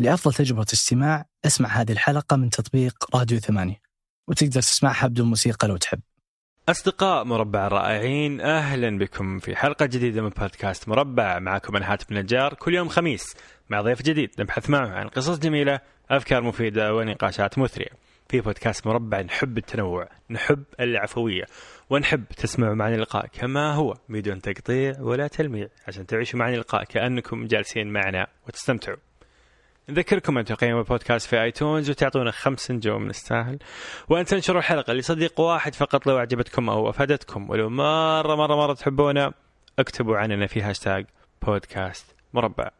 لأفضل تجربة استماع أسمع هذه الحلقة من تطبيق راديو ثمانية وتقدر تسمعها بدون موسيقى لو تحب. أصدقاء مربع الرائعين أهلا بكم في حلقة جديدة من بودكاست مربع. معكم أنا هاتف النجار كل يوم خميس مع ضيف جديد نبحث معه عن قصص جميلة أفكار مفيدة ونقاشات مثرية. في بودكاست مربع نحب التنوع نحب العفوية ونحب تسمعوا معنا اللقاء كما هو بدون تقطيع ولا تلميع عشان تعيشوا معنا اللقاء كأنكم جالسين معنا وتستمتعوا. نذكركم أن تقيموا البودكاست في iTunes وتعطونا خمس نجوم نستاهل. وأن تنشروا الحلقة لصديق واحد فقط لو أعجبتكم أو أفادتكم. ولو مرة مرة مرة تحبونا اكتبوا عننا في هاشتاج بودكاست مربع.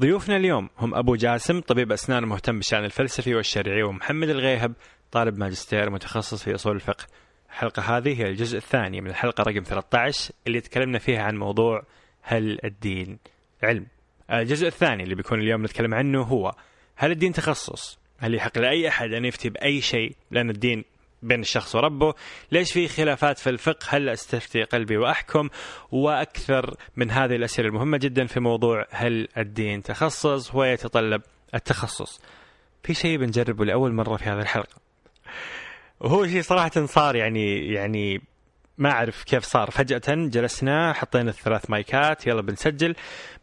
ضيوفنا اليوم هم أبو جاسم طبيب أسنان مهتم بالشأن الفلسفي والشرعي ومحمد الغيهب طالب ماجستير متخصص في أصول الفقه. الحلقة هذه هي الجزء الثاني من الحلقة رقم 13 اللي تكلمنا فيها عن موضوع هل الدين علم؟ الجزء الثاني اللي بيكون اليوم نتكلم عنه هو هل الدين تخصص؟ هل يحق لأي أحد أن يفتي بأي شيء لأن الدين بين الشخص وربه؟ ليش في خلافات في الفقه؟ هل أستفتي قلبي وأحكم؟ وأكثر من هذه الأسئلة المهمة جدا في موضوع هل الدين تخصص ويتطلب التخصص. في شيء بنجربه لأول مرة في هذه الحلقة. وهو شيء صراحة صار يعني يعني ما أعرف كيف صار. فجأة جلسنا حطينا الثلاث مايكات يلا بنسجل.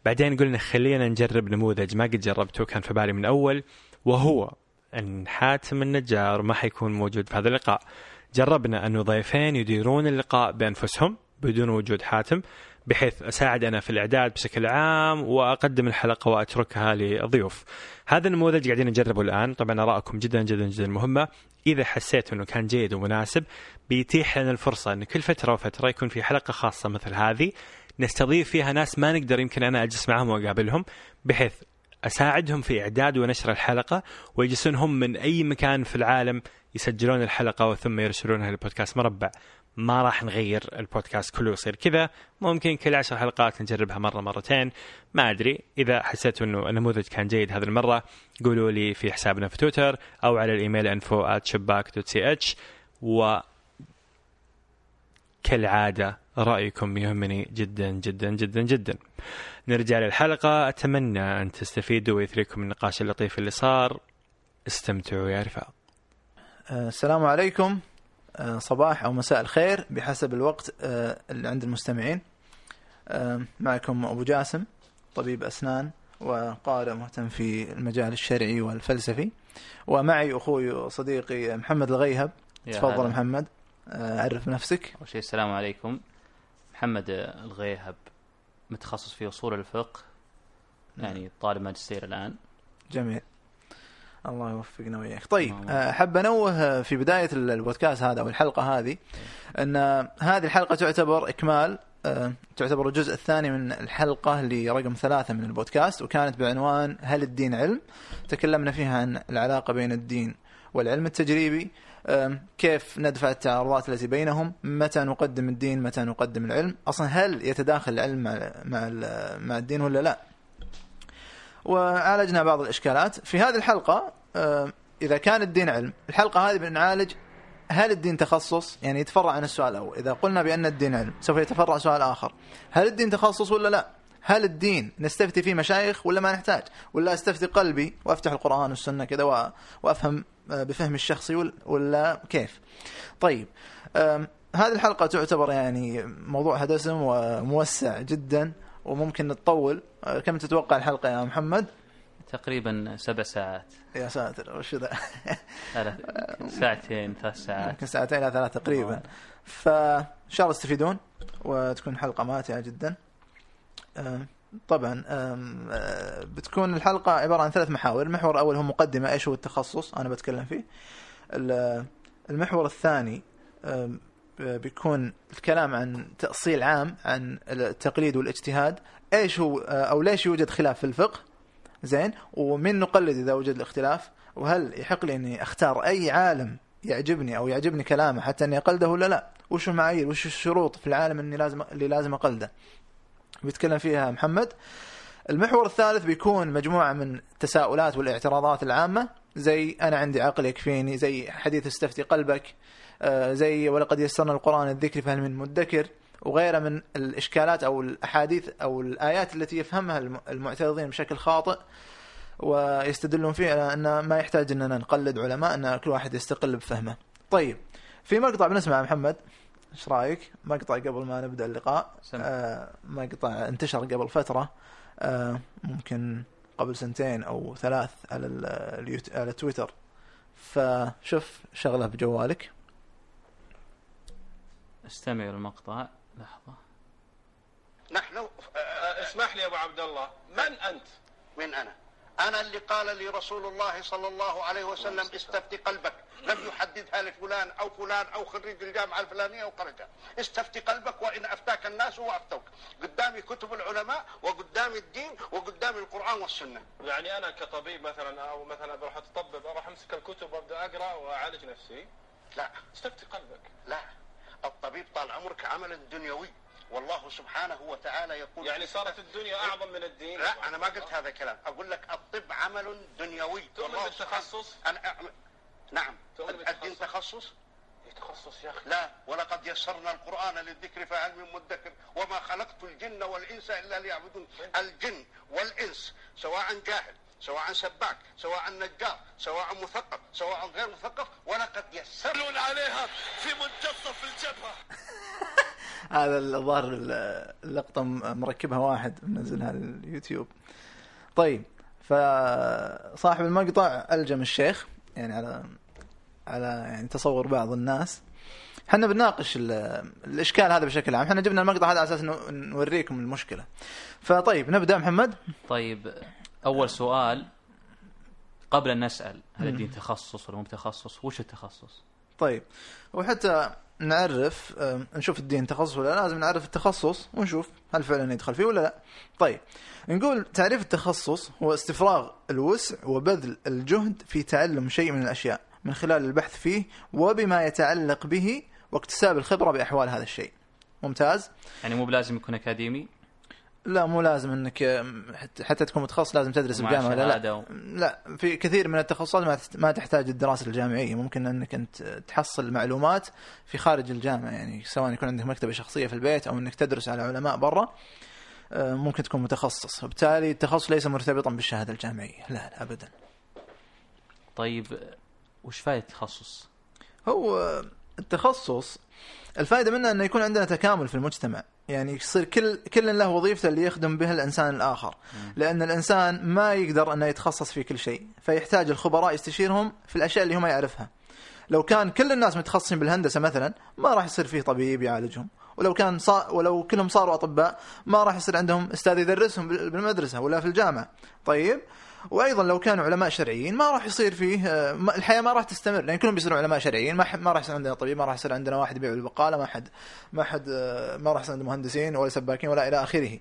بعدين قلنا خلينا نجرب نموذج. ما قد جربته كان في بالي من أول وهو أن حاتم النجار ما حيكون موجود في هذا اللقاء. جربنا أنه ضيفين يديرون اللقاء بأنفسهم بدون وجود حاتم. بحيث أساعد أنا في الإعداد بشكل عام وأقدم الحلقة وأتركها للضيوف هذا النموذج قاعدين نجربه الآن. طبعا آرائكم جدا جدا جدا مهمة. إذا حسيت أنه كان جيد ومناسب بيتيح لنا الفرصة أن كل فترة وفترة يكون في حلقة خاصة مثل هذه نستضيف فيها ناس ما نقدر يمكن أنا أجلس معهم وأقابلهم بحيث أساعدهم في إعداد ونشر الحلقة ويجلسون هم من أي مكان في العالم يسجلون الحلقة وثم يرسلونها للبودكاست مربع. ما راح نغير البودكاست كله يصير كذا. ممكن كل عشر حلقات نجربها مرة مرتين. ما أدري. إذا حسيت أنه النموذج كان جيد هذه المرة قولوا لي في حسابنا في تويتر أو على info at شباك.ch و كالعادة رأيكم يهمني جدا جدا جدا جدا. نرجع للحلقة. أتمنى أن تستفيدوا ويثريكم النقاش اللطيف اللي صار. استمتعوا يا رفاق. السلام عليكم. صباح أو مساء الخير بحسب الوقت آه، اللي عند المستمعين. آه، معكم أبو جاسم طبيب أسنان وقارئ مهتم في المجال الشرعي والفلسفي. ومعي أخوي وصديقي محمد الغيهب. تفضل محمد. عرف نفسك. أول شيء السلام عليكم. محمد الغيهب متخصص في أصول الفقه يعني طالب ماجستير الآن. جميل. الله يوفقنا وياك. طيب احب أنوه في بداية البودكاست هذا أو الحلقة هذه أن هذه الحلقة تعتبر إكمال آه، تعتبر الجزء الثاني من الحلقة اللي رقم ثلاثة من البودكاست وكانت بعنوان هل الدين علم؟ تكلمنا فيها عن العلاقة بين الدين والعلم التجريبي كيف ندفع التعارضات التي بينهم متى نقدم الدين متى نقدم العلم أصلا هل يتداخل العلم مع, مع الدين ولا لا؟ وعالجنا بعض الإشكالات. في هذه الحلقة إذا كان الدين علم الحلقة هذه بنعالج هل الدين تخصص؟ يعني يتفرع عن السؤال الأول. إذا قلنا بأن الدين علم سوف يتفرع سؤال آخر. هل الدين تخصص ولا لا؟ هل الدين نستفتي فيه مشايخ ولا ما نحتاج؟ ولا أستفتي قلبي وأفتح القرآن والسنة كذا وأفهم بفهم الشخصي ولا كيف؟ طيب هذه الحلقة تعتبر يعني موضوعها دسم وموسع جدا وممكن نتطول. أه، كم تتوقع الحلقة يا محمد؟ تقريبا سبع ساعات. يا ساتر وش ذا؟ ساعتين ثلاث ساعات. يمكن ساعتين إلى ثلاث تقريبا. فان شاء الله تستفيدون وتكون حلقة ماتعة جدا. طبعا آه، بتكون الحلقة عبارة عن ثلاث محاور. المحور الأول هو مقدمة إيش هو التخصص؟ أنا بتكلم فيه. المحور الثاني بيكون الكلام عن تأصيل عام عن التقليد والاجتهاد. إيش هو أو ليش يوجد خلاف في الفقه؟ زين ومن نقلد إذا وجد الاختلاف؟ وهل يحق لي أني أختار أي عالم يعجبني أو يعجبني كلامه حتى أني أقلده ولا لا؟ وش المعايير؟ وش الشروط في العالم إني لازم اللي لازم أقلده؟ بيتكلم فيها محمد. المحور الثالث بيكون مجموعة من التساؤلات والاعتراضات العامة زي أنا عندي عقل يكفيني زي حديث استفتي قلبك آه، زي ولقد يسرنا القرآن الذكر فهل من مدكر؟ وغيرها من الإشكالات أو الأحاديث أو الآيات التي يفهمها المعترضين بشكل خاطئ ويستدلون فيه على أن ما يحتاج أننا نقلد علماء أن كل واحد يستقل بفهمه. طيب في مقطع بنسمعه محمد. إيش رأيك؟ مقطع قبل ما نبدأ اللقاء. آه مقطع انتشر قبل فترة. آه ممكن قبل سنتين أو ثلاث على ال- اليوت... على تويتر. فشوف شغلة بجوالك. استمع للمقطع لحظة. نحن آه، اسمح لي يا أبو عبد الله. من أنت؟ من أنا؟ أنا اللي قال لي رسول الله صلى الله عليه وسلم استفتي قلبك. لم يحددها لفلان أو فلان أو خريج الجامعة الفلانية أو خرجها استفتي قلبك وإن أفتاك الناس وافتوك قدامي كتب العلماء وقدامي الدين وقدامي القرآن والسنة. يعني أنا كطبيب مثلا أو مثلا بروح اتطبب أروح أمسك الكتب وأبدأ أقرأ وأعالج نفسي؟ لا. استفتي قلبك. لا. الطبيب طال عمرك عمل دنيوي. والله سبحانه وتعالى يقول يعني صارت الدنيا أعظم من الدين. لا أنا ما قلت هذا الكلام. أقول لك الطب عمل دنيوي. تؤمن بالتخصص؟ أعمل- نعم. تؤمن الدين؟ تخصص؟ إيه تخصص يا أخي. لا ولقد يسرنا القرآن للذكر فهل من مدكر؟ وما خلقت الجن والإنس إلا ليعبدون. الجن والإنس سواء جاهل سواء سباك سواء نجار سواء مثقف سواء غير مثقف ولقد يسرنا عليها في منتصف الجبهة. هذا الظاهر اللقطة م- مركبها واحد منزلها على اليوتيوب. طيب فصاحب المقطع ألجم الشيخ يعني على على يعني تصور بعض الناس. إحنا بنناقش ال- الإشكال هذا بشكل عام. إحنا جبنا المقطع هذا على أساس انه نوريكم المشكلة. فطيب نبدأ محمد. طيب أول سؤال قبل أن نسأل هل الدين تخصص ولا مو بتخصص؟ وش التخصص؟ طيب وحتى نعرف نشوف الدين تخصص ولا لا لازم نعرف التخصص ونشوف هل فعلا يدخل فيه ولا لا. طيب نقول تعريف التخصص هو استفراغ الوسع وبذل الجهد في تعلم شيء من الأشياء من خلال البحث فيه وبما يتعلق به واكتساب الخبرة بأحوال هذا الشيء. ممتاز؟ يعني مو بلازم يكون أكاديمي؟ لا مو لازم إنك حتى- تكون متخصص لازم تدرس ومع بجامعه ولا لا؟ و- لا في كثير من التخصصات ما تحت- ما تحتاج الدراسة الجامعية. ممكن إنك أنت تحصل معلومات في خارج الجامعة يعني سواء يكون عندك مكتبة شخصية في البيت أو إنك تدرس على علماء برا آه، ممكن تكون متخصص. وبالتالي التخصص ليس مرتبطا بالشهادة الجامعية. لا لا ابدا. طيب وش فائدة التخصص؟ هو التخصص الفائدة منه أنه يكون عندنا تكامل في المجتمع. يعني يصير كل كل له وظيفته اللي يخدم بها الإنسان الآخر. لأن الإنسان ما يقدر أنه يتخصص في كل شيء فيحتاج الخبراء يستشيرهم في الأشياء اللي هو ما يعرفها. لو كان كل الناس متخصصين بالهندسة مثلا ما راح يصير فيه طبيب يعالجهم. ولو كان صا... ولو كلهم صاروا أطباء ما راح يصير عندهم أستاذ يدرسهم بال- بالمدرسة ولا في الجامعة. طيب وأيضا لو كانوا علماء شرعيين ما راح يصير فيه آه، ما- الحياة ما راح تستمر لأن كلهم بيصيروا علماء شرعيين ما, راح يصير عندنا طبيب ما راح يصير عندنا واحد يبيع البقالة ما حد ما حد آه، ما راح يصير عندنا مهندسين ولا سباكين ولا إلى آخره.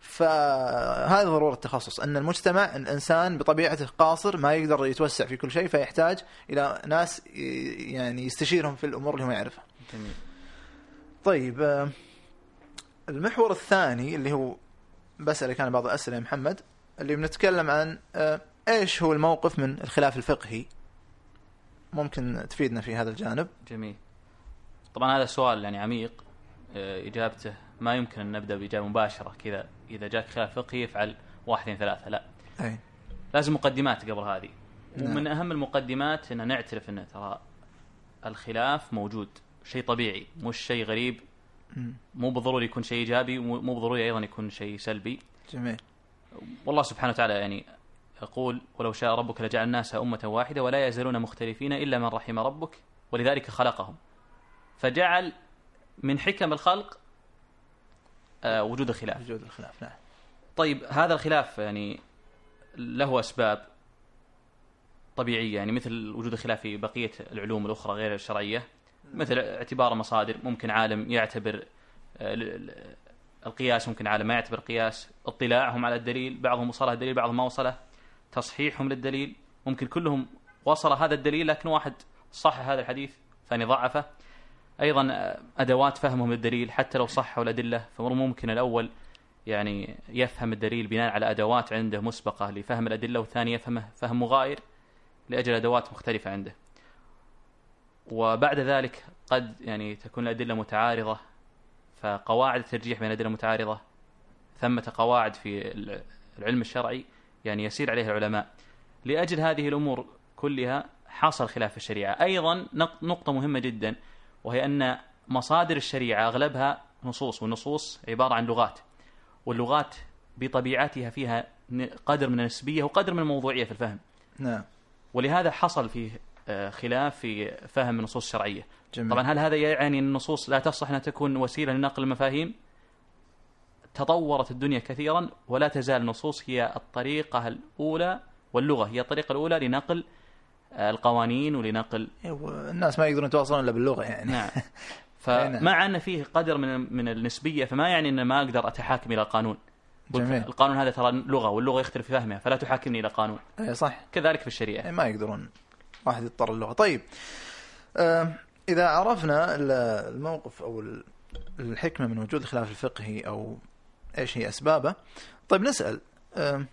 فهذا ضرورة التخصص أن المجتمع الإنسان بطبيعته قاصر ما يقدر يتوسع في كل شيء فيحتاج إلى ناس يعني يستشيرهم في الأمور اللي هو يعرفها. جميل. طيب آه، المحور الثاني اللي هو بسألك أنا بعض الأسئلة يا محمد. اللي بنتكلم عن آه، إيش هو الموقف من الخلاف الفقهي؟ ممكن تفيدنا في هذا الجانب. جميل. طبعا هذا سؤال يعني عميق آه، إجابته ما يمكن أن نبدأ بإجابة مباشرة. كذا إذا جاك خلاف فقهي افعل واحد اثنين ثلاثة. لا. أي. لازم مقدمات قبل هذه. نعم. ومن أهم المقدمات أن نعترف أن ترى الخلاف موجود شيء طبيعي مش شيء غريب. مو بالضروري يكون شيء إيجابي ومو مو بالضروري أيضا يكون شيء سلبي. جميل. والله سبحانه وتعالى يعني يقول ولو شاء ربك لجعل الناس أمة واحدة ولا يزالون مختلفين إلا من رحم ربك ولذلك خلقهم. فجعل من حكم الخلق آه، وجود الخلاف. وجود الخلاف نعم. طيب هذا الخلاف يعني له أسباب طبيعية يعني مثل وجود الخلاف في بقية العلوم الأخرى غير الشرعية مثل اعتبار مصادر ممكن عالم يعتبر آه، القياس ممكن عالم ما يعتبر قياس. اطلاعهم على الدليل بعضهم وصله الدليل بعضهم ما وصله. تصحيحهم للدليل ممكن كلهم وصل هذا الدليل لكن واحد صحح هذا الحديث ثاني ضعفه. أيضا آه، أدوات فهمهم للدليل حتى لو صحوا الادله فممكن الأول يعني يفهم الدليل بناء على أدوات عنده مسبقة لفهم الأدلة والثاني يفهمه فهم مغاير لأجل أدوات مختلفة عنده. وبعد ذلك قد يعني تكون الأدلة متعارضة فقواعد الترجيح بين الأدلة المتعارضة ثمة قواعد في الع- العلم الشرعي يعني يسير عليها العلماء. لأجل هذه الأمور كلها حصل خلاف في الشريعة. أيضا نق- نقطة مهمة جدا وهي أن مصادر الشريعة أغلبها نصوص والنصوص عبارة عن لغات واللغات بطبيعتها فيها قدر من النسبية وقدر من الموضوعية في الفهم. نعم. ولهذا حصل آه، خلاف في فهم النصوص الشرعية. جميل. طبعا هل هذا يعني أن النصوص لا تصلح انها تكون وسيلة لنقل المفاهيم؟ تطورت الدنيا كثيرا ولا تزال النصوص هي الطريقة الأولى واللغة هي الطريقة الأولى لنقل القوانين ولنقل أيوة، الناس ما يقدرون يتواصلون إلا باللغة يعني. نعم. أي نعم. فمع أن فيه قدر من من النسبية فما يعني أن ما أقدر أتحاكم إلى قانون قلت جميل. القانون هذا ترى لغة واللغة يختلف في فهمها فلا تحاكمني إلى قانون. اي صح. كذلك في الشريعة. يعني ما يقدرون. واحد يضطر اللغة. طيب آه إذا عرفنا ال- الموقف أو ال- الحكمة من وجود الخلاف الفقهي أو إيش هي أسبابه طيب نسأل آه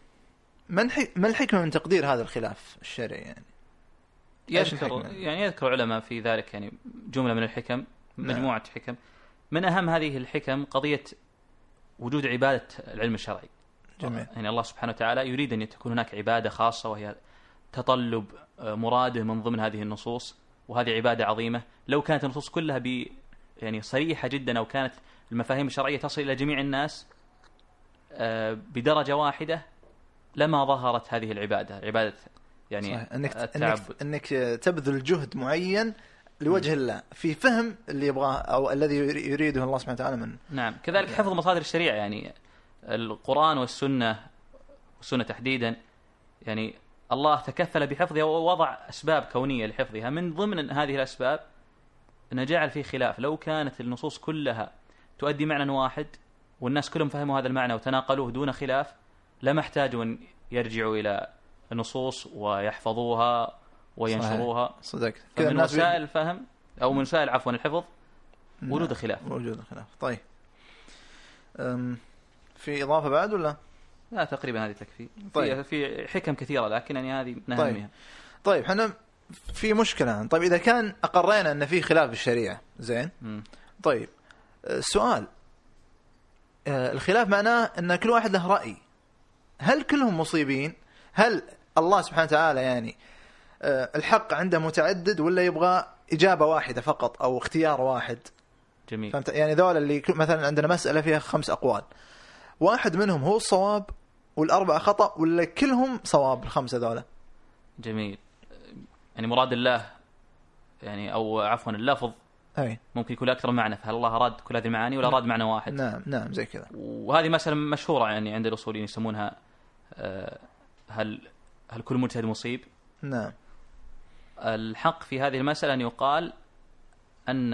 ما الح- ما الحكمة من تقدير هذا الخلاف الشرعي يعني؟ يذكر؟ يعني يذكر علماء في ذلك يعني جملة من الحكم مجموعة حكم. من أهم هذه الحكم قضية وجود عبادة العلم الشرعي. جميل. يعني الله سبحانه وتعالى يريد أن تكون هناك عبادة خاصة وهي تطلب مراده من ضمن هذه النصوص وهذه عبادة عظيمة. لو كانت النصوص كلها ب يعني صريحة جدا أو كانت المفاهيم الشرعية تصل إلى جميع الناس آه، بدرجة واحدة لما ظهرت هذه العبادة. عبادة يعني صحيح. إنك التعبد. انك إنك تبذل جهد معين لوجه الله في فهم اللي يبغاه أو الذي يريده الله سبحانه وتعالى منه. نعم. كذلك حفظ مصادر الشريعة يعني القرآن والسنة والسنة تحديدا يعني الله تكفل بحفظها ووضع أسباب كونية لحفظها. من ضمن هذه الأسباب أنه جعل فيه خلاف. لو كانت النصوص كلها تؤدي معنى واحد والناس كلهم فهموا هذا المعنى وتناقلوه دون خلاف لما احتاجوا أن يرجعوا إلى النصوص ويحفظوها وينشروها. صدقت كذا فمن وسائل الفهم أو من وسائل عفوا الحفظ وجود الخلاف وجود الخلاف طيب. في إضافة بعد ولا؟ لا تقريبا هذه تكفي. طيب. في حكم كثيرة لكن يعني هذه من طيب. اهمها طيب إحنا في مشكلة. طيب إذا كان أقرينا أن في خلاف بالشريعة زين؟ مم. طيب السؤال الخلاف معناه أن كل واحد له رأي. هل كلهم مصيبين؟ هل الله سبحانه وتعالى يعني آه، الحق عنده متعدد ولا يبغى إجابة واحدة فقط أو اختيار واحد؟ جميل. فهمت؟ يعني ذول اللي مثلا عندنا مسألة فيها خمس أقوال. واحد منهم هو الصواب والاربعه خطأ ولا كلهم صواب الخمسة ذولا. جميل. يعني مراد الله يعني أو عفوا اللفظ أي. ممكن يكون أكثر معنى فهل الله اراد كل هذه المعاني ولا اراد معنى واحد؟ نعم نعم زي كذا. وهذه مسألة مشهورة يعني عند الأصوليين يسمونها آه، هل هل كل مجتهد مصيب؟ نعم. الحق في هذه المسألة أن يقال أن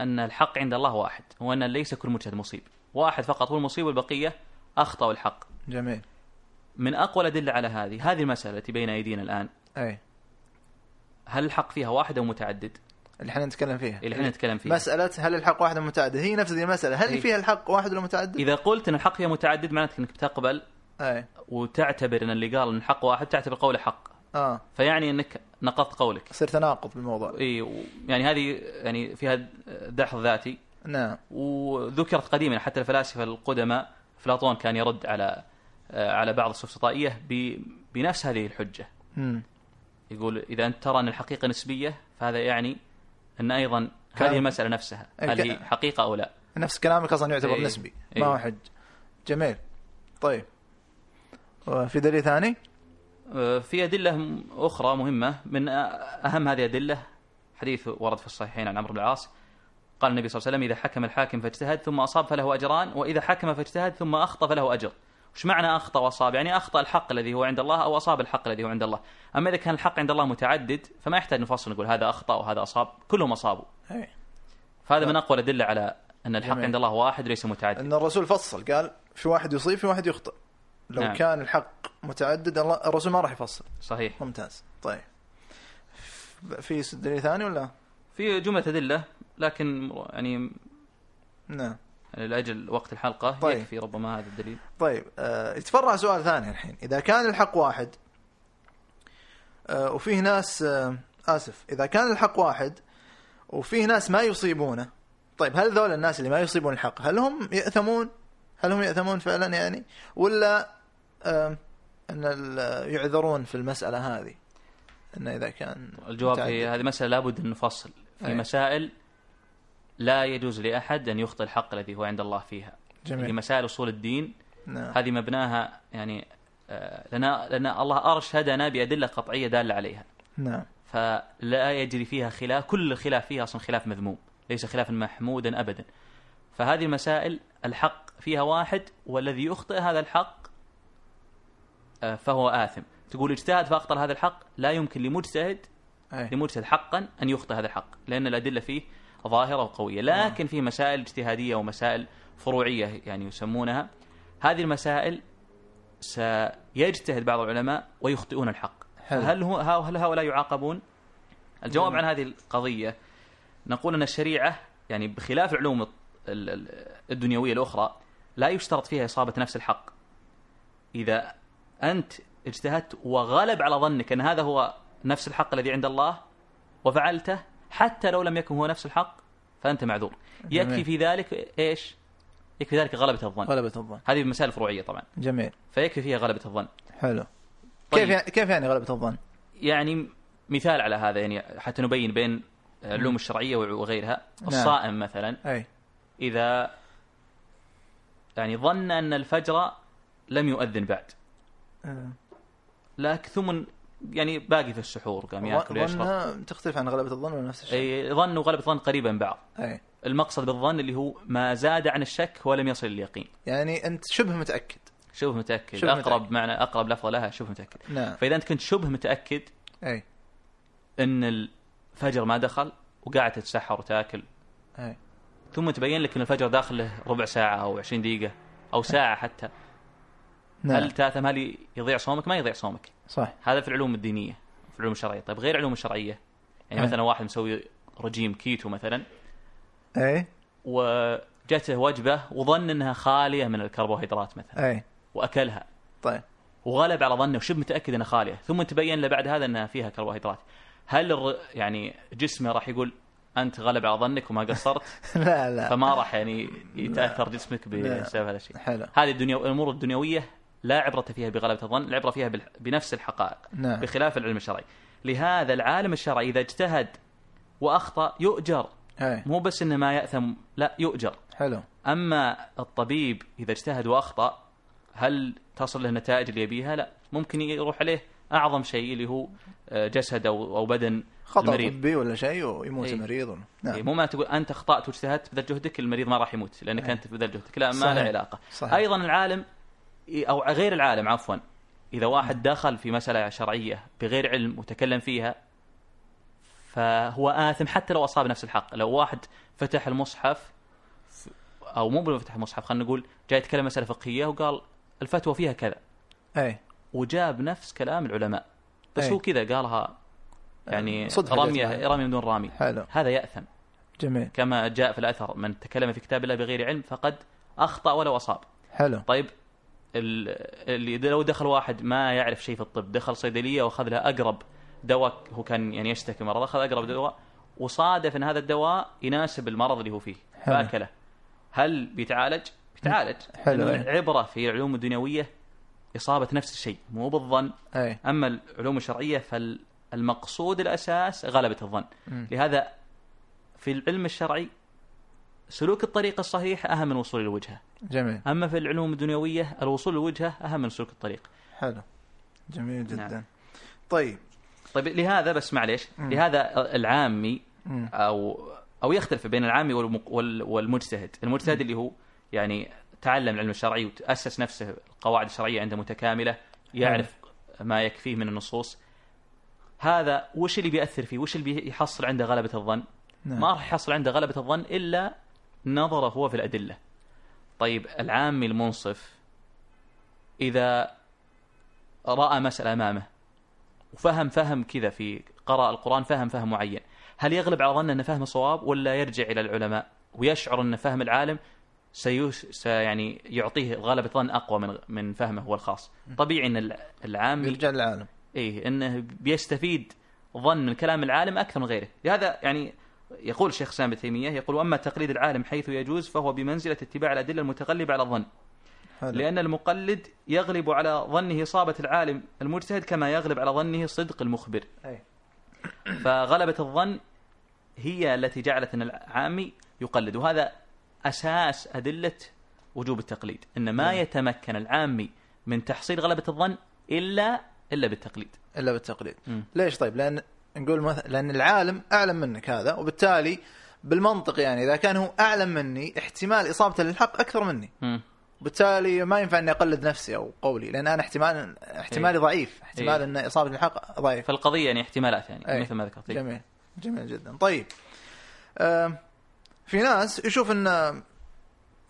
أن الحق عند الله واحد هو ان ليس كل مجتهد مصيب. واحد فقط هو المصيب والبقية اخطاوا الحق. جميل. من أقوى الأدلة على هذه هذه المسألة التي بين أيدينا الآن. أي. هل الحق فيها واحد أو متعدد؟ اللي إحنا نتكلم فيها. اللي إحنا نتكلم فيها. مسألة هل الحق واحد متعدد؟ هي نفس المسألة. هل أي. فيها الحق واحد ولا متعدد؟ إذا قلت إن الحق فيها متعدد معناته إنك تقبل أي. وتعتبر إن اللي قال إن الحق واحد تعتبر قوله حق. آه. فيعني إنك نقضت قولك. يصير تناقض بالموضوع. إي و- يعني هذه يعني فيها دحض ذاتي. نعم. وذكرت قديما حتى الفلاسفة القدماء افلاطون كان يرد على آه، على بعض السفسطائيه ب- بنفس هذه الحجة مم. يقول إذا أنت ترى أن الحقيقة نسبية فهذا يعني أن أيضا كان- هذه المسألة نفسها أي هل هي حقيقة أو لا نفس كلامك أصلا يعتبر إي. نسبي إي. ما هو حج جميل طيب وفي دليل ثاني؟ آه، في أدلة أخرى مهمة من أهم هذه الأدلة حديث ورد في الصحيحين عن عمرو بن العاص قال النبي صلى الله عليه وسلم إذا حكم الحاكم فاجتهد ثم أصاب فله أجران وإذا حكم فاجتهد ثم أخطأ فله أجر. وش معنى أخطأ وأصاب؟ يعني أخطأ الحق الذي هو عند الله أو أصاب الحق الذي هو عند الله. أما إذا كان الحق عند الله متعدد فما يحتاج نفصل نقول هذا أخطأ وهذا أصاب. كلهم أصابوا. أي. فهذا من أقوى الأدلة على أن الحق جميل. عند الله واحد وليس متعدد. أن الرسول فصل قال في واحد يصيب في واحد يخطئ. لو نعم. كان الحق متعدد الله الرسول ما راح يفصل. صحيح. ممتاز. طيب. في دليل ثاني ولا؟ في جملة أدلة لكن يعني نعم. لأجل وقت الحلقة طيب. يكفي ربما هذا الدليل. طيب آه يتفرع سؤال ثاني الحين. إذا كان الحق واحد آه وفيه ناس آه آسف إذا كان الحق واحد وفيه ناس ما يصيبونه طيب هل ذول الناس اللي ما يصيبون الحق هل هم يأثمون؟ هل هم يأثمون فعلا يعني؟ ولا آه إن ال- يعذرون في المسألة هذه؟ انه إذا كان الجواب متعدد. هذه مسألة لابد أن نفصل. في أي. مسائل لا يجوز لأحد أن يخطئ الحق الذي هو عند الله فيها. في جميل مسائل أصول الدين. نعم. هذه مبناها يعني آه، لنا لأن الله أرشدنا بأدلة قطعية دالة عليها. نعم. فلا يجري فيها خلاف كل الخلاف فيها أصلا خلاف مذموم ليس خلافا محمودا أبدا. فهذه المسائل الحق فيها واحد والذي يخطئ هذا الحق آه، فهو آثم. تقول اجتهد فأخطأ هذا الحق لا يمكن لمجتهد أي. لمجتهد حقا أن يخطئ هذا الحق لأن الأدلة فيه ظاهرة وقوية لكن في مسائل اجتهادية ومسائل فروعية يعني يسمونها هذه المسائل سيجتهد بعض العلماء ويخطئون الحق حلو. هل هو هل هؤلاء يعاقبون؟ الجواب عن هذه القضية نقول أن الشريعة يعني بخلاف العلوم ال- ال- الدنيوية الأخرى لا يشترط فيها إصابة نفس الحق إذا أنت اجتهدت وغلب على ظنك أن هذا هو نفس الحق الذي عند الله وفعلته حتى لو لم يكن هو نفس الحق فأنت معذور. يكفي. في ذلك إيش؟ يكفي ذلك غلبة الظن. غلبة الظن. هذه مسائل فروعية طبعا. جميل. فيكفي فيها غلبة الظن. حلو. طيب. كيف يعني كيف يعني غلبة الظن؟ يعني مثال على هذا يعني حتى نبين بين العلوم الشرعية وغيرها. الصائم مثلا. أي. إذا يعني ظن أن الفجر لم يؤذن بعد. آه. لكن ثم يعني باقي في السحور قام ياكل ويشرب. تختلف عن غلبة الظن ولا نفس الشيء؟ أي ظن وغلبة ظن قريبا من بعض. أي. المقصد بالظن اللي هو ما زاد عن الشك ولم يصل لليقين يعني أنت شبه متأكد. شبه متأكد. شبه أقرب متأكد. معنى أقرب لفظة لها شبه متأكد. نعم. فإذا أنت كنت شبه متأكد أي. أن الفجر ما دخل وقاعد تتسحر وتأكل. أي. ثم تبين لك إن الفجر داخل له ربع ساعة أو 20 دقيقة أو ساعة حتى. نعم. هل تاثم هل يضيع صومك؟ ما يضيع صومك. صح هذا في العلوم الدينية في العلوم الشرعية. طيب غير العلوم الشرعية يعني أي. مثلا واحد مسوي رجيم كيتو مثلا اي وجته وجبة وظن إنها خالية من الكربوهيدرات مثلا اي وأكلها. طيب. وغلب على ظنه وشبه متأكد إنها خالية. ثم تبين له بعد هذا إنها فيها كربوهيدرات. هل الر... يعني جسمه راح يقول أنت غلب على ظنك وما قصرت؟ لا لا. فما راح يعني يتأثر جسمك. بسبب هذا الشيء. حلو. هذه الدنيا الأمور الدنيوية لا عبرة فيها بغلبة الظن العبره فيها بنفس الحقائق نعم. بخلاف العلم الشرعي. لهذا العالم الشرعي إذا اجتهد وأخطأ يؤجر. اي مو بس إنه ما يأثم لا يؤجر. حلو. أما الطبيب إذا اجتهد وأخطأ هل تصل له النتائج اللي يبيها؟ لا. ممكن يروح عليه أعظم شيء اللي هو آه، جسد أو أو بدن خطأ المريض. طبي ولا شيء ويموت إي. المريض ولا- إيه، نعم مو ما تقول أنت أخطأت واجتهدت بذل جهدك المريض ما راح يموت لأنك إيه. أنت بذل جهدك. لا ما. له علاقة. صحيح. أيضا العالم أو غير العالم عفوا. إذا واحد دخل في مسألة شرعية بغير علم وتكلم فيها فهو آثم حتى لو أصاب نفس الحق. لو واحد فتح المصحف أو مو بفتح المصحف خلينا نقول جاي يتكلم مسألة فقهية وقال الفتوى فيها كذا. أي. وجاب نفس كلام العلماء. بس أي. هو كذا قالها يعني صدفة رميه جت معه. رمي من دون رامي. حلو. هذا يأثم. جميل. كما جاء في الأثر من تكلم في كتاب الله بغير علم فقد أخطأ ولو أصاب. حلو. طيب اللي لو دخل واحد ما يعرف شيء في الطب دخل صيدلية وأخذ له أقرب دواء هو كان يعني يشتكي مرض أخذ أقرب دواء وصادف أن هذا الدواء يناسب المرض اللي هو فيه حلو. فأكله هل بيتعالج؟ بيتعالج حلو، أي. العبرة في العلوم الدنيوية إصابة نفس الشيء مو بالظن اي أما العلوم الشرعية فالمقصود الأساس غلبة الظن مم. لهذا في العلم الشرعي سلوك الطريق الصحيح أهم من وصول الوجهة. جميل. أما في العلوم الدنيوية الوصول للوجهة أهم من سلوك الطريق. حلو. جميل جدا. نعم. طيب. طيب لهذا بس معليش. لهذا العامي. أو أو يختلف بين العامي والم- وال- والمجتهد. المجتهد اللي هو يعني تعلم العلم الشرعي وتأسس نفسه القواعد الشرعية عنده متكاملة يعرف ما يكفيه من النصوص. هذا وش اللي بيأثر فيه؟ وش اللي بيحصل عنده غلبة الظن؟ نعم. ما راح يحصل عنده غلبة الظن إلا نظره هو في الأدلة. طيب العامي المنصف إذا رأى مسألة أمامه وفهم فهم كذا في قرأ القرآن فهم فهم معين هل يغلب على ظنه أن فهم صواب ولا يرجع إلى العلماء ويشعر أن فهم العالم سيوس سي يعني يعطيه غلبة ظن أقوى من من فهمه هو الخاص؟ طبيعي أن الع- العامي يرجع للعالم. إيه أنه بيستفيد ظن من كلام العالم أكثر من غيره. لهذا يعني يقول الشيخ ابن تيمية يقول وأما تقليد العالم حيث يجوز فهو بمنزلة اتباع الأدلة المتغلبة على الظن حلو. لأن المقلد يغلب على ظنه إصابة العالم المجتهد كما يغلب على ظنه صدق المخبر أي. فغلبة الظن هي التي جعلت أن العامي يقلد وهذا أساس أدلة وجوب التقليد أن ما نعم. يتمكن العامي من تحصيل غلبة الظن إلا إلا بالتقليد إلا بالتقليد مم. ليش طيب لأن نقول مثلا لأن العالم أعلم منك هذا وبالتالي بالمنطق يعني إذا كان هو أعلم مني احتمال اصابته للحق أكثر مني. بالتالي ما ينفع إني أقلد نفسي أو قولي لأن أنا احتمال احتمالي إيه. ضعيف احتمال إيه. إن إصابة الحق ضعيف فالقضية يعني احتمالات يعني أي. مثل ما ذكرت جميل جميل جدا طيب آم، في ناس يشوف إن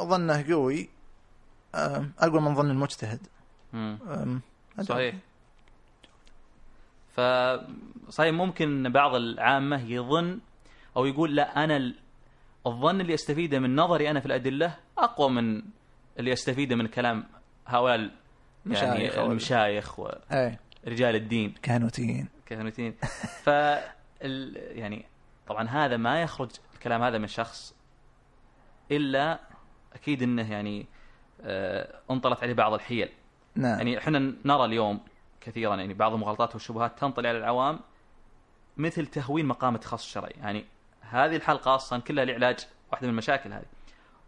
ظنه قوي آم، أقوى من ظن المجتهد. آم، أدري. صحيح ممكن بعض العامة يظن أو يقول لا أنا ال- الظن اللي أستفيده من نظري أنا في الأدلة أقوى من اللي أستفيده من كلام هؤلاء يعني المشايخ أي. ورجال الدين. كهنوتيين. كهنوتين ف يعني طبعا هذا ما يخرج الكلام هذا من شخص إلا أكيد أنه يعني آه، انطلت عليه بعض الحيل. نعم. يعني إحنا نرى اليوم كثيرا يعني بعض المغالطات والشبهات تنطلي على العوام مثل تهوين مقام التخصص الشرعي. يعني هذه الحلقة أصلا كلها لعلاج واحدة من المشاكل هذه.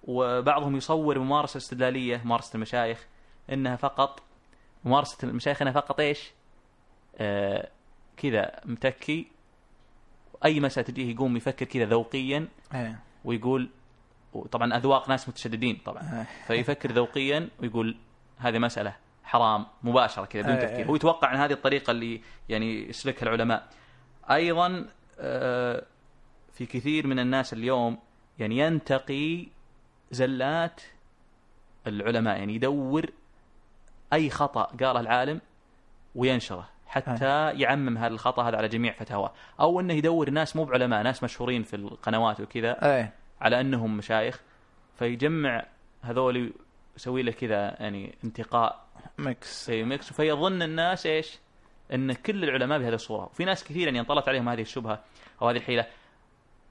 وبعضهم يصور ممارسه استدلالية ممارسة المشايخ إنها فقط ممارسة المشايخ إنها فقط إيش؟ آه كذا متكي. أي مسألة تجيه يقوم يفكر كذا ذوقيا إيه. ويقول وطبعا أذواق ناس متشددين طبعا. إيه. فيفكر ذوقيا ويقول هذه مسألة حرام مباشرة كذا بدون أي- تفكير. هو يتوقع أن هذه الطريقة اللي يعني يسلكها العلماء. أيضا آه، في كثير من الناس اليوم يعني ينتقي زلات العلماء يعني يدور أي خطأ قاله العالم وينشره حتى يعمم هذا الخطأ هذا على جميع فتاواه. أو أنه يدور ناس مو بعلماء ناس مشهورين في القنوات وكذا على إنهم مشايخ فيجمع هذول يسوي له كذا يعني انتقاء. mix. زي mix. فيظن الناس إيش؟ إن كل العلماء بهذه الصورة، وفي ناس كثير يعني انطلت عليهم هذه الشبهة أو هذه الحيلة.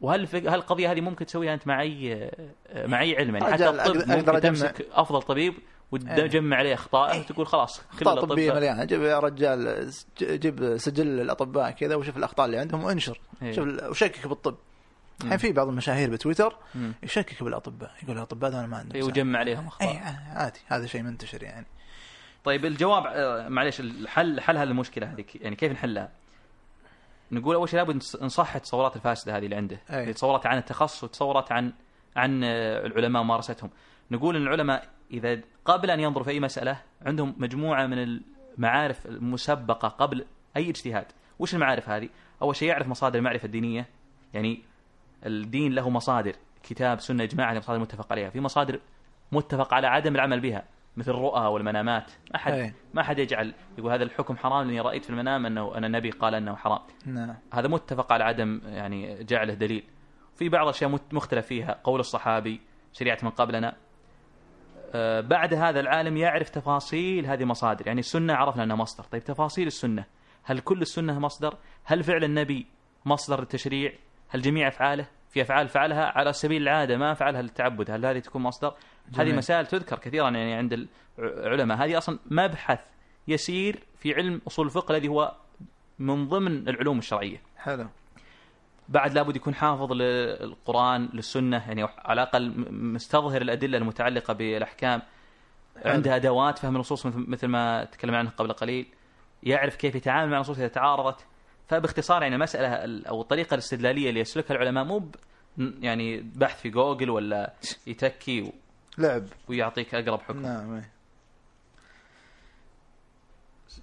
وهل هل القضية هذه ممكن تسويها أنت مع اي مع اي علم يعني حتى الطب ممكن. تمسك أفضل طبيب وتجمع عليه اخطائه وتقول خلاص كل أخطاء طبية الاطباء مليانة جيب يا رجال جيب سجل الأطباء كذا وشوف الأخطاء اللي عندهم وانشر إيه. شوف وشكك بالطب. الحين في بعض المشاهير بتويتر مم. يشكك بالأطباء يقول الاطباء ذول ما عندهم إيه،. ويجمع عليهم اي اخطاء عادي هذا شيء منتشر يعني طيب الجواب آه، معليش الحل حل هذه المشكلة هذه يعني كيف نحلها؟ نقول أول شيء لابد نص- نصحح التصورات الفاسدة هذه اللي عنده، أي. اللي تصورات عن التخصص وتصورات عن عن آه، العلماء وممارستهم. نقول إن العلماء إذا قبل أن ينظروا في أي مسألة عندهم مجموعة من المعارف المسبقة قبل أي اجتهاد. وش المعارف هذه؟ أول شيء يعرف مصادر المعرفة الدينية يعني الدين له مصادر كتاب سنة إجماع هذه مصادر متفق عليها، في مصادر متفق على عدم العمل بها مثل الرؤى والمنامات، ما حد أي. ما حد يجعل يقول هذا الحكم حرام لاني رأيت في المنام انه أن النبي قال أنه حرام. نعم. هذا متفق على عدم يعني جعله دليل. في بعض الاشياء مختلف فيها. قول الصحابي شريعة من قبلنا آه، بعد هذا العالم يعرف تفاصيل هذه المصادر يعني السنة عرفنا أنها مصدر. طيب تفاصيل السنة. هل كل السنة مصدر؟ هل فعل النبي مصدر التشريع هل جميع أفعاله؟ في أفعال فعلها على سبيل العادة ما فعلها للتعبد. هل هذه تكون مصدر؟ هذه. مسائل تذكر كثيرا يعني عند العلماء. هذه أصلا مبحث يسير في علم أصول الفقه الذي هو من ضمن العلوم الشرعية. حلو. بعد لابد يكون حافظ للقرآن للسنة يعني على الأقل م- مستظهر الأدلة المتعلقة بالأحكام. عنده أدوات فهم النصوص مثل- ما تكلمنا عنه قبل قليل. يعرف كيف يتعامل مع النصوص إذا تعارضت. فباختصار يعني المسألة ال- أو الطريقة الاستدلالية اللي يسلكها العلماء مو يعني بحث في جوجل ولا يتكي لعب. ويعطيك أقرب حكم. نعم إيه.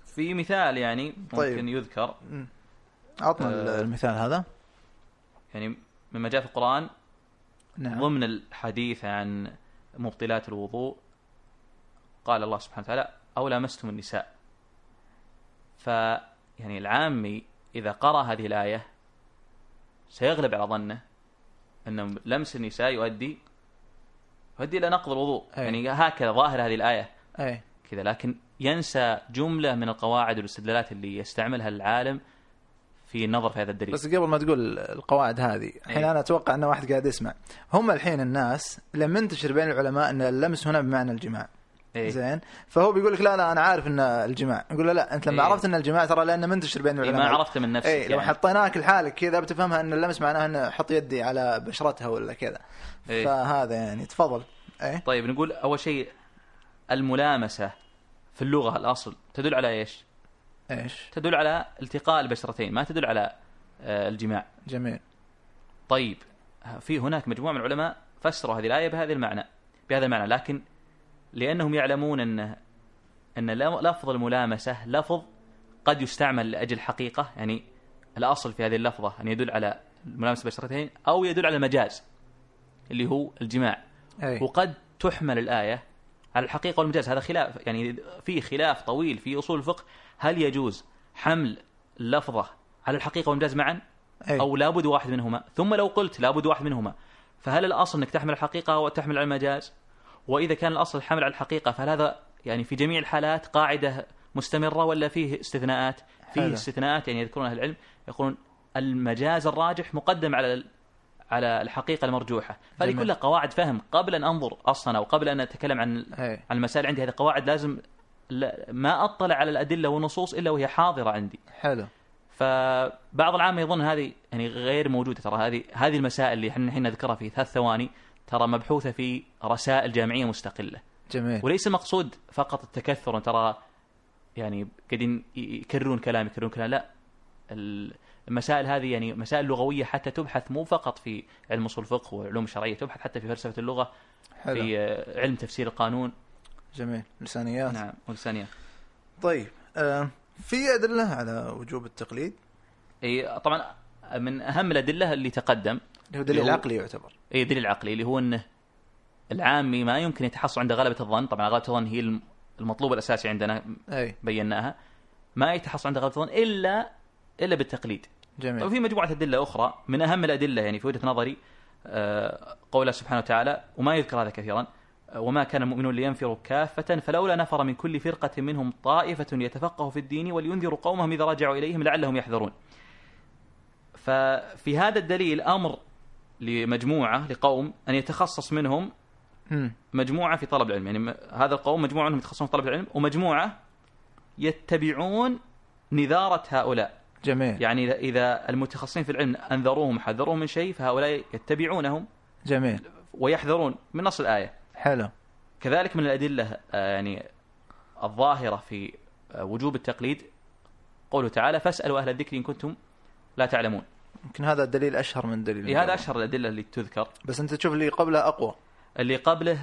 في مثال يعني ممكن طيب. يذكر. عطنا آه. المثال هذا. يعني مما جاء في القرآن نعم. ضمن الحديث عن مبطلات الوضوء قال الله سبحانه وتعالى أو لامستم النساء. ف يعني العامي إذا قرأ هذه الآية سيغلب على ظنه أن لمس النساء يؤدي يؤدي إلى نقض الوضوء. أي. يعني هكذا ظاهر هذه الآية. أي. كذا لكن ينسى جملة من القواعد والاستدلالات اللي يستعملها العالم في النظر في هذا الدليل. بس قبل ما تقول القواعد هذه الحين. أنا أتوقع إن واحد قاعد يسمع. هم الحين الناس لما منتشر بين العلماء إن اللمس هنا بمعنى الجماع. إيه. زين فهو بيقول لك لا لا أنا عارف إن الجماع نقول له لا أنت لما إيه. عرفت إن الجماع ترى لأنه منتشر بين إيه، العلماء ما عرفت من نفسك لو يعني. حطيناك لحالك كذا بتفهمها إن اللمس معناها ان أحط يدي على بشرتها ولا كذا إيه. فهذا يعني تفضل إيه طيب نقول أول شيء الملامسة في اللغة الأصل تدل على إيش؟ إيش تدل على التقاء البشرتين ما تدل على آه، الجماع جميل طيب في هناك مجموعة من العلماء فسروا هذه الآية بهذا المعنى بهذا المعنى لكن لأنهم يعلمون ان أن لفظ الملامسة لفظ قد يستعمل لأجل حقيقة يعني الأصل في هذه اللفظة أن يدل على ملامسة البشرتين أو يدل على المجاز اللي هو الجماع. أي. وقد تحمل الآية على الحقيقة والمجاز. هذا خلاف يعني في خلاف طويل في أصول الفقه. هل يجوز حمل لفظة على الحقيقة والمجاز معا؟ أي. أو لابد واحد منهما؟ ثم لو قلت لابد واحد منهما فهل الأصل أنك تحمل الحقيقة أو تحمل على المجاز؟ وإذا كان الأصل الحمل على الحقيقة فهل هذا يعني في جميع الحالات قاعدة مستمرة ولا فيه استثناءات؟ فيه. استثناءات يعني يذكرون أهل العلم يقولون المجاز الراجح مقدم على على الحقيقة المرجوحة. فهذه. كلها قواعد فهم. قبل أن أنظر أصلا أو قبل أن أتكلم عن اي عن المسائل عندي هذه قواعد لازم لا ما أطلع على الأدلة والنصوص إلا وهي حاضرة عندي. حلو. فبعض العامة يظن هذه يعني غير موجودة. ترى هذه هذه المسائل اللي إحنا الحين نذكرها في ثلاث ثواني ترى مبحوثة في رسائل جامعية مستقلة. جميل. وليس المقصود فقط التكثر ترى يعني قاعدين يكررون كلام يكررون كلام لا. المسائل هذه يعني مسائل لغوية حتى تبحث مو فقط في علم أصول الفقه والعلوم الشرعيه تبحث حتى في فلسفة اللغة حلو. في آه، علم تفسير القانون. جميل. لسانيات. نعم والثانيه طيب آه في أدلة على وجوب التقليد؟ إي طبعا من أهم الأدلة اللي تقدم هو دليل اللي هو- عقلي يعتبر. اي دليل عقلي اللي هو إنه العامي ما يمكن يتحصل عنده غلبة الظن. طبعا غلبة الظن هي الم- المطلوب الأساسي عندنا أي. بيناها. ما يتحصل عنده غلبة الظن إلا إلا بالتقليد. جميل. وفي مجموعة أدلة أخرى من أهم الأدلة يعني في وجهة نظري آه، قوله سبحانه وتعالى وما يذكر هذا كثيرا آه، وما كان المؤمنون لينفروا كافة فلولا نفر من كل فرقة منهم طائفة يتفقهوا في الدين ولينذروا قومهم إذا رجعوا إليهم لعلهم يحذرون. ففي هذا الدليل أمر لمجموعة لقوم أن يتخصص منهم مم. مجموعة في طلب العلم. يعني هذا القوم مجموعة منهم يتخصصون في طلب العلم ومجموعة يتبعون نذارة هؤلاء. جميل. يعني إذا- إذا المتخصصين في العلم أنذروهم وحذروهم من شيء فهؤلاء يتبعونهم جميل. ويحذرون من نص الآية. حلو. كذلك من الأدلة آه، يعني الظاهرة في آه، وجوب التقليد. قوله تعالى فاسألوا أهل الذكر إن كنتم لا تعلمون. يمكن هذا الدليل أشهر من دليل إيه هذا الجواب. أشهر الأدلة اللي تذكر. بس أنت تشوف اللي قبله أقوى. اللي قبله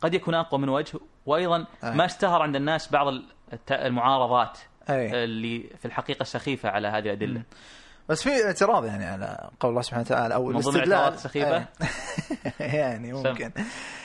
قد يكون أقوى من وجه وأيضا آه. ما اشتهر عند الناس بعض المعارضات أي. اللي في الحقيقة سخيفة على هذه الأدلة. بس في اعتراض يعني على قول الله سبحانه وتعالى أو الاستدلال؟ إيه. يعني ممكن.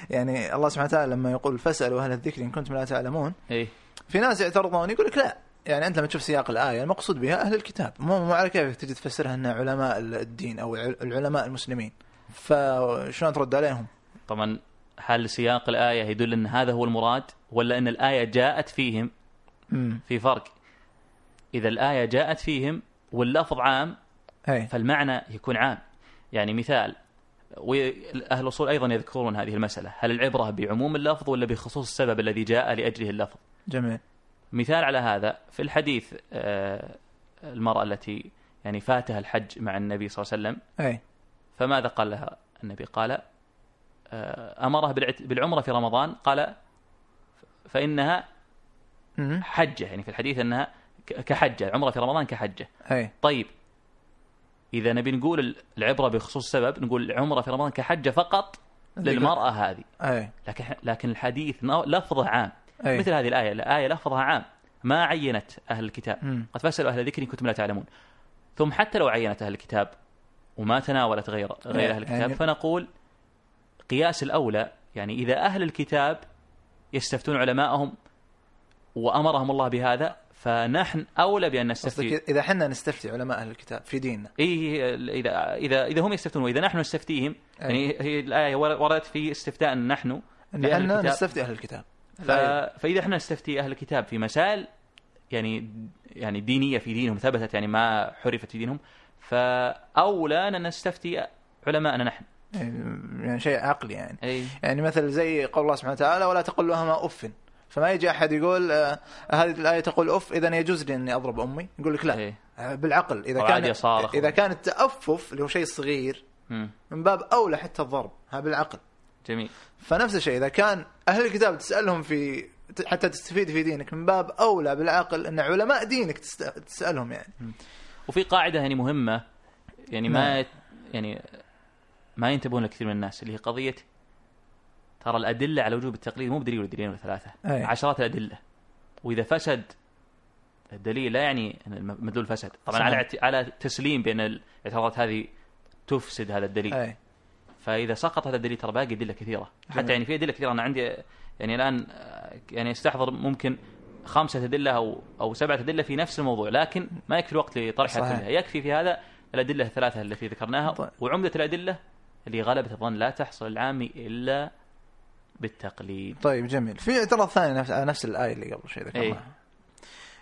يعني الله سبحانه وتعالى لما يقول فاسألوا أهل الذكر إن كنتم لا تعلمون إيه. في ناس يعترضون يقول لك لا. يعني أنت لما تشوف سياق الآية المقصود بها أهل الكتاب. مو مو على كيفك تجي تفسرها ان علماء الدين أو الع- العلماء المسلمين. فشلون ترد عليهم؟ طبعا هل سياق الآية يدل أن هذا هو المراد ولا أن الآية جاءت فيهم؟ امم في فرق. إذا الآية جاءت فيهم واللفظ عام اي فالمعنى يكون عام. يعني مثال وأهل الأصول أيضا يذكرون هذه المسألة. هل العبرة بعموم اللفظ ولا بخصوص السبب الذي جاء لأجله اللفظ؟ جميل. مثال على هذا في الحديث آه، المرأة التي يعني فاتها الحج مع النبي صلى الله عليه وسلم. أي. فماذا قال لها؟ النبي قال آه، أمرها بالعمرة في رمضان قال فإنها حجة. يعني في الحديث أنها كحجة العمرة في رمضان كحجة. أي. طيب إذا نبي نقول ال- العبرة بخصوص السبب نقول العمرة في رمضان كحجة فقط للمرأة هذه. أي. لكن لكن الحديث لفظه عام. أي. مثل هذه الآية. الآية لفظها عام. ما عينت أهل الكتاب. مم. قد فسألوا أهل الذكر إن كنتم لا تعلمون. ثم حتى لو عينت أهل الكتاب وما تناولت غير غير أهل الكتاب يعني- فنقول قياس الأولى يعني إذا أهل الكتاب يستفتون علماءهم وأمرهم الله بهذا فنحن أولى بأن نستفتي. إذا حنا نستفتي علماء أهل الكتاب في ديننا. إيه إذا إذا إذا هم يستفتون وإذا نحن نستفتيهم يعني هي الآية وردت في استفتاء نحن إن لأهل حنا الكتاب. نستفتي أهل الكتاب. ف... فإذا إحنا نستفتي أهل الكتاب في مسائل يعني يعني دينية في دينهم ثبتت يعني ما حرفت في دينهم فاولى ان نستفتي علماءنا نحن. يعني شيء عقلي يعني. أي. يعني مثل زي قول الله سبحانه وتعالى ولا تقل لهما اف. فما يجي أحد يقول آه هذه الآية تقول اف اذا يجوز لي أني أضرب أمي. يقول لك لا. إيه. آه بالعقل إذا كان. إذا كان التأفف اللي هو شيء صغير مم. من باب أولى حتى الضرب ها بالعقل. جميل. فنفس الشيء إذا كان أهل الكتاب تسألهم في حتى تستفيد في دينك من باب أولى بالعقل إن علماء دينك تسألهم يعني. وفي قاعدة يعني مهمة يعني ما يعني ما ينتبهون لكثير من الناس اللي هي قضية ترى الأدلة على وجوب التقليد مو بدليل ولا دليلين ولا ثلاثة أي. عشرات الأدلة. وإذا فسد الدليل لا يعني إن المدلول فسد طبعا صحيح. على على تسليم بأن الاعتراضات هذه تفسد هذا الدليل. أي. فإذا سقط هذا الدليل ترى باقي ادله كثيرة. حتى يعني في ادله كثيرة. أنا عندي يعني الآن يعني أستحضر ممكن خمسة ادله أو أو سبعة ادله في نفس الموضوع لكن ما يكفي الوقت لطرحها. كلها. يكفي في هذا الأدلة الثلاثة التي ذكرناها. طيب. وعمدة الأدلة اللي غلبه الظن لا تحصل العامي إلا بالتقليد. طيب جميل. في اعتراض ثاني نفس نفس الآية اللي قبل شيء ذكرناها. إيه.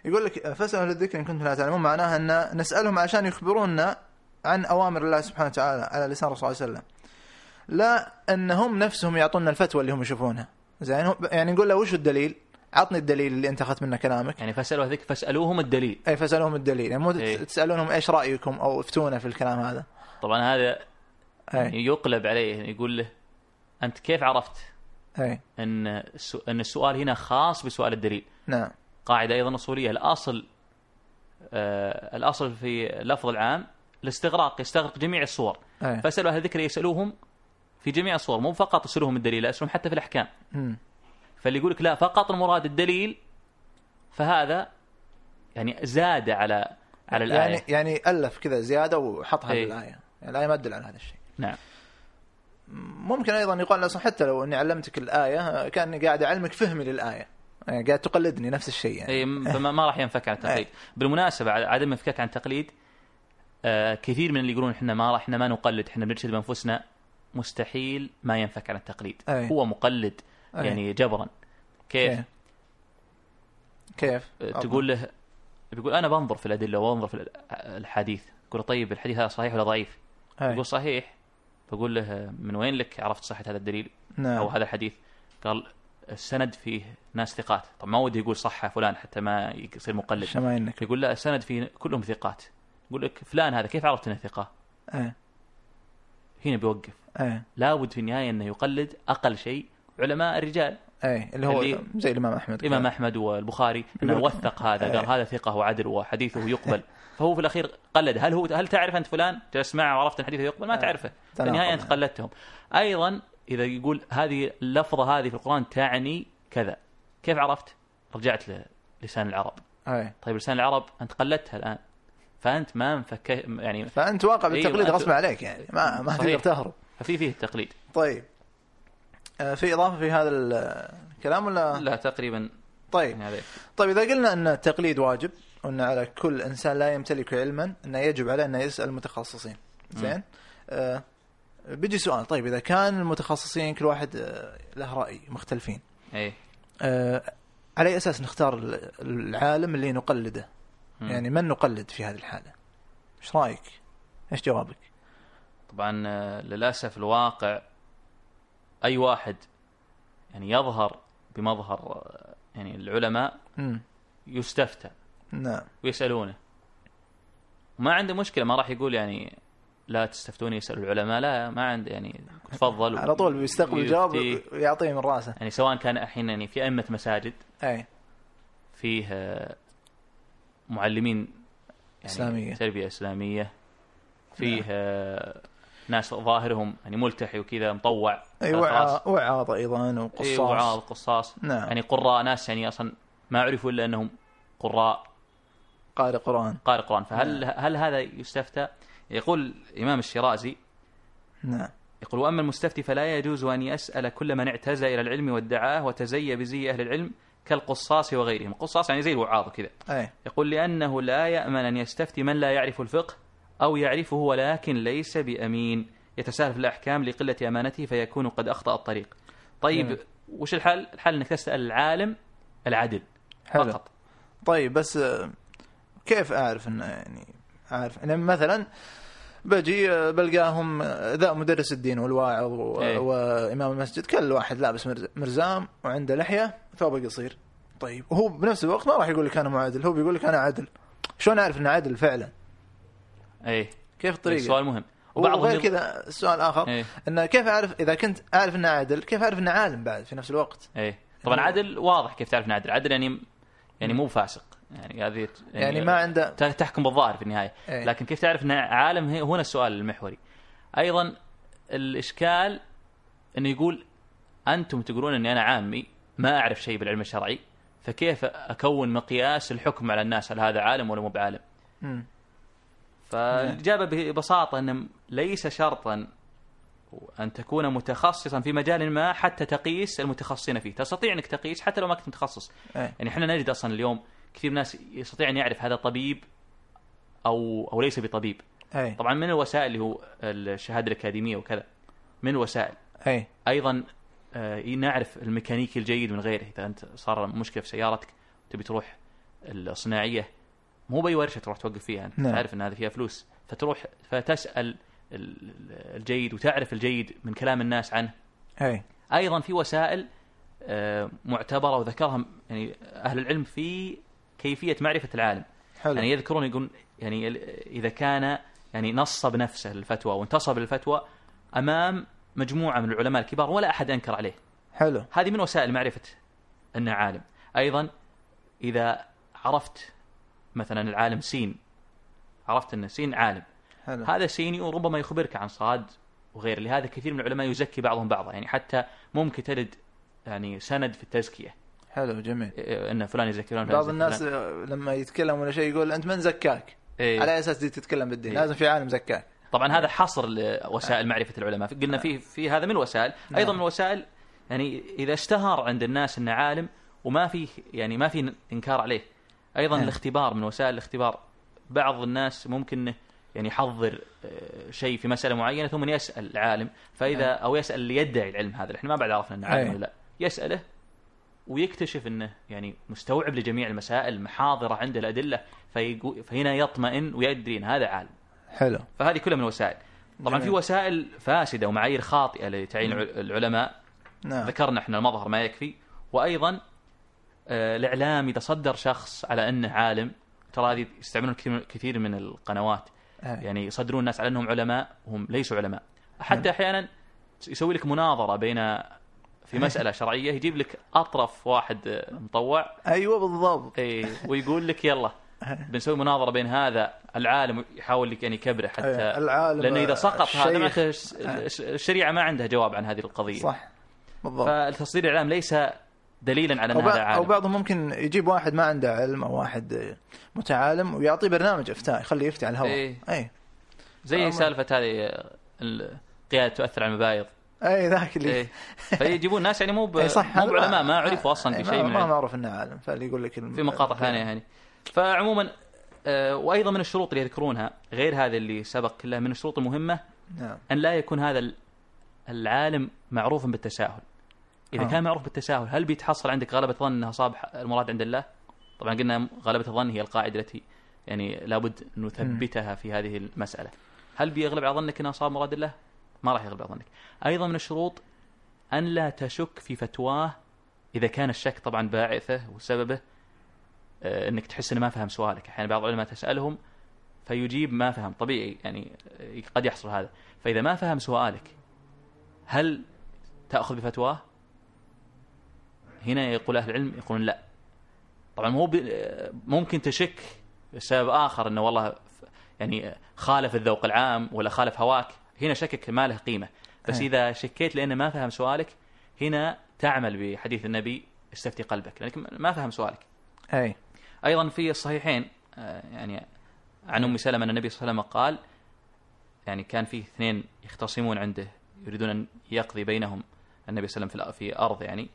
يقول لك فاسألوا أهل الذكر إن كنتم لا تعلمون. معناها أن نسألهم عشان يخبرونا عن أوامر الله سبحانه وتعالى على لسان الرسول صلى الله عليه وسلم. لا ان هم نفسهم يعطونا الفتوى اللي هم يشوفونها. زين يعني نقول له وش الدليل؟ عطني الدليل اللي أنت أخذت منه كلامك. يعني فاسالوا هذيك فاسالوهم الدليل. أي فاسالوهم الدليل. يعني مو إيه. تسألونهم إيش رأيكم أو افتونا في الكلام هذا. طبعا هذا يعني يقلب عليه يعني يقول له أنت كيف عرفت أي. أن أن السؤال هنا خاص بسؤال الدليل؟ نعم. قاعدة أيضا أصولية. الأصل آه الأصل في اللفظ العام الاستغراق يستغرق جميع الصور. أي. فاسالوا أهل الذكر يسألوهم في جميع الصور مو فقط يسالوهم الدليل لا يسالوهم حتى في الأحكام. فاللي يقول لك لا فقط المراد الدليل فهذا يعني زاد على على الآية. يعني يعني ألف كذا زيادة وحطها إيه. بالايه يعني الايه ما تدل على هذا الشيء. نعم. ممكن أيضا يقال أصلا حتى لو إني علمتك الآية كأني قاعد أعلمك فهمي للآية. يعني قاعد تقلدني نفس الشيء يعني. اي فما ما راح ينفك عن التقليد. بالمناسبة ع- عدم انفكاك عن التقليد آه كثير من اللي يقولون إحنا ما راح إحنا ما نقلد إحنا بنرشد بأنفسنا. مستحيل ما ينفك عن التقليد. أي. هو مقلد أي. يعني جبرا. كيف؟ كيف؟ آه، تقول له بيقول أنا بنظر في الأدلة وأنظر في الحديث. تقول له طيب الحديث هذا صحيح ولا ضعيف؟ أي. يقول صحيح. بقول له من وين لك عرفت صحة هذا الدليل؟ نعم. أو هذا الحديث؟ قال السند فيه ناس ثقات. طب ما ودي يقول صح فلان حتى ما يصير مقلد. شماينك يقول لا السند فيه كلهم ثقات. يقول لك فلان هذا كيف عرفت إنه ثقة؟ إيه هنا بيوقف. إيه. لابد في النهاية إنه يقلد أقل شيء علماء الرجال. إيه اللي هو اللي- زي الإمام أحمد الامام أحمد والبخاري إنه وثق هذا قال إيه. هذا ثقة وعدل وحديثه يقبل. فهو في الأخير قلد. هل هو هل تعرف أنت فلان؟ جلست معه وعرفت أن حديثه يقبل؟ ما إيه. تعرفه. في النهاية أنت. قلدتهم. أيضا إذا يقول هذه اللفظة هذه في القرآن تعني كذا. كيف عرفت؟ رجعت للسان العرب. إيه. طيب لسان العرب أنت قلدتها الآن. فأنت ما انفك يعني فأنت واقع بالتقليد أيوة، غصب عليك يعني. ما ما. تقدر تهرب ففي فيه التقليد. طيب. آه، في إضافة في هذا الكلام ولا؟ لا تقريبا. طيب. يعني طيب إذا قلنا أن التقليد واجب وأن على كل إنسان لا يمتلك علما أنه يجب عليه انه يسأل المتخصصين. زين؟ آه بيجي سؤال. طيب إذا كان المتخصصين كل واحد آه له رأي مختلفين. إيه. آه على أساس نختار ال- العالم اللي نقلده. يعني من نقلد في هذه الحالة؟ إيش رأيك؟ إيش جوابك؟ طبعا آه، للأسف الواقع أي واحد يعني يظهر بمظهر آه، يعني العلماء يستفتى نعم. ويسألونه. ما عنده مشكلة ما راح يقول يعني لا تستفتوني يسالوا العلماء لا ما عنده يعني تفضل. على طول بيستقبل الجواب. ويعطيه من رأسه. يعني سواء كان الحين يعني في أئمة مساجد أي. فيه آه، معلمين يعني إسلامية. تربية إسلامية فيه نعم. آه، ناس ظاهرهم يعني ملتحي وكذا مطوع أي. وعاظ أيضا وقصاص إيه، وعاظ قصاص نعم يعني قراء ناس يعني أصلا ما عرفوا إلا أنهم قراء قارئ قرآن قارئ قرآن فهل نعم. هل هذا يستفتى؟ يقول الامام الشيرازي نعم يقول وأما المستفتي فلا يجوز أن يسأل كل من اعتزى إلى العلم وادعاه وتزي بزي أهل العلم كالقصاص وغيرهم، القصاص يعني زي الوعاظ وكذا، أي يقول لأنه لا يأمن أن يستفتي من لا يعرف الفقه أو يعرفه ولكن ليس بأمين يتساهل في الأحكام لقلة أمانته فيكون قد أخطأ الطريق. طيب جميل. وش الحل؟ الحل إنك تسأل العالم العدل حلو فقط. طيب بس كيف أعرف انه يعني أعرف يعني مثلا بجي بلقاهم ذا مدرس الدين والواعظ و... إيه. وإمام المسجد كل واحد لابس مرز- مرزام وعنده لحية ثوبه قصير. طيب وهو بنفس الوقت ما راح يقول لك أنا معادل هو بيقول لك أنا عدل. شلون أعرف إنه عدل فعلا؟ اي كيف الطريقة؟ سؤال مهم. وبعضهم وغير كذا السؤال آخر إيه. انه كيف أعرف إذا كنت أعرف إنه عادل كيف أعرف إنه عالم بعد في نفس الوقت؟ إيه. طبعا عدل واضح كيف تعرف إنه عدل. عدل يعني يعني مو فاسق. يعني هذه يعني ما عنده تحكم بالظاهر في النهاية إيه. لكن كيف تعرف انه عالم هنا السؤال المحوري أيضا الإشكال انه يقول أنتم تقولون إني أنا عامي ما أعرف شيء بالعلم الشرعي فكيف أكون مقياس الحكم على الناس هل هذا عالم ولا مو بعالم. فالإجابة ببساطة انه ليس شرطا أن تكون متخصصا في مجال ما حتى تقيس المتخصصين فيه، تستطيع إنك تقيس حتى لو ما كنت متخصص. إيه. يعني إحنا نجد أصلا اليوم كثير ناس يستطيع أن يعرف هذا طبيب أو أو ليس بطبيب. أي طبعا من الوسائل اللي هو الشهادة الأكاديمية وكذا. من الوسائل. أي أيضا آه، نعرف الميكانيكي الجيد من غيره، إذا أنت صار مشكلة في سيارتك تبي تروح الصناعية مو بأي ورشة تروح توقف فيها أنت نعم. تعرف إن هذه فيها فلوس فتروح فتسأل ال- الجيد وتعرف الجيد من كلام الناس عنه أي أيضا في وسائل آه، معتبرة وذكرها يعني أهل العلم في كيفية معرفة العالم. حلو. يعني يذكرون يقول يعني إذا كان يعني نصب نفسه للفتوى وانتصب للفتوى أمام مجموعة من العلماء الكبار ولا أحد أنكر عليه. حلو. هذه من وسائل معرفة أنه عالم أيضا إذا عرفت مثلا العالم سين عرفت أن سين عالم. حلو. هذا سيني وربما يخبرك عن صاد وغيره لهذا كثير من العلماء يزكي بعضهم بعضا. يعني حتى ممكن تجد يعني سند في التزكية. حلو جميل إيه، فلان يزكي فلان فلان بعض يزكي الناس. آه، لما يتكلم ولا شيء يقول أنت من زكاك إيه. على أساس دي تتكلم بالدين إيه. لازم في عالم زكاك طبعا هذا حصر لوسائل معرفة العلماء قلنا في في هذا من الوسائل أيضا نعم. من الوسائل يعني إذا اشتهر عند الناس أنه عالم وما في يعني ما في إنكار عليه أيضا نعم. الاختبار من وسائل الاختبار بعض الناس ممكن يعني يحضر آه، شيء في مسألة معينة ثم يسأل العالم فإذا نعم. أو يسأل اللي يدعي العلم هذا إحنا ما بعد عرفنا إنه عالم أي. ولا لا يسأله ويكتشف إنه يعني مستوعب لجميع المسائل محاضرة عنده الأدلة فهنا يطمئن ويدري إن هذا عالم. حلو. فهذه كلها من الوسائل طبعا جميل. في وسائل فاسدة ومعايير خاطئة لتعيين العلماء. نعم. ذكرنا إحنا المظهر ما يكفي. وأيضا آه، الإعلام اذا صدر شخص على إنه عالم. ترى هذه يستعملون كثير- كثير من القنوات. أي. يعني يصدرون الناس على إنهم علماء وهم ليسوا علماء. حتى أحيانا يسوي لك مناظرة بين في مسألة شرعية يجيب لك أطرف واحد آه، مطوع. أيوه بالضبط. إي ويقول لك يلا بنسوي مناظرة بين هذا العالم يحاول لك يعني يكبره حتى. العالم لأنه إذا سقط هذا. معناته الش- الشريعة ما عندها جواب عن هذه القضية. صح. بالضبط. فالتصدير الإعلام ليس دليلا على أن هذا بع- أو عالم. بعضهم ممكن يجيب واحد ما عنده علم أو واحد آه، متعالم ويعطيه برنامج افتاء يخليه يفتي على الهواء. إي. زي سالفة هذه آه، القياده تؤثر على المبايض. اي ذاك اللي إيه. فيجيبون ناس يعني مو ب... اي صح مو هذا بعلماء ما عرفوا أصلا إيه، بشيء ما, من ما. معروف إنه عالم فاللي يقول لك الم- في مقاطع ثانية يعني فعموما آه، وأيضا من الشروط اللي يذكرونها غير هذا اللي سبق كلها من الشروط المهمة نعم. أن لا يكون هذا ال- العالم معروفا بالتساهل. إذا آه. كان معروف بالتساهل هل بيتحصل عندك غلبة ظن انه صاب المراد عند الله؟ طبعا قلنا غلبة الظن هي القاعدة التي يعني لابد أن نثبتها في هذه المسألة. هل بيغلب على ظنك انه صاب مراد الله؟ ما راح يغلب ظنك أيضا من الشروط أن لا تشك في فتواه إذا كان الشك طبعا باعثه وسببه آه، إنك تحس إنه ما فهم سؤالك. أحيانا بعض العلماء تسألهم فيجيب ما فهم. طبيعي يعني آه، قد يحصل هذا. فإذا ما فهم سؤالك هل تأخذ بفتواه؟ هنا يقول أهل العلم يقولون لا. طبعا مو آه، ممكن تشك بسبب آخر إنه والله يعني خالف الذوق العام ولا خالف هواك. هنا شكك ما له قيمة. بس أي. إذا شكيت لأنه ما فهم سؤالك هنا تعمل بحديث النبي استفتي قلبك لأنك ما فهم سؤالك. أي. أيضا في الصحيحين آه، يعني عن أم سلمة أن النبي صلى الله عليه وسلم قال يعني كان فيه اثنين يختصمون عنده يريدون أن يقضي بينهم النبي صلى الله عليه وسلم في- في أرض يعني.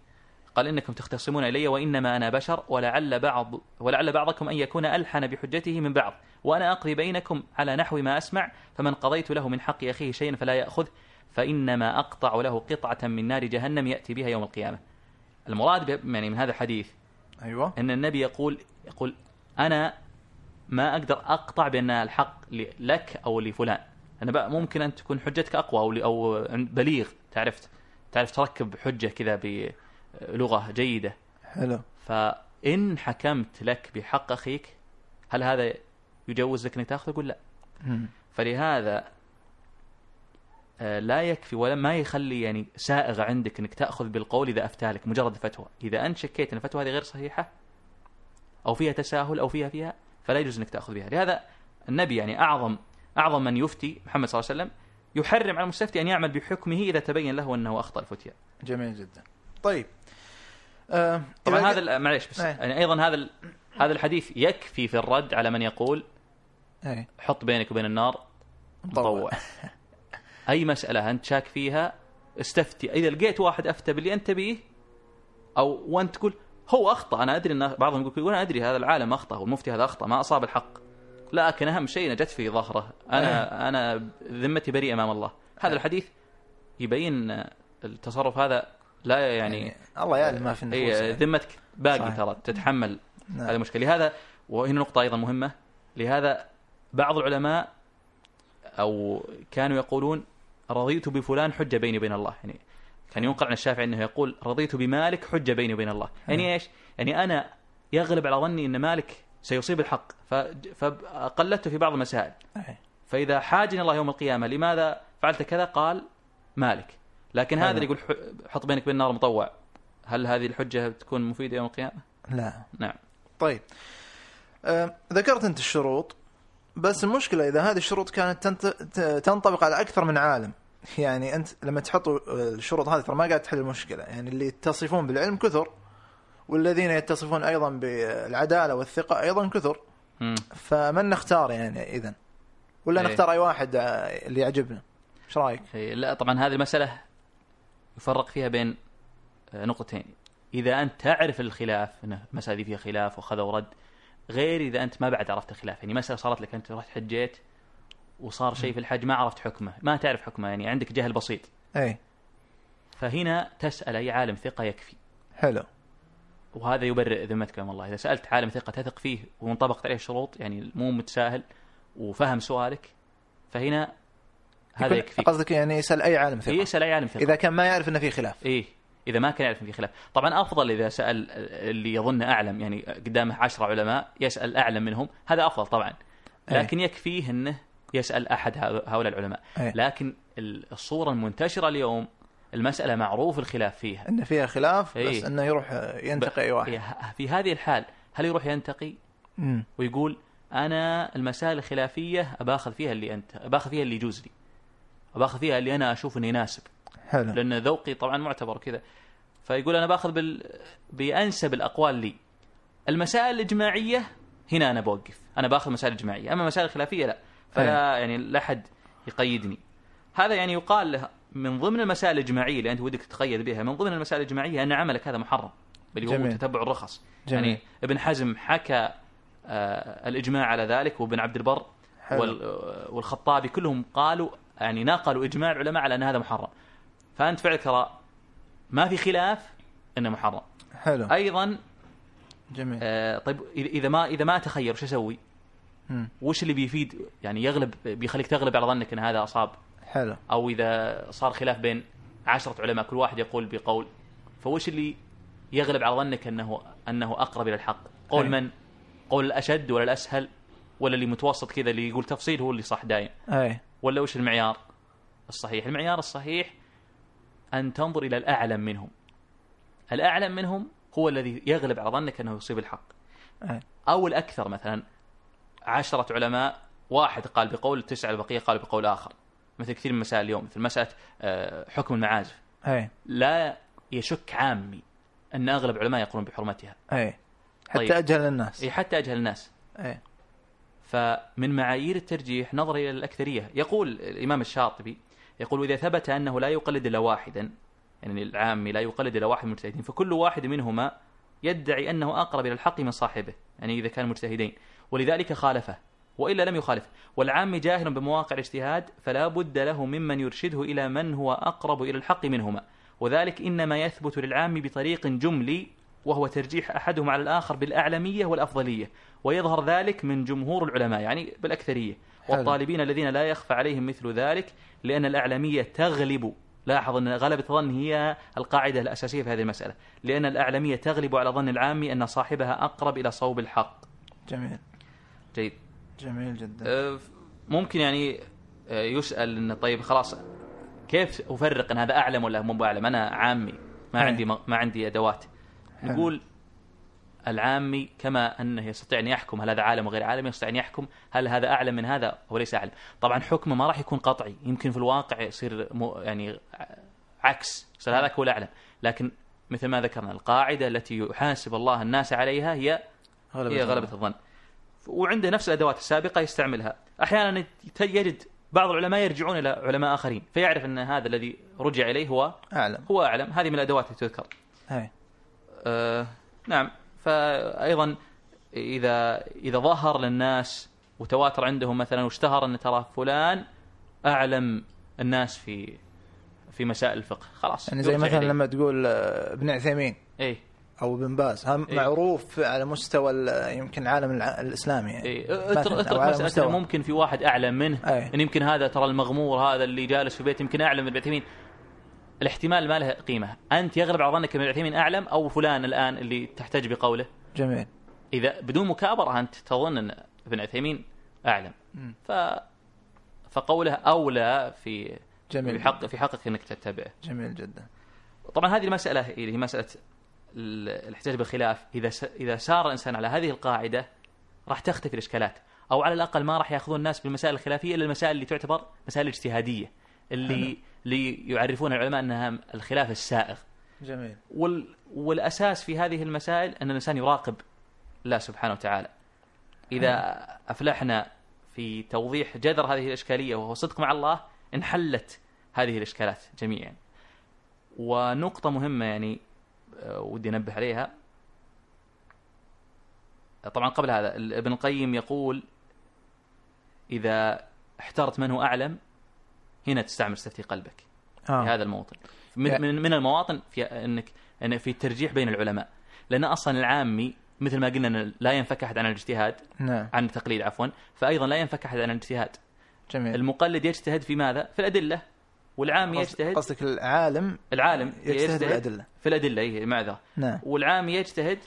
قال إنكم تختصمون إلي وإنما أنا بشر ولعل بعض ولعل بعضكم أن يكون ألحن بحجته من بعض وأنا أقضي بينكم على نحو ما أسمع فمن قضيت له من حق أخيه شيئا فلا ياخذ فإنما أقطع له قطعة من نار جهنم يأتي بها يوم القيامة. المراد ب- يعني من هذا الحديث أيوه. أن النبي يقول يقول أنا ما أقدر أقطع بأن الحق لك أو لفلان. أنا بقى ممكن أن تكون حجتك أقوى أو أو بليغ تعرف تعرف تركب حجة كذا بلغه جيدة حلو فإن حكمت لك بحق أخيك هل هذا يجوز لك إنك تأخذه؟ يقول لا مم. فلهذا آه، لا يكفي ولا ما يخلي يعني سائغ عندك إنك تأخذ بالقول إذا أفتى لك مجرد فتوى، إذا أنت شكيت إن الفتوى هذه غير صحيحة أو فيها تساهل أو فيها فيها فلا يجوز إنك تأخذ بها، لهذا النبي يعني أعظم أعظم من يفتي محمد صلى الله عليه وسلم يحرم على المستفتي أن يعمل بحكمه إذا تبين له أنه أخطأ الفتيا. جميل جدا طيب. آه طبعا هذا ال- معليش بس إيه. يعني أيضا هذا ال- هذا الحديث يكفي في الرد على من يقول إيه. حط بينك وبين النار مطوع. أي مسألة أنت شاك فيها استفتي. إذا لقيت واحد أفتى باللي أنت بيه أو وأنت تقول هو أخطأ أنا أدري إن بعضهم يقول أنا أدري هذا العالم أخطأ والمفتي هذا أخطأ ما أصاب الحق. لكن أهم شيء نجت في ظهره. أنا أنا ذمتي بريء أمام الله. هذا الحديث يبين التصرف هذا لا يعني يعني الله يعلم ما في النفوس يعني. ذمتك باقي صحيح. ترى تتحمل نعم. هذه مشكله لهذا وهنا نقطة أيضا مهمة. لهذا بعض العلماء أو كانوا يقولون رضيت بفلان حجه بيني وبين الله. يعني كان ينقل عن الشافعي إنه يقول رضيت بمالك حجه بيني وبين الله. يعني إيش؟ يعني أنا يغلب على ظني إن مالك سيصيب الحق فقلدته في بعض المسائل. فإذا حاجني الله يوم القيامة لماذا فعلت كذا؟ قال مالك. لكن هذا. اللي يقول ح- حط بينك وبين النار مطوع. هل هذه الحجة تكون مفيدة يوم القيامة؟ لا. نعم. طيب. آه ذكرت أنت الشروط بس المشكلة إذا هذه الشروط كانت تنت... ت- تنطبق على أكثر من عالم. يعني أنت لما تحطوا الشروط هذه ترى ما قاعد تحل المشكلة. يعني اللي يتصفون بالعلم كثر والذين يتصفون أيضا بالعدالة والثقة أيضا كثر. مم. فمن نختار يعني اذا ولا إيه. نختار أي واحد اللي يعجبنا؟ إيش رأيك؟ إيه، لا طبعا هذه المسألة يفرق فيها بين آه، نقطتين. إذا أنت تعرف الخلاف المسألة دي فيها خلاف وخذ ورد غير إذا أنت ما بعد عرفت الخلاف. يعني مسألة صارت لك أنت رحت حجيت وصار شيء في الحج ما عرفت حكمه ما تعرف حكمه يعني عندك جهل بسيط. أي. فهنا تسأل أي عالم ثقة يكفي. حلو. وهذا يبرئ ذمتك امام الله إذا سألت عالم ثقة تثق فيه وانطبقت عليه الشروط يعني مو متساهل وفهم سؤالك فهنا هذا يكفي. قصدك يعني يسأل أي عالم ثقة. يسأل أي عالم ثقة. إذا كان ما يعرف إنه في خلاف. إيه إذا ما كان يعرف ان في خلاف. طبعا أفضل إذا سأل اللي يظن أعلم يعني قدامه عشرة علماء يسأل أعلم منهم هذا أفضل طبعا. أي. لكن يكفيه إنه يسأل أحد هؤ- هؤلاء العلماء. أي. لكن ال- الصورة المنتشرة اليوم المسألة معروف الخلاف فيها. إن فيها خلاف بس إيه. إنه يروح ينتقي أي واحد. إيه، في هذه الحال هل يروح ينتقي؟ مم. ويقول أنا المسائل الخلافية أباخذ فيها اللي انت أباخذ فيها اللي يجوز لي. اباخذ فيها اللي أنا أشوف انه يناسب حلو. لأن ذوقي طبعا معتبر كذا. فيقول أنا بأخذ بال... بأنسب الأقوال لي. المسائل الإجماعية هنا أنا بوقف. أنا بأخذ مسائل إجماعية. أما المسائل الخلافيه لا. فلا يعني لا أحد يقيدني. هذا يعني يقال له من ضمن المسائل الإجماعية اللي أنت ودك تقيد بها من ضمن المسائل الإجماعية أن عملك هذا محرم. اللي هو. تتبع الرخص. جميل. يعني ابن حزم حكى آه الإجماع على ذلك وابن عبد البر. وال والخطابي كلهم قالوا يعني ناقلوا إجماع العلماء على أن هذا محرم فأنت فعلك ترى ما في خلاف إنه محرم حلو أيضا جميل آه طيب اذا ما إذا ما تخير وش أسوي؟ وش اللي بيفيد يعني يغلب بيخليك تغلب على ظنك إن هذا أصاب حلو أو إذا صار خلاف بين عشرة علماء كل واحد يقول بقول فوش اللي يغلب على ظنك انه إنه أقرب إلى الحق؟ قول. من؟ قول الأشد ولا الأسهل؟ ولا اللي متوسط كذا اللي يقول تفصيل هو اللي صح دايم؟ أي ولا وش المعيار؟ الصحيح. المعيار الصحيح أن تنظر إلى الأعلم منهم. الأعلم منهم هو الذي يغلب على ظنك أنه يصيب الحق. أي. أو الأكثر مثلا عشرة علماء واحد قال بقول التسعة البقية قالوا بقول آخر. مثل كثير من مسائل اليوم مثل مسألة آه، حكم المعازف. أي. لا يشك عامي أن أغلب العلماء يقولون بحرمتها. أي. حتى طيب. أجهل الناس. إيه، حتى أجهل الناس. أي. فمن معايير الترجيح نظر إلى الأكثرية، يقول الإمام الشاطبي يقول إذا ثبت أنه لا يقلد إلا واحدا يعني العامي لا يقلد إلا واحد من المجتهدين فكل واحد منهما يدعي أنه أقرب إلى الحق من صاحبه، يعني إذا كانوا مجتهدين، ولذلك خالفه وإلا لم يخالف، والعام جاهل بمواقع الاجتهاد فلا بد له ممن يرشده إلى من هو أقرب إلى الحق منهما، وذلك إنما يثبت للعام بطريق جملي وهو ترجيح أحدهم على الآخر بالأعلمية والأفضلية ويظهر ذلك من جمهور العلماء يعني بالأكثرية. والطالبين الذين لا يخفى عليهم مثل ذلك لأن الأعلمية تغلب. لاحظ أن غلبة الظن هي القاعدة الأساسية في هذه المسألة. لأن الأعلمية تغلب على ظن العامي أن صاحبها أقرب إلى صوب الحق. جميل. جيد. جميل جدا. أه، ممكن يعني أه، يسأل أن طيب خلاص كيف أفرق أن هذا أعلم ولا مو بأعلم أنا عامي ما. عندي ما عندي أدوات. نقول العامي كما أنه يستطيع أن يحكم هل هذا عالم وغير عالم يستطيع أن يحكم هل هذا أعلم من هذا أو ليس أعلم. طبعا حكمه ما راح يكون قطعي يمكن في الواقع يصير مو يعني عكس يصير هذاك هو الأعلم. لكن مثل ما ذكرنا القاعدة التي يحاسب الله الناس عليها هي هي غلبة الظن. وعنده نفس الأدوات السابقة يستعملها. أحيانا يت- يجد بعض العلماء يرجعون إلى علماء آخرين فيعرف أن هذا الذي رجع إليه هو أعلم. هو أعلم. هذه من الأدوات التي تذكر. هي. آه نعم فأيضا إذا إذا ظهر للناس وتواتر عندهم مثلا واشتهر أن ترى فلان أعلم الناس في في مسائل الفقه خلاص يعني زي مثلا إليه. لما تقول آه، ابن عثيمين إيه أو ابن باز هم إيه. معروف على مستوى يمكن العالم الع- الإسلامي يعني إيه اترك مسألة مستوى. ممكن في واحد أعلم منه أي. إن يمكن هذا ترى المغمور هذا اللي جالس في بيت يمكن أعلم من ابن عثيمين الاحتمال ما له قيمة. أنت يغلب على ظنك من ابن عثيمين أعلم أو فلان الآن اللي تحتج بقوله. جميل. إذا بدون مكابرة أنت تظن أن ابن عثيمين أعلم. مم. ف فقوله أولى في جميل في حق في حقك أنك تتبعه. جميل جدا. طبعا هذه المسألة اللي هي مسألة ال- الاحتجاج بالخلاف. إذا س... إذا سار الإنسان على هذه القاعدة راح تختفي الإشكالات. أو على الأقل ما راح يأخذون الناس بالمسائل الخلافية إلا المسائل اللي تعتبر مسائل اجتهادية. اللي اللي يعرفون العلماء أنها الخلاف السائغ. جميل. وال... والأساس في هذه المسائل أن الإنسان يراقب الله سبحانه وتعالى. إذا أفلحنا في توضيح جذر هذه الإشكالية وهو صدق مع الله انحلت هذه الإشكالات جميعا. ونقطة مهمة يعني آه، ودي أنبه عليها. طبعا قبل هذا ابن القيم يقول إذا احترت من هو أعلم هنا تستعمل استفتي قلبك. في آه هذا الموطن. من, يا- من, المواطن في انك إن في الترجيح بين العلماء. لأن أصلا العامي مثل ما قلنا لا ينفك أحد عن الاجتهاد نعم. عن التقليد عفوا فايضا لا ينفك أحد عن الاجتهاد. جميل. المقلد يجتهد في ماذا؟ في الأدلة والعامي قصد- يجتهد قصدك العالم العالم يجتهد بالادله في الأدلة اي معذرة. نعم. والعامي يجتهد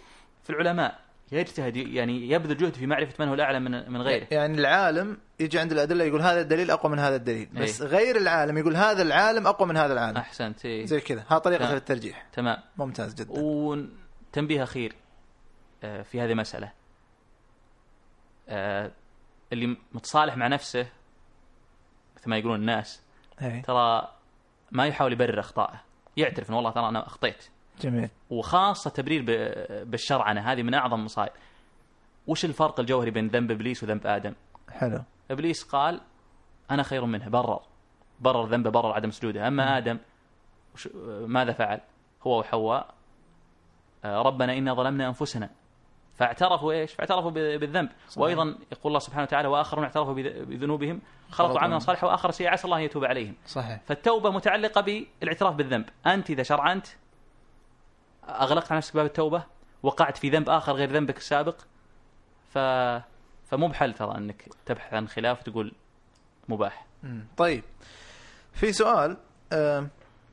في العلماء. يجتهد يعني يبذل جهد في معرفة من هو الاعلم من من غيره يعني العالم يجي عند الأدلة يقول هذا الدليل أقوى من هذا الدليل بس إيه. غير العالم يقول هذا العالم أقوى من هذا العالم أحسنت إي. زي كذا ها طريقة نعم. الترجيح تمام ممتاز جدا وتنبيه أخير آه، في هذه المسألة آه، اللي متصالح مع نفسه مثل ما يقولون الناس إيه. ترى ما يحاول يبرر أخطائه يعترف انه والله ترى أنا أخطيت جميل. وخاصة تبرير بالشرعنه هذه من أعظم المصائب وش الفرق الجوهري بين ذنب إبليس وذنب آدم؟ حلو. إبليس قال أنا خير منه برر. برر ذنبه برر عدم سجوده. أما آدم ماذا فعل؟ هو وحواء. آه، ربنا إنا ظلمنا أنفسنا. فاعترفوا إيش؟ فاعترفوا بالذنب. صحيح. وأيضا يقول الله سبحانه وتعالى وآخرون اعترفوا بذ- بذنوبهم. خلطوا خلطوا. عملا صالحا وآخر سيئا عسى الله أن يتوب عليهم. صحيح. فالتوبة متعلقة بالإعتراف بالذنب. أنت إذا شرعنت أغلقت على نفسك باب التوبة وقعت في ذنب آخر غير ذنبك السابق ف فمو بحل ترى أنك تبحث عن خلاف وتقول مباح. طيب في سؤال آم،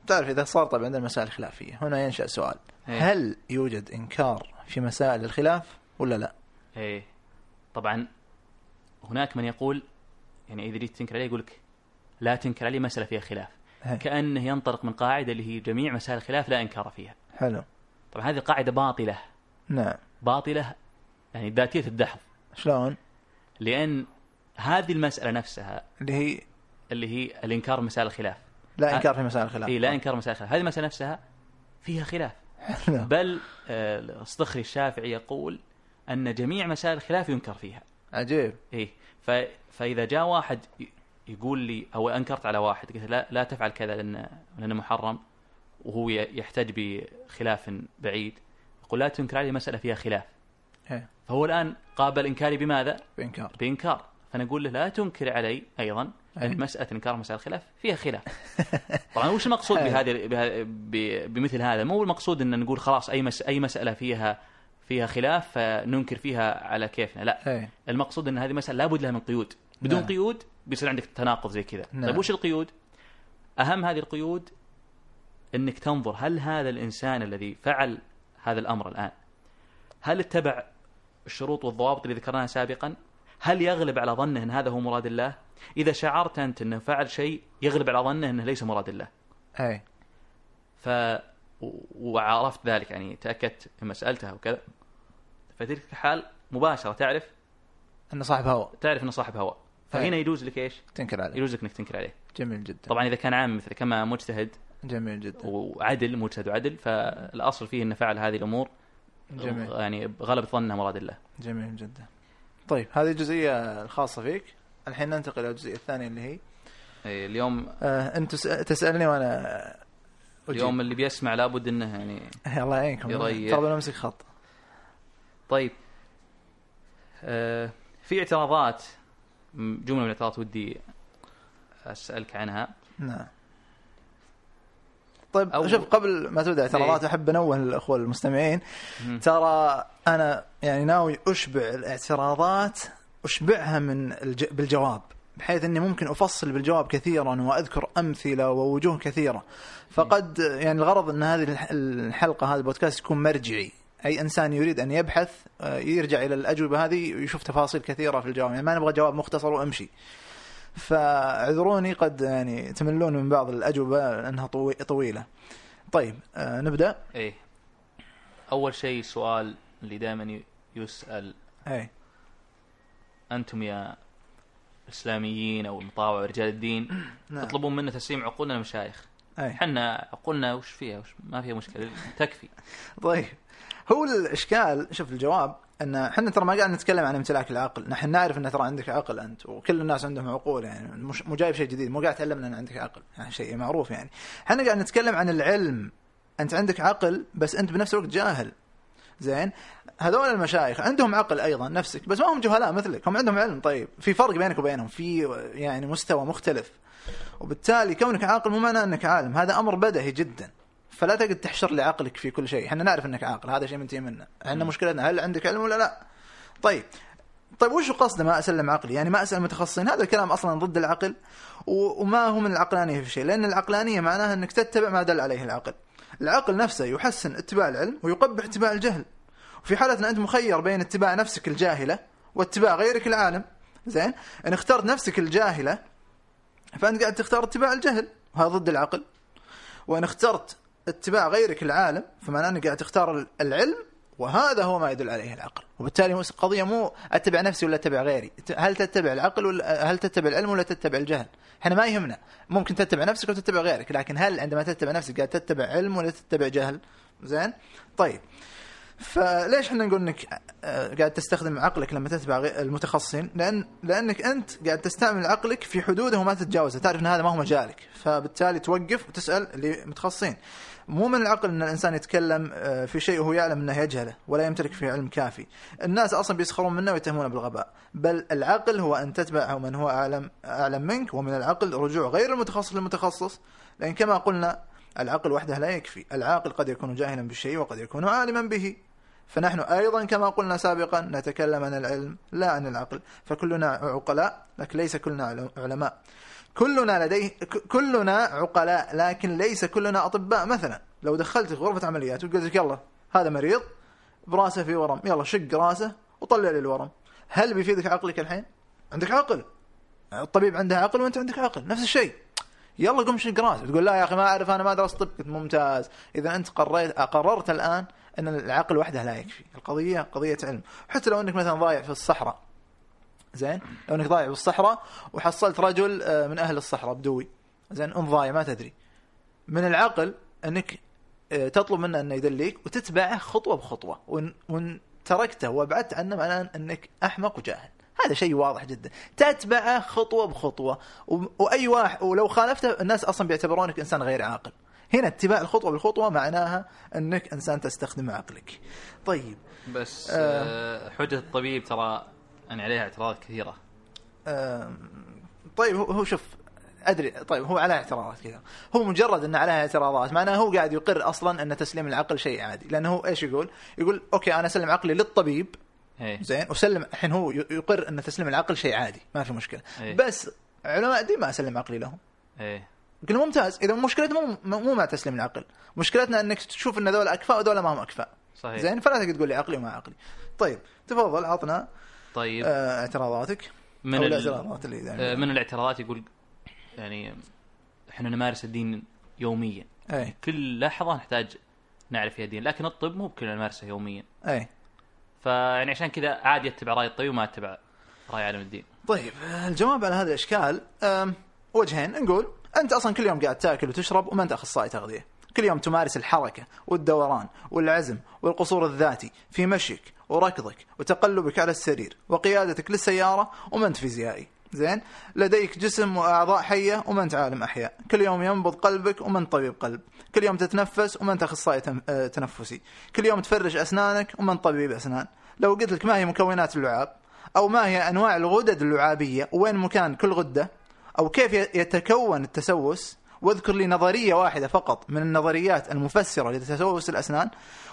تعرف إذا صار طبعا عندنا مسائل خلافية هنا ينشأ سؤال إيه. هل يوجد إنكار في مسائل الخلاف ولا لا؟ إيه طبعا هناك من يقول يعني إذا جيت تنكر عليه يقول لك لا تنكر عليه مساله فيها خلاف إيه. كأنه ينطلق من قاعدة اللي هي جميع مسائل الخلاف لا إنكار فيها حلو طبعا هذه قاعدة باطلة. نعم. باطلة يعني ذاتية الدحض. شلون؟ لأن هذه المسألة نفسها اللي هي اللي هي الإنكار مسائل الخلاف. لا إنكار في مسائل الخلاف. اي لا إنكار مسائل الخلاف. هذه المسألة نفسها فيها خلاف. بل آه، الصخري الشافعي يقول أن جميع مسائل الخلاف ينكر فيها. عجيب. إيه ف... فإذا جاء واحد يقول لي أو أنكرت على واحد قلت لا لا تفعل كذا لأن لأنه محرم. وهو يحتج بخلاف بعيد يقول لا تنكر عليه مسألة فيها خلاف إيه. فهو الآن قابل إنكاري بماذا؟ بإنكار بإنكار أنا أقول له لا تنكر علي أيضا أي. لأن مسألة إنكار مسائل الخلاف فيها خلاف طبعا وش المقصود أي. بهذه بمثل هذا مو المقصود إن نقول خلاص أي مس أي مسألة فيها فيها خلاف فننكر فيها على كيفنا لا اي المقصود إن هذه مسألة لابد لها من قيود بدون نعم. قيود بيصير عندك تناقض زي كذا نعم. طيب وش القيود أهم هذه القيود إنك تنظر هل هذا الإنسان الذي فعل هذا الأمر الآن هل اتبع الشروط والضوابط اللي ذكرناها سابقا؟ هل يغلب على ظنه إن هذا هو مراد الله؟ إذا شعرت أنت إنه فعل شيء يغلب على ظنه إنه ليس مراد الله. أي. ف وعرفت ذلك يعني تأكدت لما سألتها وكذا. فتلك الحال مباشرة تعرف إنه صاحب هوى. تعرف إنه صاحب هوى. فهنا يجوز لك إيش؟ تنكر عليه. يجوز لك إنك تنكر عليه. جميل جدا. طبعا إذا كان عام مثل كما مجتهد جميل جدا. وعدل مجتهد وعدل فالأصل فيه انه فعل هذه الأمور جميل. يعني غلبة ظنه مراد الله. جميل جدا. طيب هذه الجزئية الخاصة فيك. الحين ننتقل إلى الجزئية الثانية اللي هي؟ إيه، اليوم آه أنت تس- تسألني وأنا أجيب. اليوم اللي بيسمع لابد إنه يعني الله يعينكم. ترى بنمسك خط. طيب. آه في اعتراضات جملة من الاعتراضات ودي أسألك عنها. نعم. طيب أو- شوف قبل ما تبدأ اعتراضات إيه. احب انوه للاخوه المستمعين. مم. ترى أنا يعني ناوي أشبع الاعتراضات أشبعها من الج... بالجواب بحيث إني ممكن أفصل بالجواب كثيرا وأذكر أمثلة ووجوه كثيرة. فقد يعني الغرض إن هذه الح- الحلقة هذا البودكاست يكون مرجعي. أي إنسان يريد أن يبحث آه، يرجع إلى الأجوبة هذه ويشوف تفاصيل كثيرة في الجواب. يعني ما نبغى جواب مختصر وأمشي. فاعذروني قد يعني تملون من بعض الأجوبة لأنها طوي- طويلة. طيب آه نبدأ. إيه. أول شيء سؤال اللي دائما يسأل اي أنتم يا إسلاميين أو المطاوع ورجال الدين نعم. تطلبون منا تسليم عقولنا للمشايخ. اي إحنا عقولنا وش فيها؟ وش ما فيها مشكلة تكفي. طيب هو الإشكال شوف الجواب إن إحنا ترى ما قاعد نتكلم عن امتلاك العقل، نحن نعرف إن ترى عندك عقل أنت وكل الناس عندهم عقول يعني مش مو جايب شيء جديد، مو قاعد تعلمنا إن عندك عقل، يعني شيء معروف يعني. إحنا قاعد نتكلم عن العلم، أنت عندك عقل بس أنت بنفس الوقت جاهل. زين؟ هذول المشايخ عندهم عقل أيضا نفسك بس ما هم جهلاء مثلك، هم عندهم علم طيب، في فرق بينك وبينهم، في يعني مستوى مختلف. وبالتالي كونك عاقل مو معناه إنك عالم، هذا أمر بدهي جدا. فلا تقعد تحشر لي عقلك في كل شيء، إحنا نعرف إنك عاقل، هذا شيء منتهي منه، إحنا مشكلتنا هل عندك علم ولا لا؟ طيب طيب وش قصده ما أسلم عقلي؟ يعني ما أسأل متخصصين، هذا الكلام أصلا ضد العقل وما هو من العقلانية في شيء، لأن العقلانية معناها إنك تتبع ما دل عليه العقل. العقل نفسه يحسن اتباع العلم ويقبح اتباع الجهل. وفي حالتنا أنت مخير بين اتباع نفسك الجاهلة واتباع غيرك العالم. زين؟ إن اخترت نفسك الجاهلة فأنت قاعد تختار اتباع الجهل وهذا ضد العقل. وإن اخترت اتباع غيرك العالم فمعناه أنك قاعد تختار العلم وهذا هو ما يدل عليه العقل. وبالتالي القضية مو أتبع نفسي ولا أتبع غيري. هل تتبع العقل ولا هل تتبع العلم ولا تتبع الجهل؟ إحنا ما يهمنا. ممكن تتبع نفسك وتتبع غيرك لكن هل عندما تتبع نفسك قاعد تتبع علم ولا تتبع جهل؟ زين؟ طيب. فليش إحنا نقول إنك آه، قاعد تستخدم عقلك لما تتبع المتخصصين؟ لأن لأنك أنت قاعد تستعمل عقلك في حدوده وما تتجاوزه. تعرف إن هذا ما هو مجالك. فبالتالي توقف وتسأل اللي متخصصين مو من العقل إن الإنسان يتكلم آه، في شيء وهو يعلم إنه يجهله ولا يمتلك فيه علم كافي. الناس أصلا بيسخرون منه ويتهمونه بالغباء. بل العقل هو أن تتبع من هو أعلم أعلم منك ومن العقل رجوع غير المتخصص للمتخصص. لأن كما قلنا العقل وحده لا يكفي. العاقل قد يكون جاهلا بالشيء وقد يكون عالما به. فنحن أيضا كما قلنا سابقا نتكلم عن العلم لا عن العقل. فكلنا عقلاء لكن ليس كلنا عل- علماء. كلنا لديه كلنا عقلاء لكن ليس كلنا أطباء. مثلا لو دخلت غرفة عمليات وقلت لك يلا هذا مريض براسه في ورم يلا شق راسه وطلع لي الورم. هل بيفيدك عقلك الحين؟ عندك عقل. الطبيب عنده عقل وأنت عندك عقل. نفس الشيء. يلا قم شق راسه تقول لا يا أخي ما أعرف أنا ما درست طب. قلت ممتاز. إذا أنت قررت قررت الآن أن العقل وحده لا يكفي. القضية قضية علم. حتى لو أنك مثلا ضايع في الصحراء زين؟ لو إنك ضايع في الصحراء وحصلت رجل آه، من أهل الصحراء بدوي. زين؟ انت ضايع ما تدري. من العقل إنك آه، تطلب منه أنه يدليك وتتبعه خطوة بخطوة. وإن, وإن تركته وأبعدت عنه معناه إنك أحمق وجاهل. هذا شيء واضح جدا. تتبعه خطوة بخطوة. وأي واحد ولو خالفته الناس أصلا بيعتبرونك إنسان غير عاقل. هنا اتباع الخطوة بالخطوه معناها إنك إنسان تستخدم عقلك. طيب. بس آه. آه حجة الطبيب ترى يعني عليها اعتراضات كثيرة. آم، طيب هو هو شوف أدري طيب هو عليه اعتراضات كذا. هو مجرد إنه عليه اعتراضات معناه هو قاعد يقر أصلا إن تسليم العقل شيء عادي. لأنه هو إيش يقول؟ يقول أوكي أنا أسلم عقلي للطبيب إيه. زين وسلم الحين هو يقر إن تسليم العقل شيء عادي ما في مشكلة. إيه. بس علماء الدين ما أسلم عقلي لهم. إيه. ممتاز إذا مشكلتنا مو مو مع تسليم العقل مشكلتنا إنك تشوف إن ذولا أكفاء وذولا ما هم أكفاء. صحيح. زين فلا تقول لي عقلي وما عقلي. طيب تفضل عطنا. طيب. آه اعتراضاتك؟ من الاعتراضات اللي آه، من الاعتراضات يقول يعني إحنا نمارس الدين يوميا. أي. كل لحظة نحتاج نعرف فيها دين لكن الطب مو بكل نمارسه يوميا. أي. فيعني عشان كذا عادي اتبع رأي الطبيب وما اتبع رأي عالم الدين. طيب الجواب على هذا الإشكال وجهين. نقول أنت أصلا كل يوم قاعد تاكل وتشرب وما أنت أخصائي تغذية. كل يوم تمارس الحركة والدوران والعزم والقصور الذاتي في مشيك. وركضك وتقلبك على السرير وقيادتك للسيارة وما انت فيزيائي. زين؟ لديك جسم وأعضاء حية وما انت عالم أحياء. كل يوم ينبض قلبك وما انت طبيب قلب. كل يوم تتنفس وما انت اخصائي آه، تنفسي. كل يوم تفرش أسنانك وما انت طبيب أسنان. لو قلت لك ما هي مكونات اللعاب أو ما هي أنواع الغدد اللعابية وين مكان كل غدة أو كيف يتكون التسوس واذكر لي نظرية واحدة فقط من النظريات المفسرة لتسوس الأسنان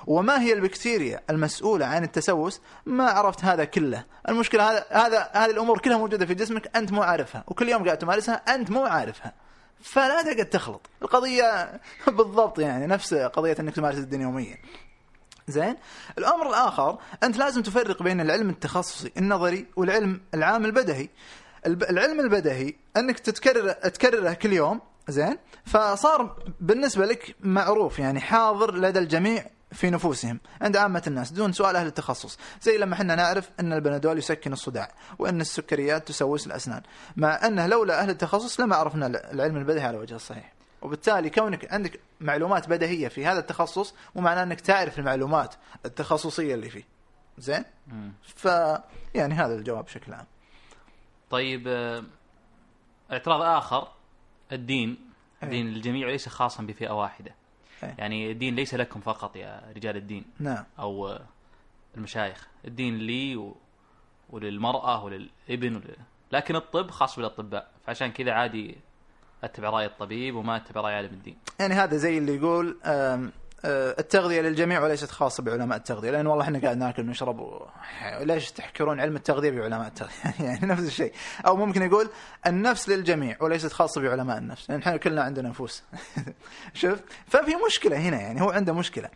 وما هي البكتيريا المسؤولة عن التسوس؟ ما عرفت هذا كله. المشكلة هذا هذا هذه الأمور كلها موجودة في جسمك أنت مو عارفها وكل يوم قاعد تمارسها أنت مو عارفها. فلا تقعد تخلط. القضية بالضبط يعني نفس قضية إنك تمارس الدين يوميا. زين؟ الأمر الآخر أنت لازم تفرق بين العلم التخصصي النظري والعلم العام البدهي. الب- العلم البدهي إنك تتكرر تكرره كل يوم زين؟ فصار بالنسبة لك معروف يعني حاضر لدى الجميع في نفوسهم عند عامة الناس دون سؤال أهل التخصص. زي لما إحنا نعرف أن البنادول يسكن الصداع وأن السكريات تسوس الأسنان. مع أنه لولا أهل التخصص لما عرفنا العلم البدهي على وجه الصحيح. وبالتالي كونك عندك معلومات بديهية في هذا التخصص مو معناه أنك تعرف المعلومات التخصصية اللي فيه. زين. ف يعني هذا الجواب بشكل عام. طيب آه، اعتراض آخر. الدين أي. الدين للجميع وليس خاصا بفئة واحدة. أي. يعني الدين ليس لكم فقط يا رجال الدين نعم. أو المشايخ. الدين لي و... وللمرأة وللابن ول... لكن الطب خاص بالأطباء. فعشان كذا عادي أتبع رأي الطبيب وما أتبع رأي عالم الدين. يعني هذا زي اللي يقول التغذية للجميع وليست خاصة بعلماء التغذية لأن والله إحنا قاعد ناكل ونشرب و... ليش تحكرون علم التغذية بعلماء التغذية؟ يعني نفس الشيء. أو ممكن يقول النفس للجميع وليست خاصة بعلماء النفس لأن إحنا كلنا عندنا نفوس. شوف ففي مشكلة هنا يعني هو عنده مشكلة.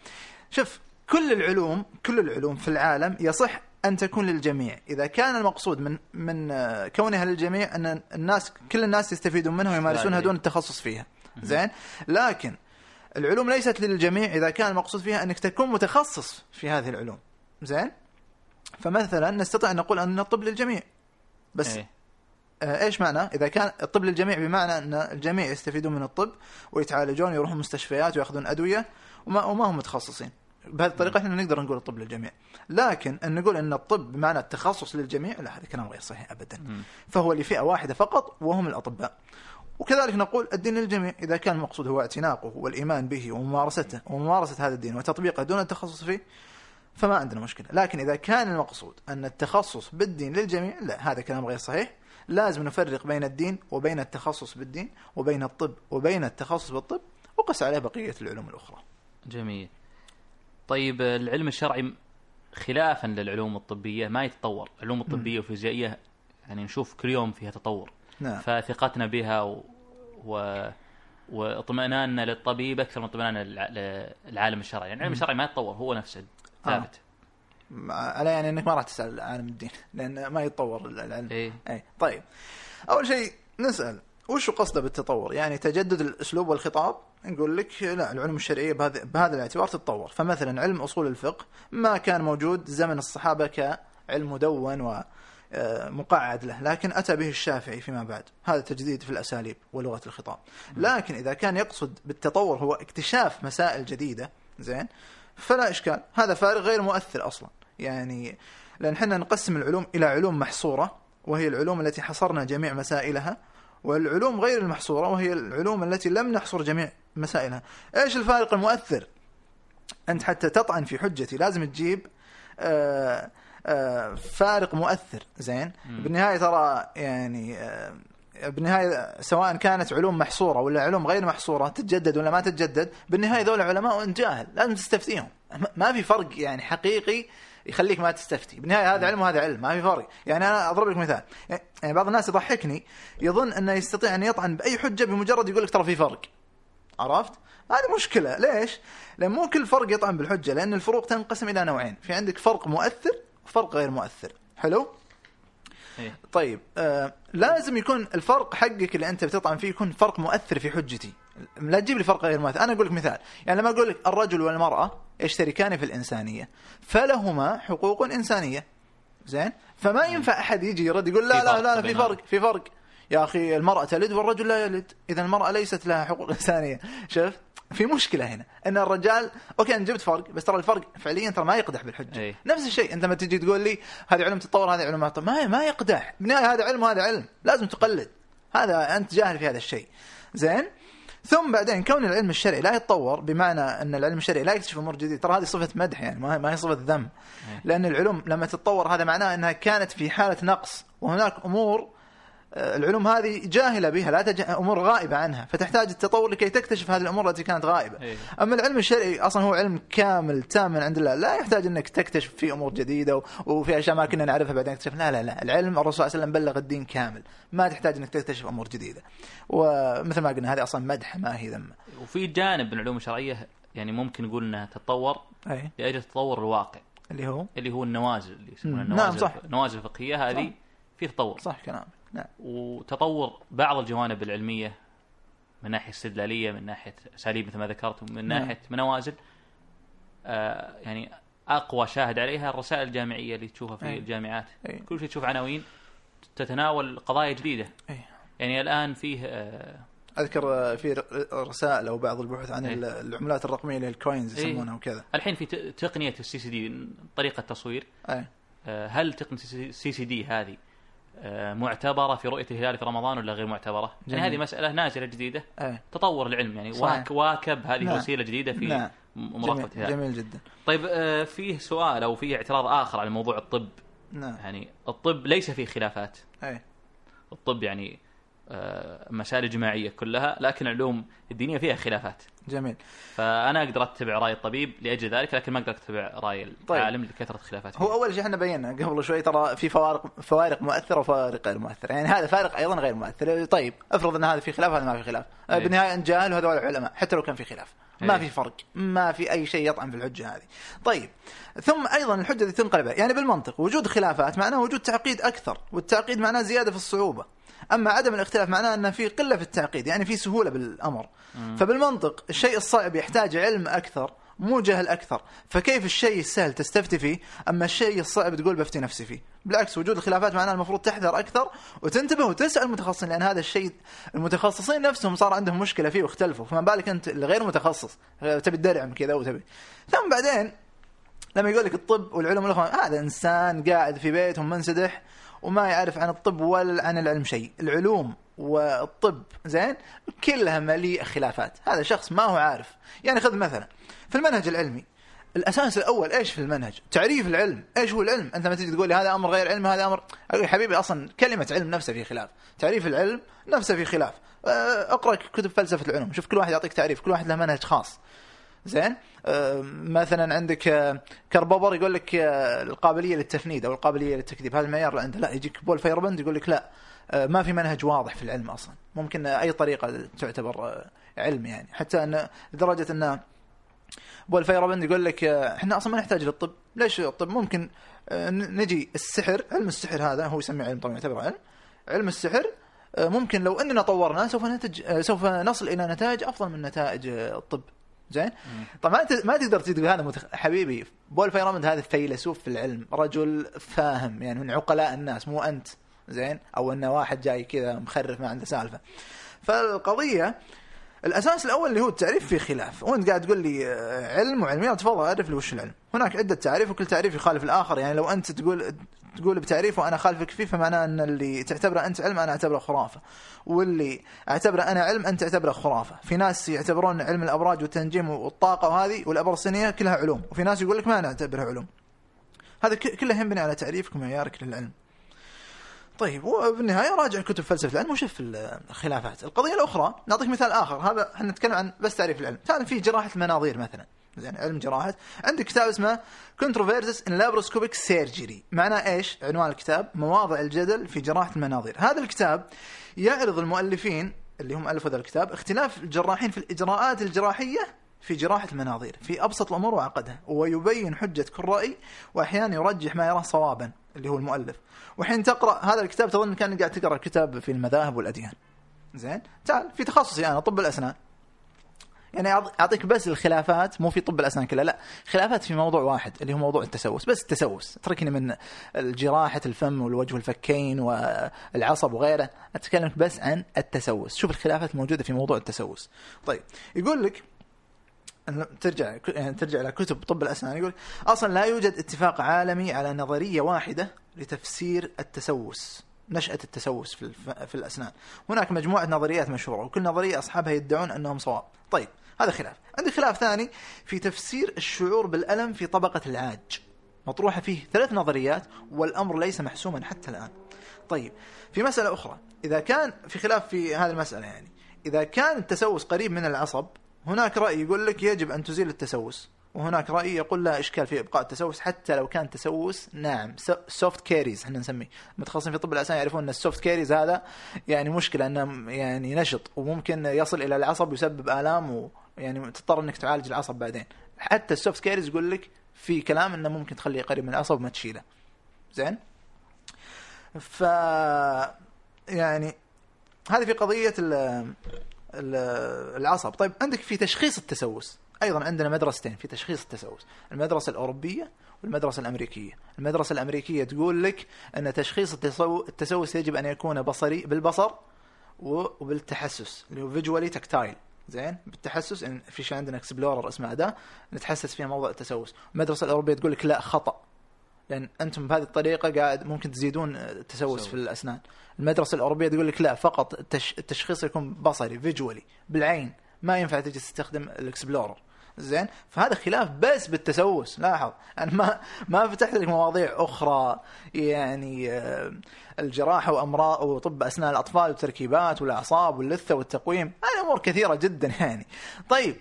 شوف كل العلوم كل العلوم في العالم يصح أن تكون للجميع. إذا كان المقصود من من آه، كونها للجميع أن الناس كل الناس يستفيدون منها ويمارسونها دون التخصص فيها. زين؟ لكن العلوم ليست للجميع إذا كان المقصود فيها أنك تكون متخصص في هذه العلوم زين فمثلا نستطيع أن نقول أن الطب للجميع بس إيه. آه، إيش معنى؟ إذا كان الطب للجميع بمعنى أن الجميع يستفيدون من الطب ويتعالجون ويروحون مستشفيات ويأخذون أدوية وما وما هم متخصصين. بهذه الطريقة إحنا نقدر نقول الطب للجميع. لكن أن نقول أن الطب بمعنى التخصص للجميع لا هذا كلام غير صحيح ابدا. فهو لفئة واحدة فقط وهم الأطباء. وكذلك نقول الدين للجميع. إذا كان المقصود هو اعتناقه والإيمان به وممارسته وممارسة هذا الدين وتطبيقه دون التخصص فيه فما عندنا مشكلة، لكن إذا كان المقصود أن التخصص بالدين للجميع لا هذا كلام غير صحيح، لازم نفرق بين الدين وبين التخصص بالدين وبين الطب وبين التخصص بالطب وقس عليه بقية العلوم الأخرى. جميل. طيب العلم الشرعي خلافا للعلوم الطبية ما يتطور. العلوم الطبية والفيزيائية يعني نشوف كل يوم فيها تطور. نعم. فثقتنا بها و... و... واطمئناننا للطبيب أكثر من اطمئناننا للع- للعالم الشرعي، يعني العلم الشرعي ما يتطور هو نفسه ثابت. على يعني إنك ما راح تسأل عالم الدين لأن ما يتطور العلم. إيه اي طيب أول شيء نسأل وش قصده بالتطور؟ يعني تجدد الأسلوب والخطاب نقول لك لا العلوم الشرعية بهذا بهذا الاعتبار تتطور، فمثلا علم أصول الفقه ما كان موجود زمن الصحابة كعلم مدون و آه، مقعد له لكن أتى به الشافعي فيما بعد. هذا تجديد في الأساليب ولغة الخطاب. لكن إذا كان يقصد بالتطور هو اكتشاف مسائل جديدة زين فلا إشكال. هذا فارق غير مؤثر أصلا. يعني لأن إحنا نقسم العلوم إلى علوم محصورة وهي العلوم التي حصرنا جميع مسائلها والعلوم غير المحصورة وهي العلوم التي لم نحصر جميع مسائلها. إيش الفارق المؤثر؟ أنت حتى تطعن في حجتي. لازم تجيب آه آه، فارق مؤثر زين؟ بالنهاية ترى يعني آه، بالنهاية سواء كانت علوم محصورة ولا علوم غير محصورة تتجدد ولا ما تتجدد بالنهاية ذول علماء وانت جاهل لازم تستفتيهم. ما- في فرق يعني حقيقي يخليك ما تستفتي. بالنهاية هذا علم وهذا علم ما في فرق. يعني أنا أضرب لك مثال. يعني بعض الناس يضحكني يظن أنه يستطيع أن يطعن بأي حجة بمجرد يقول لك ترى في فرق. عرفت؟ هذه مشكلة، ليش؟ لأن مو كل فرق يطعن بالحجة، لأن الفروق تنقسم إلى نوعين، في عندك فرق مؤثر وفرق غير مؤثر، حلو؟ إيه. طيب آه لازم يكون الفرق حقك اللي أنت بتطعن فيه يكون فرق مؤثر في حجتي. لا تجيب لي فرق غير مؤثر. أنا أقول لك مثال. يعني لما أقول لك الرجل والمرأة يشتركان في الإنسانية فلهما حقوق إنسانية. زين؟ فما ينفع أحد يجي يرد يقول لا لا فرق لا, لا في. فرق في فرق. يا أخي المرأة تلد والرجل لا يلد. إذا المرأة ليست لها حقوق إنسانية. شفت؟ في مشكلة هنا إن الرجال أوكي أنا جبت فرق بس ترى الفرق فعليا ترى ما يقدح بالحجة. إيه. نفس الشيء أنت لما تجي تقول لي هذه علم تتطور هذه علم ما ما يقدح. بالنهايه هذا علم وهذا علم لازم تقلد. هذا أنت جاهل في هذا الشيء. زين؟ ثم بعدين كون العلم الشرعي لا يتطور بمعنى إن العلم الشرعي لا يكتشف أمور جديدة ترى هذه صفة مدح يعني ما هي- ما هي صفة ذم. لأن العلوم لما تتطور هذا معناه إنها كانت في حالة نقص وهناك أمور العلوم هذه جاهلة بها لا تج... أمور غائبة عنها فتحتاج التطور لكي تكتشف هذه الأمور التي كانت غائبة. إيه. أما العلم الشرعي أصلا هو علم كامل تام من عند الله لا يحتاج إنك تكتشف فيه أمور جديدة و... وفي أشياء ما كنا نعرفها بعدين اكتشف لا لا لا العلم الرسول صلى الله عليه وسلم بلغ الدين كامل ما تحتاج إنك تكتشف أمور جديدة. ومثل ما قلنا هذه أصلا مدح ما هي ذم وفي جانب من العلوم الشرعية يعني ممكن نقول إنها تتطور أي. لأجل تطور الواقع. اللي هو؟ اللي هو النوازل اللي يسمونها مم. النوازل نعم، صح. النوازل الفقهية هذه في تطور. صح كلامك. نعم وتطور بعض الجوانب العلمية من ناحية استدلالية من ناحية أساليب مثل ما ذكرت ومن نعم. ناحية منوازل آه يعني أقوى شاهد عليها الرسائل الجامعية اللي تشوفها في أي. الجامعات أي. كل شيء تشوف عناوين تتناول قضايا جديدة أي. يعني الآن فيه آه أذكر آه، في رسائل أو بعض البحوث عن. ال- العملات الرقمية اللي هي ال coins إيه. يسمونها وكذا الحين في ت- تقنية ال CCD طريقة تصوير اي آه، هل تقنية ال CCD هذه معتبرة في رؤية الهلال في رمضان ولا غير معتبرة؟ يعني جميل. هذه مسألة نازلة جديدة اي تطور العلم يعني صحيح. واك واكب هذه نعم. وسيلة جديدة في نعم. مراقبة جميل, الهلال. جميل جدا طيب آه، فيه سؤال أو فيه اعتراض آخر على موضوع الطب نعم يعني الطب ليس فيه خلافات اي الطب يعني آه، مسائل جماعيه كلها لكن العلوم الدينية فيها خلافات جميل. فأنا أقدر أتبع رأي الطبيب لأجل ذلك لكن ما أقدر أتبع رأي طيب. العالم لكثره خلافاته. هو أول شيء إحنا بينا قبل شوي ترى في فوارق فوارق مؤثرة وفوارق غير مؤثرة. يعني هذا فارق أيضا غير مؤثر. طيب افرض إن هذا في خلاف هذا ما في خلاف. إيه. بالنهاية جاهل وهذول علماء حتى لو كان في خلاف. ما إيه. في فرق. ما في أي شيء يطعن في الحجة هذه. طيب ثم أيضا الحجة دي تنقلب يعني بالمنطق وجود خلافات معناه وجود تعقيد أكثر والتعقيد معناه زيادة في الصعوبة. أما عدم الاختلاف معناه أن في قلة في التعقيد يعني في سهولة بالأمر. فبالمنطق الشيء الصعب يحتاج علم أكثر مو جهل أكثر. فكيف الشيء السهل تستفتي فيه أما الشيء الصعب تقول بفتي نفسي فيه. بالعكس وجود الخلافات معناه المفروض تحذر أكثر وتنتبه وتسأل المتخصصين لأن هذا الشيء المتخصصين نفسهم صار عندهم مشكلة فيه واختلفوا. فما بالك أنت الغير متخصص تبي تدرعم كذا وتبي. ثم بعدين لما يقول لك الطب والعلوم الاخرى هذا إنسان قاعد في بيت منسدح وما يعرف عن الطب ولا عن العلم شيء. العلوم والطب زين؟ كلها مليئة خلافات. هذا شخص ما هو عارف. يعني خذ مثلا في المنهج العلمي الأساس الأول إيش في المنهج؟ تعريف العلم. إيش هو العلم؟ أنت ما تيجي تقول لي هذا أمر غير علمي هذا أمر يا حبيبي أصلا كلمة علم نفسها في خلاف. تعريف العلم نفسه في خلاف. آه، اقرأ كتب فلسفة العلوم. شوف كل واحد يعطيك تعريف كل واحد له منهج خاص. زين؟ آه، مثلا عندك آه، كارل بوبر يقول لك القابلية للتفنيد أو القابلية للتكذيب. هذا المعيار عنده لا يجيك بول فيرابند يقول لك لا. ما في منهج واضح في العلم أصلا. ممكن آه، أي طريقة تعتبر آه، علم يعني. حتى أن لدرجة أن بول فيرابند يقول لك آه، إحنا أصلا ما نحتاج للطب. ليش الطب؟ ممكن آه، نجي السحر علم السحر هذا هو يسميه علم طبعا يعتبر علم. علم السحر آه، ممكن لو أننا طورناه سوف ننتج آه، سوف نصل إلى نتائج أفضل من نتائج آه، الطب. زين؟ طبعا ما ت- ما تقدر تقول هذا متخ... حبيبي بول فيرابند هذا فيلسوف في العلم رجل فاهم يعني من عقلاء الناس مو أنت. زين؟ أو انه واحد جاي كذا مخرف ما عنده سالفة. فالقضية الأساس الأول اللي هو التعريف في خلاف. وأنت قاعد تقول لي آه، علم وعلمية تفضل أعرف لي وش العلم. هناك عدة تعريف وكل تعريف يخالف الآخر. يعني لو أنت تقول تقول بتعريف وأنا خالفك فيه فمعناه إن اللي تعتبره أنت علم أنا أعتبره خرافة. واللي أعتبره أنا علم أنت تعتبره خرافة. في ناس يعتبرون علم الأبراج والتنجيم والطاقة وهذه والابر الصينية كلها علوم. وفي ناس يقول لك ما نعتبرها علوم. هذا كله ينبني على تعريفك ومعيارك للعلم. طيب وبالنهاية راجع كتب فلسفة العلم وشوف الخلافات. القضية الأخرى نعطيك مثال آخر هذا إحنا نتكلم عن بس تعريف العلم. تعال في جراحة المناظير مثلا. زين علم جراحة. عندك كتاب اسمه Controversies in Laparoscopic Surgery معناه إيش؟ عنوان الكتاب مواضع الجدل في جراحة المناظير. هذا الكتاب يعرض المؤلفين اللي هم ألفوا هذا الكتاب اختلاف الجراحين في الإجراءات الجراحية في جراحة المناظير في أبسط الأمور وأعقدها ويبين حجة كل رأي وأحيانا يرجح ما يراه صوابا اللي هو المؤلف. وحين تقرأ هذا الكتاب تظن كأنك قاعد تقرأ كتاب في المذاهب والأديان. زين؟ تعال في تخصصي أنا طب الأسنان. يعني أعطيك بس الخلافات مو في طب الأسنان كلها لا. خلافات في موضوع واحد اللي هو موضوع التسوس. بس التسوس اتركني من جراحه الفم والوجه والفكين والعصب وغيره. أتكلم بس عن التسوس. شوف الخلافات الموجوده في موضوع التسوس. طيب يقول لك ترجع يعني ترجع إلى كتب طب الأسنان يقول أصلا لا يوجد اتفاق عالمي على نظرية واحدة لتفسير التسوس نشأة التسوس في. في الأسنان. هناك مجموعة نظريات مشهورة وكل نظرية أصحابها يدعون أنهم صواب. طيب هذا خلاف. عندي خلاف ثاني في تفسير الشعور بالألم في طبقة العاج. مطروحة فيه ثلاث نظريات والأمر ليس محسوما حتى الآن. طيب في مسألة أخرى. إذا كان في خلاف في هذه المسألة يعني. إذا كان التسوس قريب من العصب هناك رأي يقول لك يجب أن تزيل التسوس. وهناك رأي يقول لا إشكال في إبقاء التسوس حتى لو كان تسوس ناعم. soft caries إحنا نسميه. متخصصين في طب الأسنان يعرفون أن ال soft caries هذا يعني مشكلة أنه يعني نشط وممكن يصل إلى العصب ويسبب آلام ويعني تضطر أنك تعالج العصب بعدين. حتى ال soft caries يقول لك في كلام أنه ممكن تخليه قريب من العصب وما تشيله. زين؟ ف يعني هذه في قضية العصب. طيب عندك في تشخيص التسوس. أيضا عندنا مدرستين في تشخيص التسوس. المدرسة الأوروبية والمدرسة الأمريكية. المدرسة الأمريكية تقول لك أن تشخيص التسو... التسوس يجب أن يكون بصري بالبصر وبالتحسس اللي هو visually tactile زين؟ بالتحسس ان في شيء عندنا explorer اسمه أداة نتحسس فيها موضوع التسوس. المدرسة الأوروبية تقول لك لا خطأ. لأن أنتم بهذه الطريقة قاعد ممكن تزيدون التسوس في الأسنان. المدرسة الأوروبية تقول لك لا فقط التش... التشخيص يكون بصري visually بالعين. ما ينفع تجي تستخدم ال explorer. زين؟ فهذا خلاف بس بالتسوس. لاحظ. أنا ما ما فتحت لك مواضيع أخرى يعني الجراحة وأمراض وطب أسنان الأطفال والتركيبات والأعصاب واللثة والتقويم. هذه أمور كثيرة جدا يعني. طيب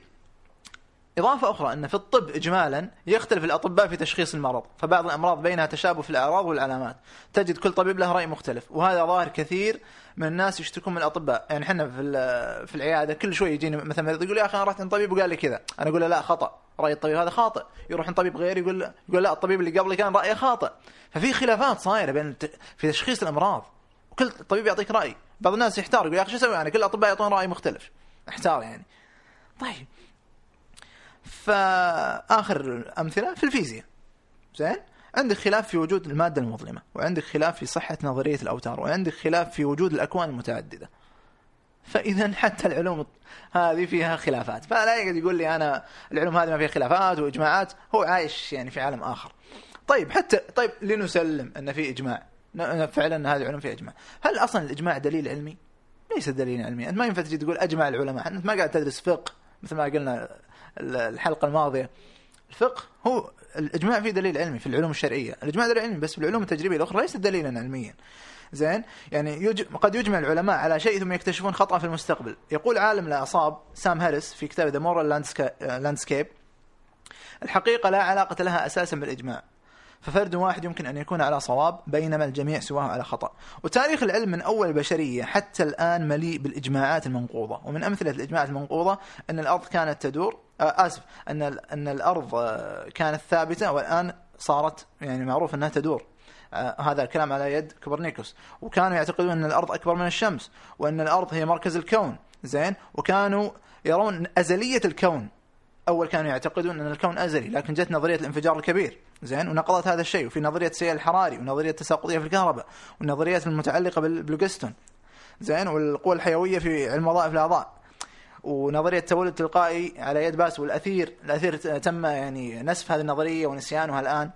إضافة أخرى أن في الطب إجمالا يختلف الأطباء في تشخيص المرض فبعض الأمراض بينها تشابه في الأعراض والعلامات. تجد كل طبيب له رأي مختلف وهذا ظاهر كثير من الناس يشتكون من الأطباء. يعني إحنا في في العيادة كل شوي يجيني مثلا مريض يقول يا أخي أنا رحت عند طبيب وقال لي كذا. أنا أقول له لا خطأ. رأي الطبيب هذا خاطئ. يروح عند طبيب غير يقول يقول لا الطبيب اللي قبلي كان رأيه خاطئ. ففي خلافات صايرة بين في تشخيص الأمراض. وكل طبيب يعطيك رأي. بعض الناس يحتار يقول يا أخي شو أسوي؟ أنا كل الأطباء يعطون رأي مختلف. احتار يعني. طيب. فآخر أمثلة في الفيزياء. زين؟ عندك خلاف في وجود المادة المظلمة وعندك خلاف في صحة نظرية الأوتار وعندك خلاف في وجود الأكوان المتعددة. فاذا حتى العلوم هذه فيها خلافات. فلا يقعد يقول لي أنا العلوم هذه ما فيها خلافات وإجماعات هو عايش يعني في عالم آخر. طيب حتى طيب لنسلم إن في إجماع. فعلا هذه العلوم فيها إجماع. هل أصلا الإجماع دليل علمي؟ ليس دليل علمي. أنت ما ينفع تجي تقول أجمع العلماء. أنت ما قاعد تدرس فقه مثل ما قلنا الحلقة الماضية. الفقه هو الإجماع فيه دليل علمي في العلوم الشرعية. الإجماع دليل علمي بس في العلوم التجريبية الأخرى ليس دليلا علميا. زين؟ يعني يج... قد يجمع العلماء على شيء ثم يكتشفون خطأ في المستقبل. يقول عالم الاعصاب سام هاريس في كتابه The Moral Landscape الحقيقة لا علاقة لها أساسا بالإجماع. ففرد واحد يمكن أن يكون على صواب بينما الجميع سواه على خطأ. وتاريخ العلم من أول البشرية حتى الآن مليء بالإجماعات المنقوضة. ومن أمثلة الإجماعات المنقوضة أن الأرض كانت تدور آه آسف أن أن الأرض كانت ثابتة والآن صارت يعني معروف أنها تدور. آه هذا الكلام على يد كوبرنيكوس. وكانوا يعتقدون أن الأرض أكبر من الشمس وأن الأرض هي مركز الكون. زين؟ وكانوا يرون أزلية الكون. أول كانوا يعتقدون أن الكون أزلي لكن جت نظرية الانفجار الكبير. زين؟ ونقضت هذا الشيء. وفي نظرية السيل الحراري والنظرية التساقطية في الكهرباء والنظريات المتعلقة بالفلوجستون زين؟ والقوى الحيوية في علم وظائف الأعضاء. ونظرية التولد التلقائي على يد باستور والاثير الأثير تم يعني نسف هذه النظرية ونسيانها الآن.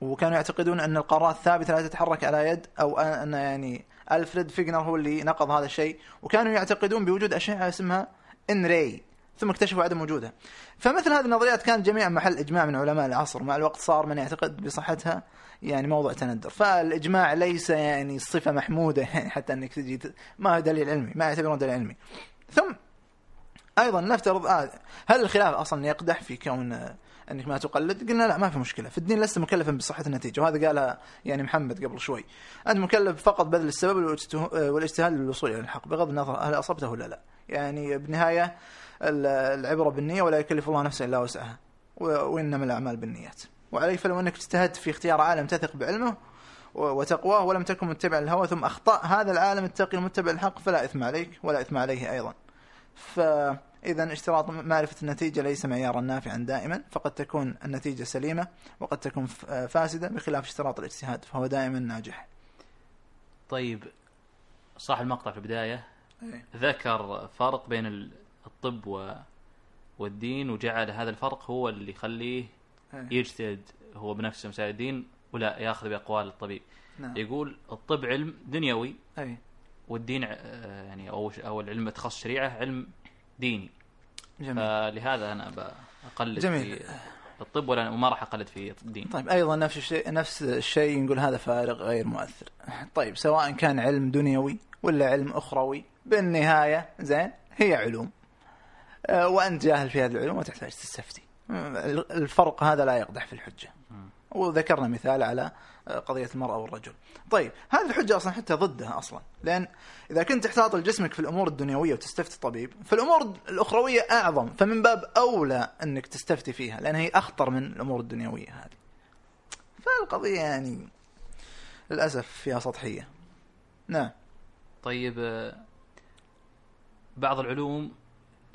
وكانوا يعتقدون أن القارات ثابته لا تتحرك على يد أو أن يعني ألفريد فيجنر هو اللي نقض هذا الشيء. وكانوا يعتقدون بوجود أشعة اسمها ان راي ثم اكتشفوا عدم وجودها. فمثل هذه النظريات كانت جميعا محل إجماع من علماء العصر. مع الوقت صار من يعتقد بصحتها يعني موضوع تندر. فالإجماع ليس يعني صفة محمودة يعني حتى أنك تجي ما هو دليل علمي ما يعتبرون دليل علمي. ثم أيضا نفترض آه هل الخلاف أصلا يقدح في كون آه، أنك ما تقلد؟ قلنا لا ما في مشكلة، في الدين لست مكلفا بصحة النتيجة وهذا قالها يعني محمد قبل شوي. أنت مكلف فقط بذل السبب آه، والاجتهاد للوصول إلى الحق بغض النظر هل أصبته ولا لا. يعني بالنهاية ال- العبرة بالنية ولا يكلف الله نفسا إلا وسعها. وإنما الأعمال بالنيات. وعليه فلو أنك اجتهدت في اختيار عالم تثق بعلمه وتقواه ولم تكن متبع الهوى ثم أخطأ هذا العالم التقي المتبع الحق فلا إثم عليك ولا إثم عليه أيضا. فإذا اشتراط معرفة النتيجة ليس معيارا نافعا دائما فقد تكون النتيجة سليمة وقد تكون ف- فاسدة بخلاف اشتراط الاجتهاد فهو دائما ناجح. طيب صاحب المقطع في البداية. إيه. ذكر فرق بين ال- الطب و والدين وجعل هذا الفرق هو اللي يخليه إيه. يجتهد هو بنفسه مسائل الدين ولا ياخذ بأقوال الطبيب. نعم. يقول الطب علم دنيوي أي والدين آه، يعني أو أو العلم تخصص شريعة علم ديني. جميل. فلهذا أنا بقلد جميل. في الطب ولا وما راح أقلد في الدين. طيب أيضا نفس الشيء نفس الشيء نقول هذا فارق غير مؤثر. طيب سواء كان علم دنيوي ولا علم أخروي بالنهاية زين هي علوم. آه، وأنت جاهل في هذه العلوم وتحتاج تستفتي. الفرق هذا لا يقدح في الحجة. وذكرنا مثال على قضية المرأة والرجل. طيب هذه الحجة أصلا حتى ضدها أصلا. لأن إذا كنت تحتاط لجسمك في الأمور الدنيوية وتستفتي طبيب فالأمور الأخروية أعظم. فمن باب أولى أنك تستفتي فيها لأن هي أخطر من الأمور الدنيوية هذه. فالقضية يعني للأسف فيها سطحية. نعم. طيب آه، بعض العلوم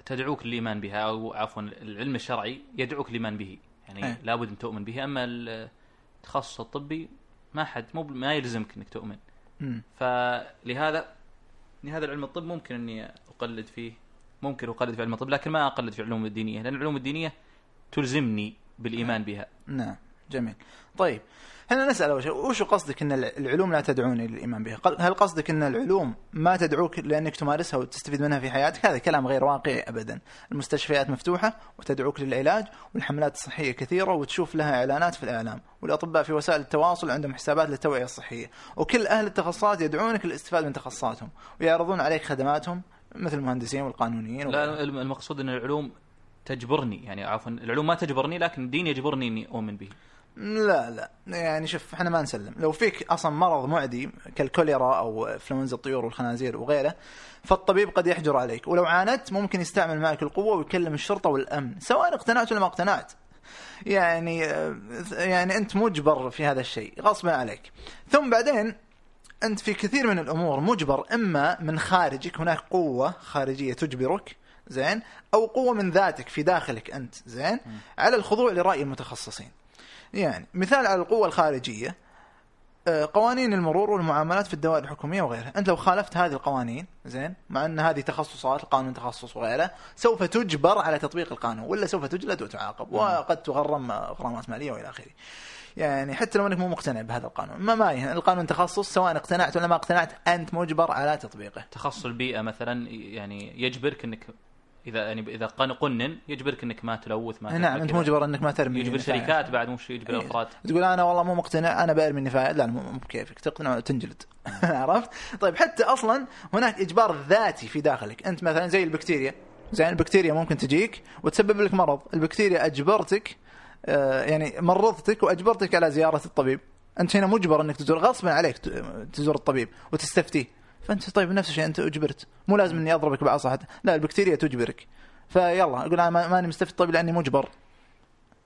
تدعوك للايمان بها أو عفوا العلم الشرعي يدعوك للايمان به. يعني إيه. لابد أن تؤمن به. أما التخصص الطبي ما حد مو ما يلزمك إنك تؤمن. مم. فلهذا لهذا العلم الطب ممكن إني أقلد فيه ممكن أقلد في علم الطب لكن ما أقلد في العلوم الدينية لأن العلوم الدينية تلزمني بالإيمان بها. نعم. جميل. طيب. هنا نسأل أول شيء وش قصدك أن العلوم لا تدعوني للإيمان بها؟ هل قصدك أن العلوم ما تدعوك لأنك تمارسها وتستفيد منها في حياتك؟ هذا كلام غير واقعي أبدا. المستشفيات مفتوحة وتدعوك للعلاج والحملات الصحية كثيرة وتشوف لها إعلانات في الإعلام والأطباء في وسائل التواصل عندهم حسابات للتوعية الصحية. وكل أهل التخصصات يدعونك للاستفادة من تخصصاتهم ويعرضون عليك خدماتهم مثل المهندسين والقانونيين لا الم- المقصود إن العلوم تجبرني يعني عفوا العلوم ما تجبرني لكن الدين يجبرني إني أؤمن به. لا لا. يعني شوف إحنا ما نسلم. لو فيك أصلا مرض معدي كالكوليرا أو إنفلونزا الطيور والخنازير وغيره فالطبيب قد يحجر عليك. ولو عانت ممكن يستعمل معك القوة ويكلم الشرطة والأمن سواء اقتنعت ولا ما اقتنعت. يعني يعني أنت مجبر في هذا الشيء. غصبا عليك. ثم بعدين أنت في كثير من الأمور مجبر إما من خارجك هناك قوة خارجية تجبرك زين أو قوة من ذاتك في داخلك أنت زين على الخضوع لرأي المتخصصين. يعني مثال على القوة الخارجية آه، قوانين المرور والمعاملات في الدوائر الحكومية وغيرها. أنت لو خالفت هذه القوانين زين مع أن هذه تخصصات القانون تخصص وغيره سوف تجبر على تطبيق القانون ولا سوف تجلد وتعاقب وقد تغرم غرامات مالية وإلى آخره. يعني حتى لو أنك مو مقتنع بهذا القانون ما ما يهم القانون تخصص سواء اقتنعت ولا ما اقتنعت أنت مجبر على تطبيقه. تخصص البيئة مثلا يعني يجبرك أنك إذا يعني إذا قنن يجبرك إنك ما تلوث ما نعم أنت. مجبر إنك ما ترمي يجبر نفايات. شركات بعد مش يجبر إيه. أفراد. تقول أنا والله مو مقتنع أنا برمي النفايات لا مو بكيفك تقتنع وتنجلد. عرفت؟ طيب حتى أصلا هناك إجبار ذاتي في داخلك. أنت مثلا زي البكتيريا. زين البكتيريا ممكن تجيك وتسبب لك مرض. البكتيريا أجبرتك آه، يعني مرضتك وأجبرتك على زيارة الطبيب. أنت هنا مجبر إنك تزور غصبا عليك تزور الطبيب وتستفتيه. فأنت طيب نفس الشيء أنت أجبرت. مو لازم إني أضربك بعصا حتى. لا البكتيريا تجبرك. فيلا أقول أنا ما- ماني مستفيد طيب لأني مجبر.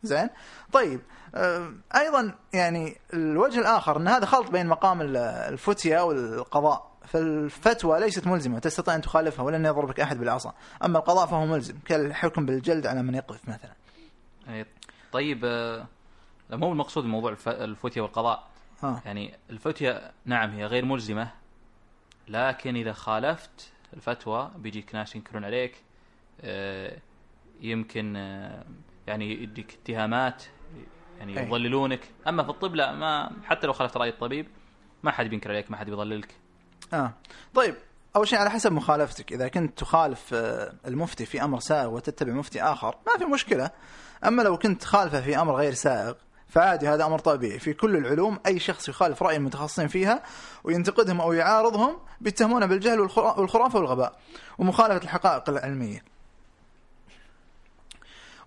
زين؟ طيب آه، أيضا يعني الوجه الآخر إن هذا خلط بين مقام ال- الفتيا والقضاء. فالفتوى ليست ملزمة تستطيع أن تخالفها ولن يضربك أحد بالعصا. أما القضاء فهو ملزم كالحكم بالجلد على من يقذف مثلا. طيب آه، مو المقصود موضوع الف- الفتية والقضاء. ها يعني الفتية نعم هي غير ملزمة لكن إذا خالفت الفتوى بيجيك ناس ينكرون عليك آه، يمكن آه، يعني يديك اتهامات يعني أي. يضللونك. أما في الطب لا ما حتى لو خالفت رأي الطبيب ما حد بينكر عليك ما حد بيضللك. آه. طيب أول شيء على حسب مخالفتك. إذا كنت تخالف آه، المفتي في أمر سائغ وتتبع مفتي آخر ما في مشكلة. أما لو كنت تخالفه في أمر غير سائغ فعادي هذا أمر طبيعي. في كل العلوم أي شخص يخالف رأي المتخصصين فيها وينتقدهم أو يعارضهم بيتهمونه بالجهل والخرا- والخرافة والغباء ومخالفة الحقائق العلمية.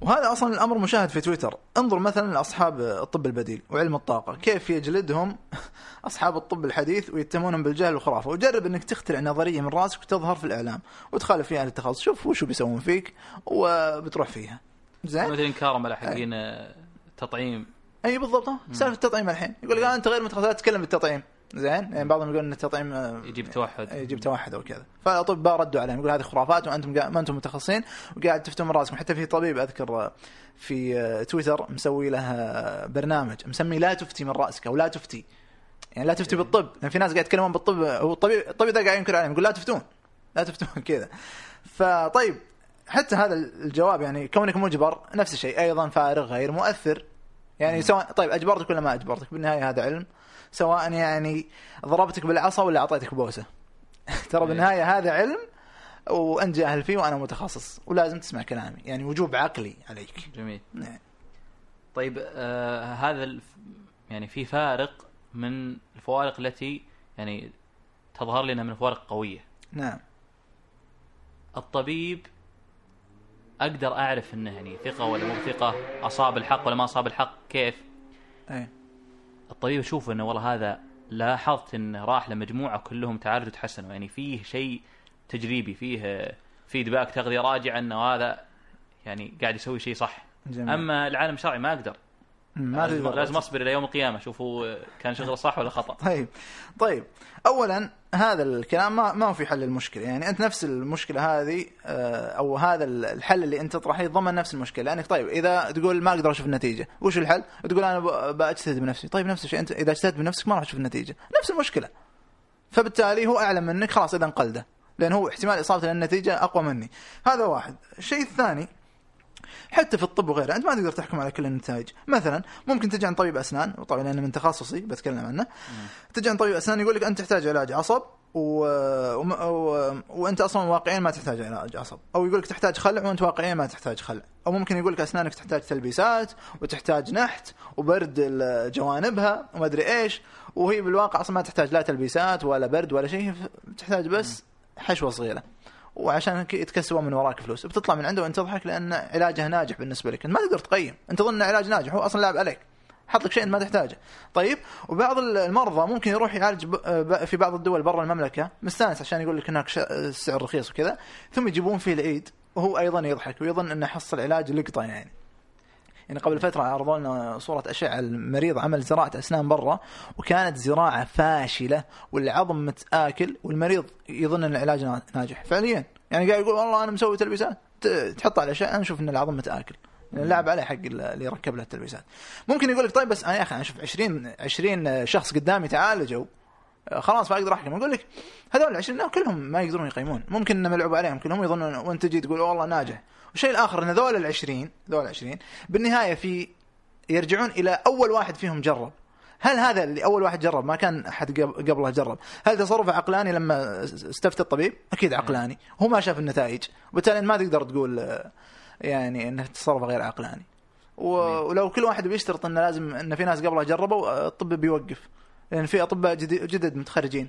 وهذا أصلا الأمر مشاهد في تويتر. انظر مثلا لأصحاب الطب البديل وعلم الطاقة. كيف يجلدهم أصحاب الطب الحديث ويتهمونهم بالجهل والخرافة. وجرب إنك تخترع نظرية من راسك وتظهر في الإعلام وتخالف فيها أهل التخصص. شوف وشو بيسوون فيك وبتروح فيها. زين؟ مثل انكارهم على حقين تطعيم إي بالضبط. سالفة التطعيم الحين. يقول لك آه أنت غير متخصص تتكلم بالتطعيم. زين. يعني بعضهم يقول إن التطعيم آه، يجيب توحد. يجيب توحد أو كذا. فالاطباء ردوا عليهم. يقول هذه خرافات وأنتم ما أنتم متخصصين وقاعد تفتون من راسكم. حتى في طبيب أذكر آه، في تويتر مسوي له برنامج مسمي لا تفتي من رأسك أو لا تفتي. يعني لا تفتي بالطب. لأن في ناس قاعد يتكلمون بالطب. هو الطبيب الطبيب ذا قاعد ينكر عليهم. يقول لا تفتون. لا تفتون كذا. فطيب حتى هذا الجواب يعني كونك مجبر نفس الشيء. أيضا فارغ غير مؤثر. يعني سواء طيب أجبرتك ولا ما أجبرتك؟ بالنهاية هذا علم. سواء يعني ضربتك بالعصا ولا أعطيتك بوسة. ترى بالنهاية هذا علم وانت جاهل فيه وأنا متخصص ولازم تسمع كلامي. يعني وجوب عقلي عليك. جميل. نعم. طيب آه هذا الف... يعني في فارق من الفوارق التي يعني تظهر لنا من فوارق قوية. نعم. الطبيب أقدر أعرف إنه يعني ثقة ولا مو ثقة؟ أصاب الحق ولا ما أصاب الحق؟ كيف؟ اي الطبيب أشوف إنه والله هذا لاحظت انه راح لمجموعة كلهم تعالجوا وتحسنوا يعني فيه شيء تجريبي فيه فيدباك تغذية راجعة إنه هذا يعني قاعد يسوي شيء صح. جميل. أما العالم الشرعي ما أقدر. ما لازم, لازم أصبر إلى يوم القيامة اشوفوا كان شغله صح ولا خطأ. طيب طيب. اولا هذا الكلام ما ما هو في حل المشكلة. يعني أنت نفس المشكلة هذه آه، أو هذا الحل اللي أنت تطرحه يتضمن نفس المشكلة. لأنك طيب إذا تقول ما أقدر أشوف النتيجة وش الحل؟ تقول أنا بجتهد بنفسي. طيب نفس الشيء أنت إذا اجتهدت بنفسك ما راح تشوف النتيجة. نفس المشكلة. فبالتالي هو أعلم منك خلاص إذا انقلده. لأن هو احتمال اصابته للنتيجه أقوى مني. هذا واحد. الشيء الثاني حتى في الطب وغيره. أنت ما تقدر تحكم على كل النتائج. مثلا ممكن تجي عند طبيب أسنان وطبعا لأنه من تخصصي بتكلم عنه. تجي عند طبيب أسنان يقول لك أنت تحتاج علاج عصب و... وم... و... وأنت أصلا واقعيا ما تحتاج علاج عصب أو يقول لك تحتاج خلع وأنت واقعيا ما تحتاج خلع. أو ممكن يقول لك أسنانك تحتاج تلبيسات وتحتاج نحت وبرد جوانبها وما أدري إيش. وهي بالواقع أصلا ما تحتاج لا تلبيسات ولا برد ولا شيء. تحتاج بس حشوة صغيرة. وعشان يتكسبون من وراك فلوس. بتطلع من عنده وانت تضحك لأن علاجه ناجح بالنسبة لك. أنت ما تقدر تقيم. أنت تظن علاج ناجح هو أصلا لاعب عليك. حط لك شيء إنت ما تحتاجه. طيب وبعض المرضى ممكن يروح يعالج في بعض الدول برا المملكة مستانس عشان يقول لك هناك ش- سعر رخيص وكذا ثم يجيبون فيه العيد وهو أيضا يضحك ويظن إنه حصل علاج لقطة يعني. يعني قبل فترة عرضوا لنا صورة أشعة المريض عمل زراعة أسنان برا وكانت زراعة فاشلة والعظم متآكل والمريض يظن أن العلاج نا- ناجح. فعليا. يعني قاعد يقول والله أنا مسوي تلبيسات. تحط على الأشعة نشوف أن العظم متآكل يعني لعب عليه حق اللي يركب له التلبيسات. ممكن يقول لك طيب بس أنا يا أخي أنا أشوف 20 20 شخص قدامي تعالجوا خلاص ما أقدر أحكم. أقول لك هذول ال 20 كلهم ما يقدرون يقيمون. ممكن انه ملعوب عليهم كلهم يظنون وأنت تجي تقول والله ناجح. والشيء الآخر إن ذول ال 20 ذول ال 20 بالنهاية في يرجعون إلى أول واحد فيهم جرب. هل هذا اللي أول واحد جرب؟ ما كان أحد قب- قبله جرب. هل تصرفه عقلاني لما استفتى الطبيب؟ أكيد عقلاني. هو ما شاف النتائج. وبالتالي ما تقدر تقول يعني إنه تصرفه غير عقلاني. و- ولو كل واحد بيشترط إنه لازم ان في ناس قبله جربوا الطب بيوقف. لأن في أطباء جدد متخرجين.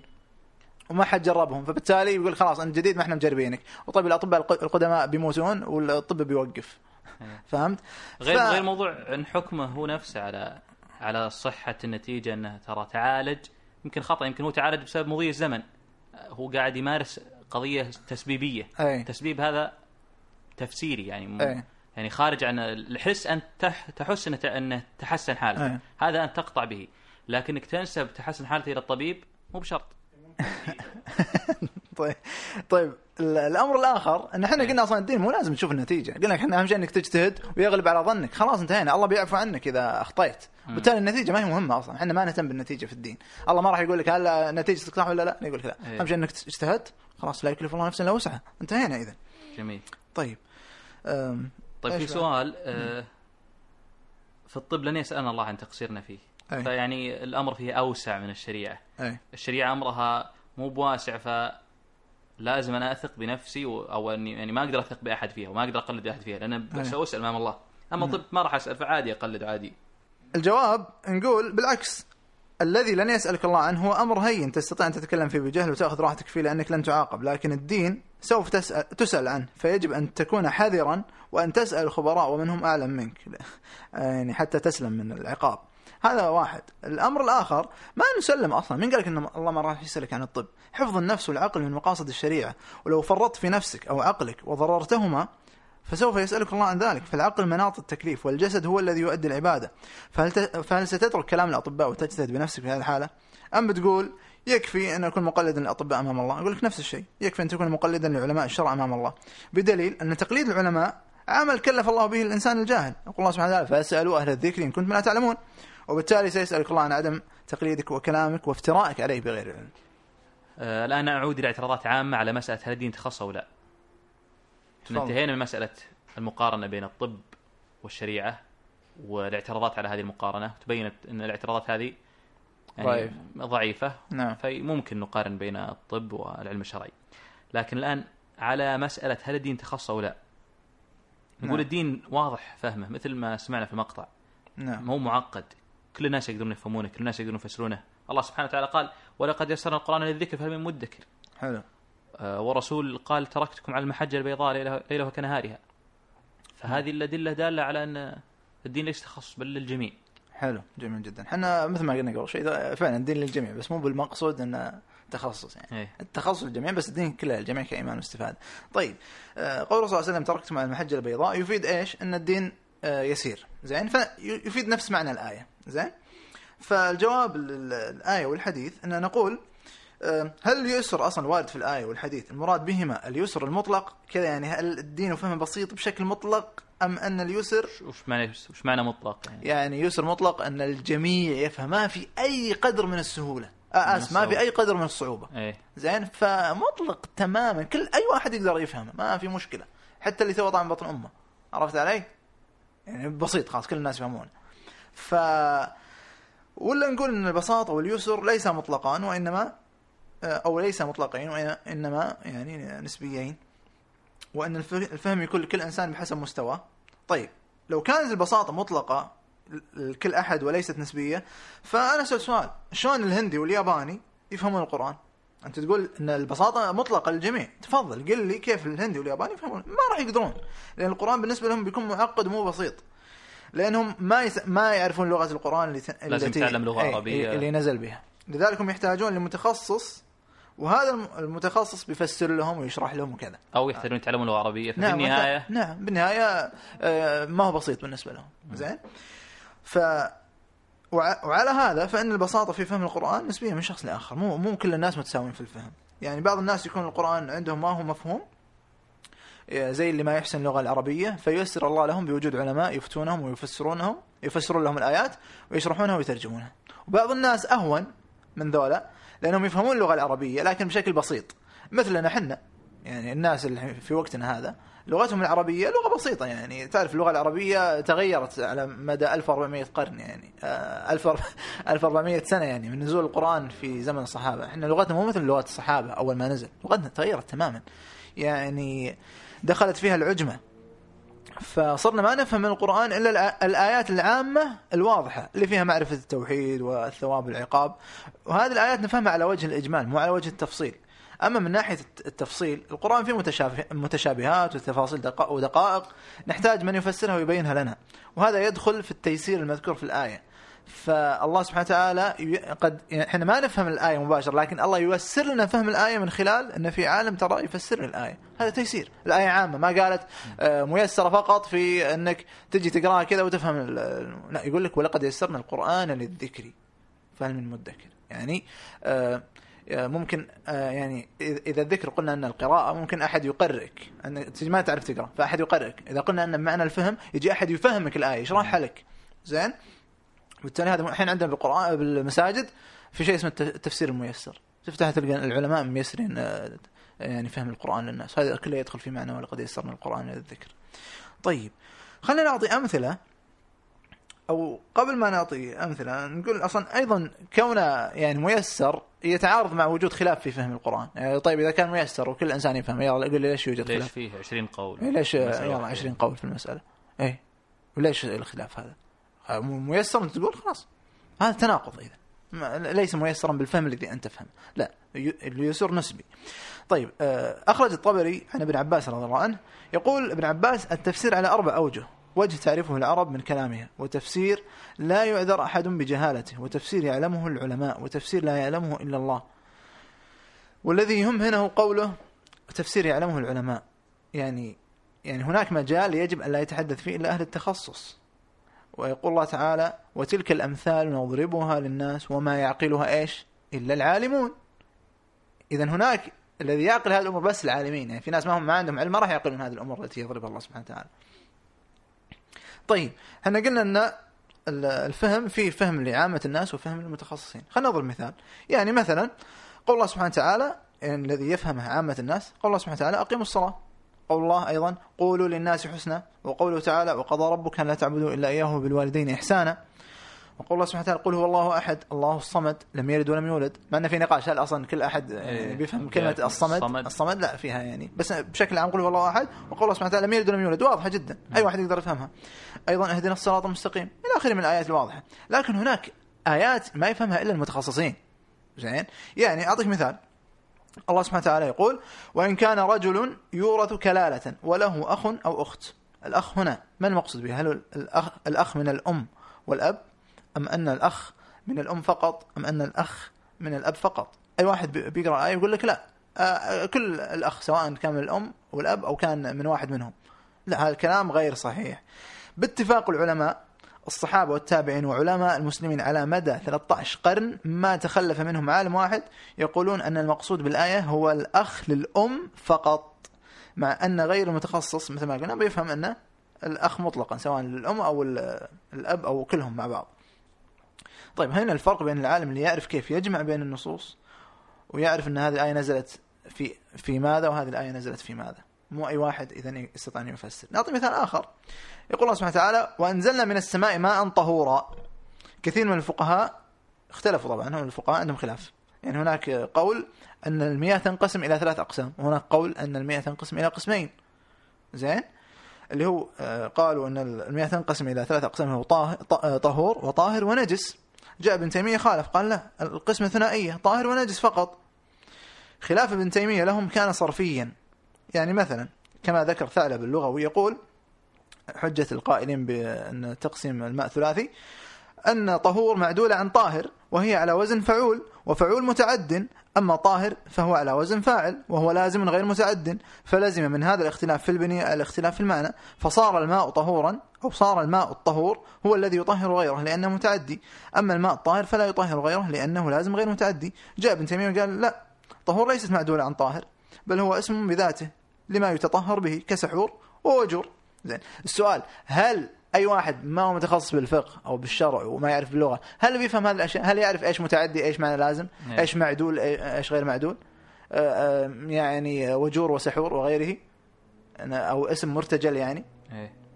وما حد جربهم. فبالتالي يقول خلاص أنت جديد ما إحنا مجربينك. وطيب الأطباء الق- القدماء بيموتون والطب بيوقف. فهمت؟ غير ف- غير موضوع إن حكمه هو نفسه على على صحة النتيجة إنه ترى تعالج. يمكن خطأ يمكن هو تعالج بسبب مضي الزمن. هو قاعد يمارس قضية تسبيبية. أي. التسبيب هذا تفسيري يعني م- يعني خارج عن الحس أن تح تحس إنه إنه تحسن حالته. أي. هذا أن تقطع به. لكنك تنسب تحسن حالته إلى الطبيب مو بشرط. طيب طيب ال- الأمر الآخر إن إحنا قلنا أصلا الدين مو لازم تشوف النتيجة. قلنا إحنا أهم شيء إنك تجتهد ويغلب على ظنك. خلاص انتهينا. الله بيعفو عنك إذا اخطيت بالتالي النتيجة ما هي مهمة أصلا. إحنا ما نهتم بالنتيجة في الدين. الله ما راح يقول لك هل نتيجتك صح ولا لا؟ يقول لك لا. إيه. أهم شيء إنك اجتهدت خلاص لا يكلف الله نفسا إلا وسعها. انتهينا اذا جميل. طيب. طيب في؟ سؤال آه في الطب لن يسألنا الله عن تقصيرنا فيه. أي. فيعني الأمر فيه أوسع من الشريعة. أي. الشريعة أمرها مو بواسع ف لازم أنا أثق بنفسي و... أو اني يعني ما أقدر أثق بأحد فيها وما أقدر أقلد أحد فيها لأن. ساسال امام الله. أما طب ما راح أسأل فعادي أقلد عادي. الجواب نقول بالعكس. الذي لن يسألك الله عنه هو أمر هين تستطيع أن تتكلم فيه بجهل وتأخذ راحتك فيه لأنك لن تعاقب لكن الدين سوف تسأل, تسأل عنه فيجب أن تكون حذرا وأن تسأل الخبراء ومنهم أعلم منك. يعني حتى تسلم من العقاب. هذا واحد. الأمر الآخر ما نسلم أصلا. من قال لك أن الله ما راح يسألك عن الطب؟ حفظ النفس والعقل من مقاصد الشريعة. ولو فرطت في نفسك أو عقلك وضررتهما فسوف يسألك الله عن ذلك. فالعقل مناط التكليف والجسد هو الذي يؤدي العبادة. فهل, ت... فهل ستترك كلام الأطباء وتجتهد بنفسك في هذه الحالة؟ أم بتقول يكفي أن أكون مقلدا للأطباء أمام الله؟ أقول لك نفس الشيء. يكفي أن تكون مقلدا لعلماء الشرع أمام الله. بدليل أن تقليد العلماء عمل كلف الله به الإنسان الجاهل. يقول الله سبحانه وتعالى فاسألوا أهل الذكر إن كنتم لا تعلمون. وبالتالي سيسألك الله عن عدم تقليدك وكلامك وافترائك عليه بغير علم. آه الآن اعود إلى اعتراضات عامة على مسألة هل الدين تخصص أو لا. انتهينا من مسألة المقارنة بين الطب والشريعة والاعتراضات على هذه المقارنة. تبينت إن الاعتراضات هذه يعني ضعيف. ضعيفة. نعم. فممكن نقارن بين الطب والعلم الشرعي. لكن الآن على مسألة هل الدين تخصص أو لا. نقول نعم. الدين واضح فهمه مثل ما سمعنا في المقطع. نعم. ما هو معقد. كل الناس يقدرون يفهمونه كل الناس يقدرون يفسرونه. الله سبحانه وتعالى قال ولقد يسرنا القرآن للذكر فهل من مدكر حلو. آه، ورسول قال تركتكم على المحجة البيضاء ليلها كنهارها. فهذه الأدلة دالة على أن الدين ليس تخصص بل للجميع. حلو جميل جدا. إحنا مثل ما قلنا قبل شيء ده فعلا الدين للجميع بس مو بالمقصود إنه تخصص يعني. إيه. التخصص للجميع بس الدين كله للجميع كإيمان واستفادة. طيب آه، قول الرسول صلى الله عليه وسلم تركتم على المحجة البيضاء. يفيد إيش؟ إن الدين يسير. زين؟ فيفيد نفس معنى الآية. زين؟ فالجواب ال- ال- الآية والحديث أن نقول آه، هل اليسر أصلا وارد في الآية والحديث؟ المراد بهما اليسر المطلق كذا يعني هل الدين فهمه بسيط بشكل مطلق أم أن اليسر؟ وش معنى وش معنى مطلق يعني؟ يعني يسر مطلق أن الجميع يفهم. ما في أي قدر من السهولة. آه آسف ما في أي قدر من الصعوبة. إيه. زين؟ فمطلق تماما. كل أي واحد يقدر يفهمه. ما في مشكلة. حتى اللي تو طالع من بطن أمه. عرفت علي؟ يعني بسيط خلاص كل الناس يفهمونه ف ولا نقول إن البساطة واليسر ليس مطلقان وإنما أو ليس مطلقين وإنما يعني نسبيين. وإن الف- الفهم يكون لكل إنسان بحسب مستواه. طيب لو كانت البساطة مطلقة لكل أحد وليست نسبية فأنا أسأل سؤال. شلون الهندي والياباني يفهمون القرآن؟ أنت تقول إن البساطة مطلقة للجميع. تفضل قل لي كيف الهندي والياباني يفهمون. ما راح يقدرون لأن القرآن بالنسبة لهم بيكون معقد ومو بسيط. لأنهم ما يس... ما يعرفون لغة القرآن اللي ت... لازم التي- يتعلم لغة أي- عربية. اللي نزل بها. لذلك هم يحتاجون لمتخصص وهذا الم- المتخصص بيفسر لهم ويشرح لهم وكذا. أو يحتاجون يتعلمون اللغة العربيه ففي نعم النهايه نعم بالنهاية آه، ما هو بسيط بالنسبة لهم. زين؟ ف وعلى هذا فإن البساطة في فهم القرآن نسبية من شخص لآخر. مو مو كل الناس متساويين في الفهم. يعني بعض الناس يكون القرآن عندهم ما هو مفهوم زي اللي ما يحسن اللغة العربية فييسر الله لهم بوجود علماء يفتونهم ويفسرونهم يفسرون لهم الآيات ويشرحونها ويترجمونها. وبعض الناس أهون من ذولا لأنهم يفهمون اللغة العربية لكن بشكل بسيط. مثلنا إحنا يعني الناس اللي في وقتنا هذا لغتهم العربية لغة بسيطة يعني. تعرف اللغة العربية تغيرت على مدى 1400 قرن يعني. آه، 1400 سنة يعني من نزول القرآن في زمن الصحابة. إحنا لغتنا مو مثل لغات الصحابة أول ما نزل. لغتنا تغيرت تماما. يعني دخلت فيها العجمة. فصرنا ما نفهم من القرآن إلا الآ- الآيات العامة الواضحة اللي فيها معرفة التوحيد والثواب والعقاب. وهذه الآيات نفهمها على وجه الإجمال مو على وجه التفصيل. أما من ناحية الت- التفصيل القرآن فيه متشابه متشابهات وتفاصيل دقائق ودقائق نحتاج من يفسرها ويبينها لنا وهذا يدخل في التيسير المذكور في الآية. فالله سبحانه وتعالى قد إحنا ما نفهم الآية مباشرة لكن الله ييسر لنا فهم الآية من خلال أن في عالم ترى يفسر الآية. هذا تيسير. الآية عامة ما قالت آه، ميسرة فقط في أنك تجي تقراها كذا وتفهم لا يقول لك ولقد يسرنا القرآن للذكر فهل من مدكر؟ يعني آه، ممكن آه، يعني اذا الذكر قلنا أن القراءة ممكن أحد يقرئك أن ما تعرف تقرأ فأحد يقرئك إذا قلنا أن بمعنى الفهم يجي أحد يفهمك الآية يشرحها لك. زين؟ بالتالي هذا الحين عندنا بالقران بالمساجد في شيء اسمه الت- التفسير الميسر. تفتح تلقى العلماء ميسرين آه، يعني فهم القرآن للناس. هذا كله يدخل في معنى ولقد يسرنا القرآن للذكر. طيب خلينا نعطي أمثلة أو قبل ما نعطي أمثلة نقول أصلا أيضا كونه يعني ميسر يتعارض مع وجود خلاف في فهم القرآن. يعني طيب إذا كان ميسر وكل إنسان يفهم يلا قول لي ليش يوجد ليش خلاف؟ فيه 20 قول؟ إيه ليش يلا واحدة. 20 قول في المسألة. إيه. وليش الخلاف هذا؟ ميسر أنت تقول خلاص. هذا تناقض إذا. ليس ميسرا بالفهم الذي أنت تفهم. لا اليسر نسبي. طيب آه، أخرج الطبري عن ابن عباس رضي الله عنه يقول ابن عباس التفسير على أربع أوجه. وجه تعرفه العرب من كلامها وتفسير لا يعذر أحد بجهالته وتفسير يعلمه العلماء وتفسير لا يعلمه إلا الله. والذي يهم هنا هو قوله تفسير يعلمه العلماء. يعني يعني هناك مجال يجب أن لا يتحدث فيه إلا أهل التخصص. ويقول الله تعالى وتلك الأمثال نضربها للناس وما يعقلها إيش؟ إلا العالمون. إذا هناك الذي يعقل هذه الأمور بس العالمين. يعني في ناس ما هم ما عندهم علم ما راح يعقلون هذه الأمور التي يضربها الله سبحانه وتعالى. طيب إحنا قلنا ال- الفهم فيه فهم لعامة الناس وفهم للمتخصصين خلينا نضرب مثال. يعني مثلا قول الله سبحانه وتعالى يعني الذي يفهمه عامة الناس قول الله سبحانه وتعالى أقيموا الصلاة. قول الله أيضا قولوا للناس حسنا وقوله تعالى وقضى ربك أن لا تعبدوا إلا إياه بالوالدين إحسانا. وقول الله سبحانه وتعالى قل هو الله أحد الله الصمد لم يلد ولم يولد. مع أن في نقاش هل أصلا كل أحد يعني إيه. بيفهم كلمة جاءكم الصمد؟ الصمد. الصمد لا فيها يعني. بس بشكل عام قل هو الله أحد وقول الله سبحانه وتعالى لم يلد ولم يولد. واضحة جدا. أي واحد يقدر يفهمها. أيضا اهدنا الصراط المستقيم. إلى آخره من الآيات الواضحة. لكن هناك آيات ما يفهمها إلا المتخصصين. زين؟ يعني أعطيك مثال. الله سبحانه وتعالى يقول وإن كان رجل يورث كلالة وله أخ أو أخت. الأخ هنا ما المقصود به هل الأخ, الأخ من الأم والأب؟ أم أن الأخ من الأم فقط؟ أم أن الأخ من الأب فقط؟ أي واحد بي- بيقرأ آية يقول لك لا. آه، آه، كل الأخ سواء كان من الأم والأب أو كان من واحد منهم. لا هذا الكلام غير صحيح. باتفاق العلماء الصحابة والتابعين وعلماء المسلمين على مدى 13 قرن ما تخلف منهم عالم واحد يقولون أن المقصود بالآية هو الأخ للأم فقط. مع أن غير المتخصص مثل ما قلنا بيفهم أن الأخ مطلقا سواء للأم أو ال- الأب أو كلهم مع بعض. طيب هنا الفرق بين العالم اللي يعرف كيف يجمع بين النصوص ويعرف أن هذه الآية نزلت في في ماذا وهذه الآية نزلت في ماذا. مو أي واحد إذا يستطيع أن يفسر. نعطي مثال آخر. يقول الله سبحانه وتعالى وأنزلنا من السماء ماء طهورا. كثير من الفقهاء اختلفوا طبعا هم الفقهاء عندهم خلاف. يعني هناك قول أن المياه تنقسم إلى ثلاث أقسام وهناك قول أن المياه تنقسم إلى قسمين. زين؟ اللي هو آه، قالوا أن المياه تنقسم إلى ثلاث أقسام هو طهور وطاهر ونجس. جاء ابن تيمية خالف قال لا القسمة ثنائية طاهر ونجس فقط. خلاف ابن تيمية لهم كان صرفيا. يعني مثلا كما ذكر ثعلب اللغوي يقول حجة القائلين بأن تقسيم الماء ثلاثي أن طهور معدولة عن طاهر وهي على وزن فعول وفعول متعد أما طاهر فهو على وزن فاعل وهو لازم غير متعد فلزم من هذا الاختلاف في البنية الاختلاف في المعنى فصار الماء طهورا أو صار الماء الطهور هو الذي يطهر غيره لأنه متعدي. أما الماء الطاهر فلا يطهر غيره لأنه لازم غير متعدي. جاء ابن تيمية وقال لا طهور ليست معدولة عن طاهر بل هو اسم بذاته لما يتطهر به كسحور ووجور. زين السؤال هل أي واحد ما هو متخصص بالفقه أو بالشرع وما يعرف باللغة هل بيفهم هذه الأشياء؟ هل يعرف إيش متعدي إيش معنى لازم؟ نعم. إيش معدول إيش غير معدول؟ آه، آه، يعني وجور وسحور وغيره أو اسم مرتجل يعني. إيه.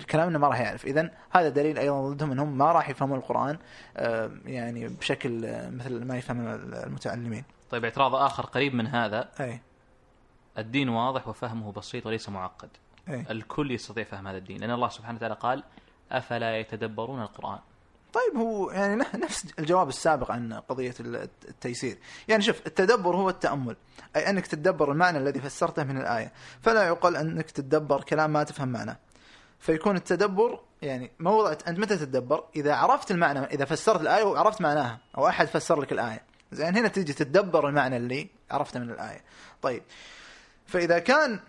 الكلام إنه ما راح يعرف. اذا هذا دليل أيضا ضدهم إنهم ما راح يفهمون القرآن آه، يعني بشكل آه، مثل ما يفهم المتعلمين. طيب اعتراض آخر قريب من هذا. أي. الدين واضح وفهمه بسيط وليس معقد. أي. الكل يستطيع فهم هذا الدين لأن الله سبحانه وتعالى قال أفلا يتدبرون القرآن؟ طيب هو يعني نفس الجواب السابق عن قضية ال- التيسير. يعني شوف التدبر هو التأمل أي أنك تتدبر المعنى الذي فسرته من الآية. فلا يقال أنك تتدبر كلام ما تفهم معناه. فيكون التدبر يعني موضع أنت متى تتدبر؟ إذا عرفت المعنى إذا فسرت الآية وعرفت معناها أو أحد فسر لك الآية. زين هنا تيجي تتدبر المعنى اللي عرفته من الآية. طيب. فإذا كان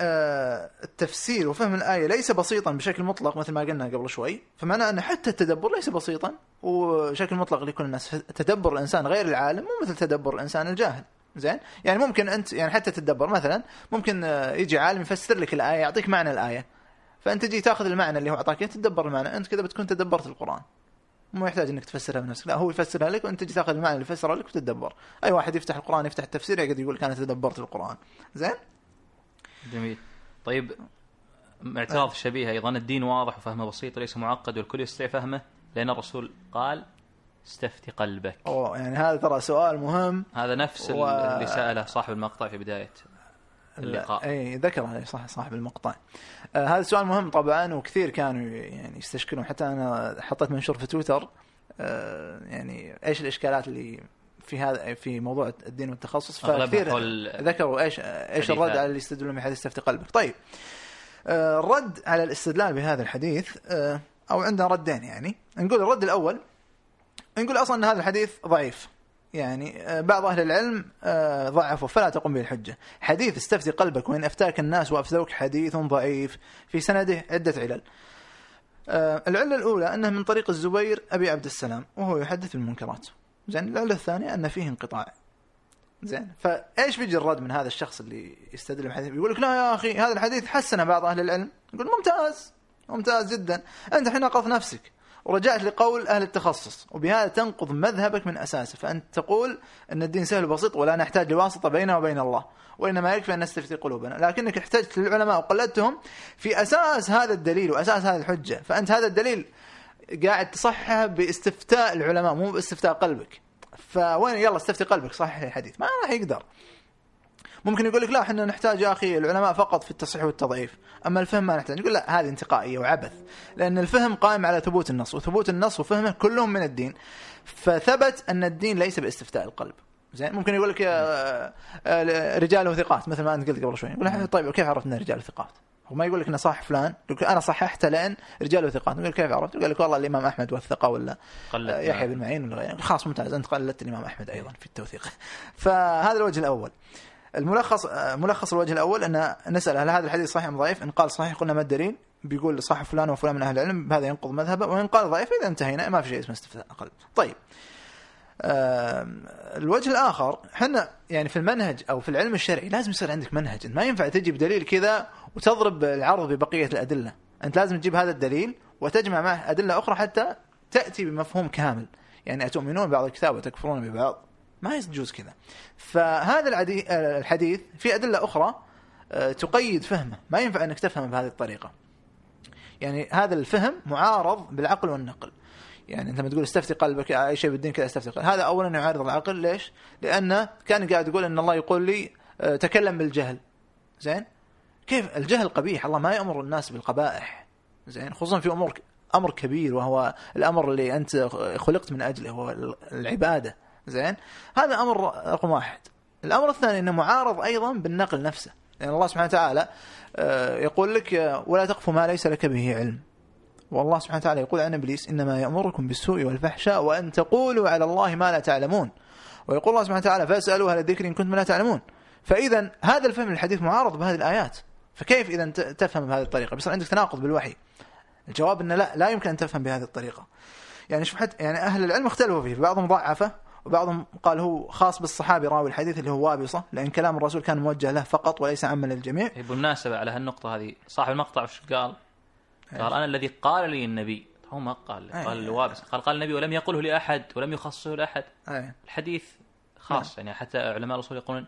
آه، التفسير وفهم الآية ليس بسيطا بشكل مطلق مثل ما قلنا قبل شوي فمعنى أن حتى التدبر ليس بسيطا وشكل مطلق لكل الناس. تدبر الإنسان غير العالم مو مثل تدبر الإنسان الجاهل. زين؟ يعني ممكن أنت يعني حتى تتدبر مثلا ممكن آه، يجي عالم يفسر لك الآية يعطيك معنى الآية. فأنت تجي تاخذ المعنى اللي هو أعطاك إياه تتدبر المعنى. أنت كذا بتكون تدبرت القرآن. مو يحتاج إنك تفسرها بنفسك لا هو يفسرها لك وأنت تجي تاخذ المعنى اللي فسره لك وتتدبر أي واحد يفتح القرآن يفتح التفسير يقعد يقول كان تدبرت القرآن. زين؟ جميل. طيب اعتراض شبيه أيضا. الدين واضح وفهمه بسيط وليس معقد والكل يستطيع فهمه لأن الرسول قال استفتي قلبك. أوه يعني هذا ترى سؤال مهم. هذا نفس و- اللي سأله صاحب المقطع في بداية. اللقاء. اي ذكر صح صاحب المقطع. آه هذا سؤال مهم طبعا وكثير كانوا يعني يستشكلون حتى أنا حطيت منشور في تويتر آه يعني إيش الإشكالات اللي في هذا في موضوع الدين والتخصص؟ فكثير ذكروا إيش إيش الرد. على اللي يستدلون بحديث استفتي قلبك. طيب آه الرد على الاستدلال بهذا الحديث آه أو عندنا ردين يعني. نقول الرد الأول نقول أصلا إن هذا الحديث ضعيف. يعني آه، بعض أهل العلم آه، ضعفوا فلا تقوم به الحجة. حديث استفتي قلبك وإن أفتاك الناس وافتوك حديث ضعيف في سنده عدة علل. آه، العلة الأولى أنه من طريق الزبير أبي عبد السلام وهو يحدث بالمنكرات زين العلة الثانية أن فيه انقطاع. زين فإيش بيجي الرد من هذا الشخص اللي يستدل بالحديث يقول لك لا يا أخي هذا الحديث حسن بعض أهل العلم. يقول ممتاز ممتاز جدا. أنت الحين نقضت نفسك ورجعت لقول أهل التخصص وبهذا تنقض مذهبك من أساسه. فأنت تقول أن الدين سهل وبسيط ولا نحتاج لواسطة بيننا وبين الله وإنما يكفي أن نستفتي قلوبنا. لكنك احتجت للعلماء وقلدتهم في أساس هذا الدليل وأساس هذه الحجة. فأنت هذا الدليل قاعد تصححه باستفتاء العلماء مو باستفتاء قلبك. فوين؟ يلا استفتي قلبك صحح الحديث. ما راح يقدر. ممكن يقول لك لا إحنا نحتاج يا أخي العلماء فقط في التصحيح والتضعيف. أما الفهم ما نحتاج. يقول لا هذه انتقائية وعبث. لأن الفهم قائم على ثبوت النص وثبوت النص وفهمه كلهم من الدين. فثبت أن الدين ليس باستفتاء القلب. زين؟ ممكن يقول لك آه، آه، رجال وثقات مثل ما أنت قلت قبل شوي. يقول طيب كيف عرفنا رجال وثقات؟ هو ما يقول لك انه صح فلان. يقول أنا صححت لأن رجال وثقات. يقول كيف عرفت؟ يقول لك والله الإمام أحمد وثقه ولا آه، يحيى بن معين ولا غيره. خلاص ممتاز. أنت قلدت الإمام أحمد أيضا في التوثيق. فهذا الوجه الأول. الملخص آه، ملخص الوجه الأول أن نسأل هل هذا الحديث صحيح أم ضعيف؟ إن قال صحيح قلنا ما الدليل؟ بيقول صح فلان وفلان من أهل العلم هذا ينقض مذهبه وإن قال ضعيف إذا انتهينا ما في شيء اسمه استفتاء قلب. طيب الوجه الآخر إحنا يعني في المنهج أو في العلم الشرعي لازم يصير عندك منهج ما ينفع تجي بدليل كذا وتضرب العرض ببقية الأدلة أنت لازم تجيب هذا الدليل وتجمع معه أدلة أخرى حتى تأتي بمفهوم كامل يعني أتؤمنون ببعض الكتاب وتكفرون ببعض ما يجوز كذا. فهذا الحديث في أدلة أخرى آه، تقيد فهمه. ما ينفع إنك تفهمه بهذه الطريقة. يعني هذا الفهم معارض بالعقل والنقل. يعني أنت لما تقول استفتي قلبك أي شيء بالدين كذا استفتي قلبك. هذا اولا يعارض العقل. ليش؟ لأنه كان قاعد يقول إن الله يقول لي آه، تكلم بالجهل. زين؟ كيف؟ الجهل قبيح. الله ما يأمر الناس بالقبائح. زين؟ خصوصا في أمور أمر كبير وهو الأمر اللي أنت خلقت من أجله هو العبادة. زين؟ هذا أمر رقم واحد. الأمر الثاني إنه معارض أيضا بالنقل نفسه. لأن الله سبحانه وتعالى آه، يقول لك آه، ولا تقف ما ليس لك به علم. والله سبحانه وتعالى يقول عن إبليس إنما يأمركم بالسوء والفحشاء وأن تقولوا على الله ما لا تعلمون. ويقول الله سبحانه وتعالى فاسالوا أهل الذكر إن كنتم لا تعلمون. فاذا هذا الفهم للحديث معارض بهذه الآيات. فكيف اذا تفهم بهذه الطريقة؟ بيصير عندك تناقض بالوحي. الجواب إنه لا لا يمكن أن تفهم بهذه الطريقة. يعني شوف حتى يعني أهل العلم اختلفوا فيه بعضهم ضعفه وبعضهم قال هو خاص بالصحابي راوي الحديث اللي هو وابصة لأن كلام الرسول كان موجه له فقط وليس عاما للجميع إيه، بالمناسبة على هالنقطة هذه صاحب المقطع وش قال؟ قال أنا الذي قال لي النبي هو ما قال أي. قال لوابس قال قال النبي ولم يقله لأحد ولم يخصصه لأحد. الحديث خاص يعني حتى علماء الأصول يقولون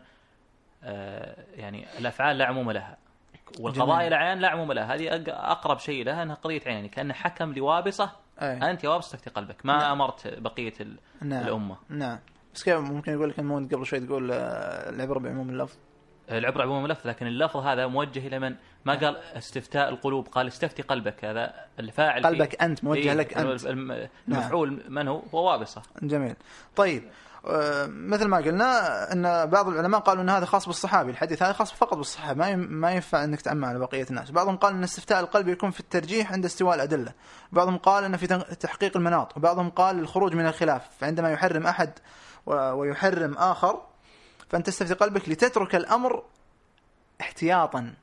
آه يعني الأفعال لا عموم لها والقضايا. الأعيان لا عموم لها هذه أق- أقرب شيء لها أنها قضية عين يعني كأنه حكم لوابصة أي. وابصة تفتي قلبك ما أمرت بقية ال- نعم. الأمة. نعم. بس كيف ممكن يقول لك المون قبل شوي تقول آه، العبره بعموم اللفظ؟ العبرة عموم اللفظ لكن اللفظ هذا موجه إلى من؟ ما قال استفتاء القلوب قال استفتي قلبك هذا الفاعل فيه. قلبك أنت موجه إيه، لك أنت. الم- المفعول من هو؟ هو وابصة. جميل. طيب. مثل ما قلنا أن بعض العلماء قالوا أن هذا خاص بالصحابي الحديث هذا خاص فقط بالصحابة ما ما ينفع انك تعمم على بقية الناس. بعضهم قال أن استفتاء القلب يكون في الترجيح عند استواء الأدلة. بعضهم قال أن في تحقيق المناط. وبعضهم قال الخروج من الخلاف. فعندما يحرم أحد ويحرم آخر فأنت تستفتي قلبك لتترك الأمر احتياطا.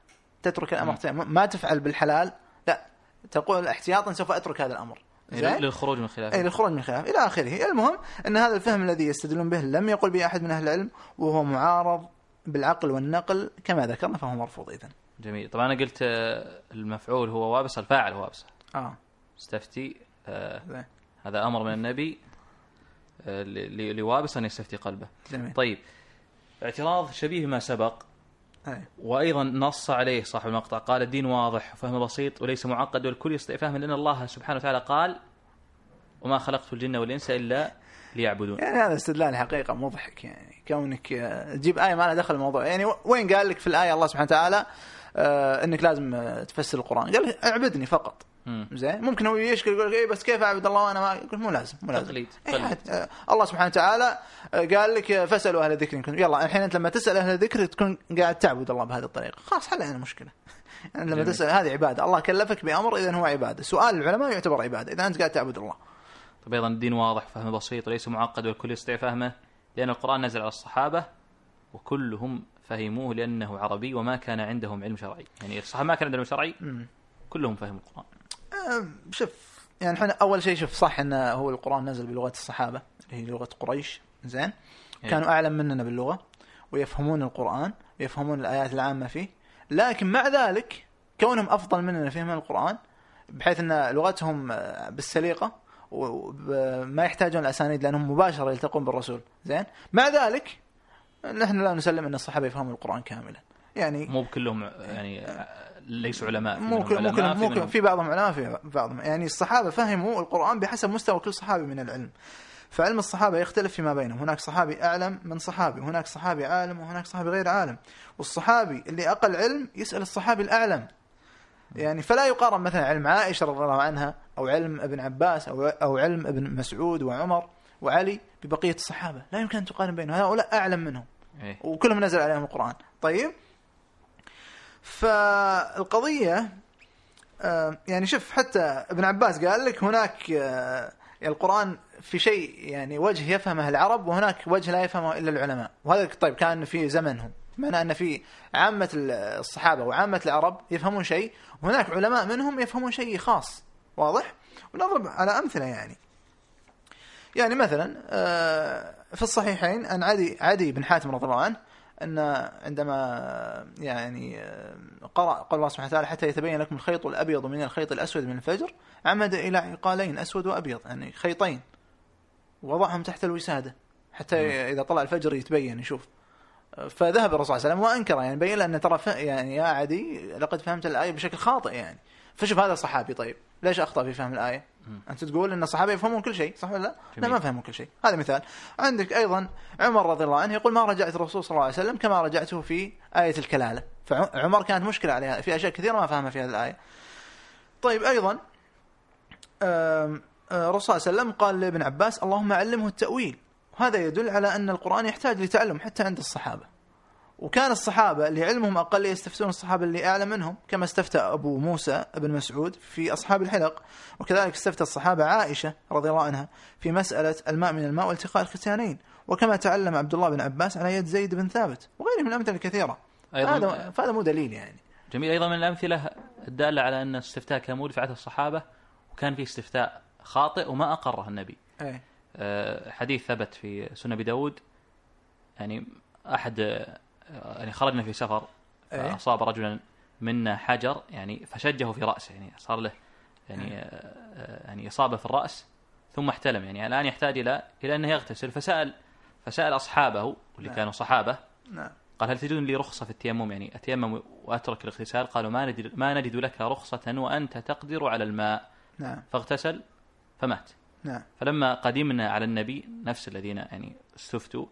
تترك الأمر احتياطا. ما تفعل بالحلال لا. تقول احتياطا سوف أترك هذا الأمر. للخروج من الخلاف اي للخروج من الخلاف إلى آخره. المهم أن هذا الفهم الذي يستدلون به لم يقل به أحد من أهل العلم وهو معارض بالعقل والنقل كما ذكرنا فهو مرفوض اذا جميل. طبعا أنا قلت آه، المفعول هو وابصة الفاعل هو وابصة آه. استفتي آه هذا أمر من النبي آه ل- ل- لوابص أن يستفتي قلبه. جميل. طيب. اعتراض شبيه ما سبق. وأيضا نص عليه صاحب المقطع قال الدين واضح وفهمه بسيط وليس معقد والكل يستطيع فهمه لأن الله سبحانه وتعالى قال وما خلقت الجن والإنس إلا ليعبدون. يعني هذا استدلال حقيقة مضحك يعني كونك تجيب آية ما لها دخل الموضوع. يعني وين قال لك في الآية الله سبحانه وتعالى آه إنك لازم تفسر القرآن؟ قال أعبدني فقط. زين؟ ممكن هو يشكل يقول لك إيه بس كيف اعبد الله؟ وأنا ما يقول مو لازم مو لازم. تقليد إيه تقليد. آه، الله سبحانه وتعالى آه، قال لك آه، فاسألوا أهل الذكر يلا الحين أنت لما تسأل أهل الذكر تكون قاعد تعبد الله بهذه الطريقة. خلاص حل المشكلة. يعني لما. تسأل هذه عبادة. الله كلفك بأمر اذا هو عبادة. سؤال العلماء يعتبر عبادة. إذا أنت قاعد تعبد الله. طيب أيضا الدين واضح وفهمه بسيط وليس معقد والكل يستطيع فهمه لأن القرآن نزل على الصحابة وكلهم فهموه لأنه عربي وما كان عندهم علم شرعي. يعني الصحابة ما كان عندهم علم شرعي. كلهم فهموا القرآن. شوف يعني إحنا أول شيء شوف صح إن هو القرآن نزل بلغة الصحابة اللي هي لغة قريش. زين. إيه. كانوا أعلم مننا باللغة ويفهمون القرآن ويفهمون الآيات العامة فيه. لكن مع ذلك كونهم أفضل مننا فهم القرآن بحيث إن لغتهم بالسليقة وما يحتاجون الأسانيد لأنهم مباشرة يلتقون بالرسول. زين. مع ذلك نحن لا نسلم إن الصحابة يفهموا القرآن كاملا. يعني مو بكلهم يعني ليسوا علماء في مو علماء، كلهم في منهم- في بعضهم علماء في بعضهم. يعني الصحابة فهموا القرآن بحسب مستوى كل صحابي من العلم. فعلم الصحابة يختلف فيما بينهم. هناك صحابي أعلم من صحابي وهناك صحابي عالم وهناك صحابي غير عالم. والصحابي اللي أقل علم يسأل الصحابي الأعلم. يعني فلا يقارن مثلا علم عائشة رضي الله عنها أو علم ابن عباس أو أو علم ابن مسعود وعمر وعلي ببقية الصحابة. لا يمكن أن تقارن بينهم. هؤلاء أعلم منهم. إيه. وكلهم نزل عليهم القرآن. طيب؟ فالقضية آه، يعني شوف حتى ابن عباس قال لك هناك آه، القرآن في شيء يعني وجه يفهمه العرب وهناك وجه لا يفهمه إلا العلماء. وهذا طيب كان في زمنهم. معنى أن في عامة الصحابة وعامة العرب يفهمون شيء وهناك علماء منهم يفهمون شيء خاص. واضح؟ ونضرب على أمثلة يعني. يعني مثلا آه، في الصحيحين أن عدي عدي بن حاتم رضي الله عنه أن عندما يعني قرأ قال الله سبحانه وتعالى حتى يتبين لكم الخيط الأبيض من الخيط الأسود من الفجر عمد إلى عقالين أسود وأبيض يعني خيطين وضعهم تحت الوسادة حتى إذا طلع الفجر يتبين يشوف. فذهب الرسول صلى الله عليه وسلم وأنكر يعني بين له أن ترى يعني يا عدي لقد فهمت الآية بشكل خاطئ يعني. فشوف هذا صحابي طيب ليش أخطأ في فهم الآية؟ أنت تقول إن الصحابة يفهمون كل شيء صح ولا لا؟ لا. ما فهموا كل شيء. هذا مثال. عندك أيضا عمر رضي الله عنه يقول ما رجعت الرسول صلى الله عليه وسلم كما رجعته في آية الكلالة. فعمر كانت مشكلة عليها في أشياء كثيرة ما فهمها في هذه الآية. طيب أيضا آه، الرسول صلى الله عليه وسلم قال لابن عباس اللهم علمه التأويل. وهذا يدل على أن القرآن يحتاج لتعلم حتى عند الصحابة. وكان الصحابة اللي علمهم أقل يستفتون الصحابة اللي أعلى منهم كما استفتى أبو موسى بن مسعود في أصحاب الحلق وكذلك استفتى الصحابة عائشة رضي الله عنها في مسألة الماء من الماء والتقاء الختانين وكما تعلم عبد الله بن عباس على يد زيد بن ثابت وغيره من الأمثلة الكثيرة. أيضا هذا فهذا مو دليل يعني. جميل. أيضا من الأمثلة الدالة على أن الاستفتاء كان في عهد الصحابة وكان في استفتاء خاطئ وما أقره النبي. أي. آه، حديث ثبت في سنة أبي داود يعني أحد يعني خرجنا في سفر إيه. فأصاب رجلا منا حجر يعني فشجه في رأسه يعني صار له يعني آه، آه، يعني إصابة في الرأس ثم احتلم. يعني الآن يحتاج إلى إلى أنه يغتسل. فسأل فسأل أصحابه واللي نعم. كانوا صحابه نعم. قال هل تجدون لي رخصة في التيمم؟ يعني أتيمم وأترك الاغتسال؟ قالوا ما نجد, ما نجد لك رخصة وأنت تقدر على الماء. نعم. فاغتسل فمات. نعم. فلما قدمنا على النبي نفس الذين يعني استفتوا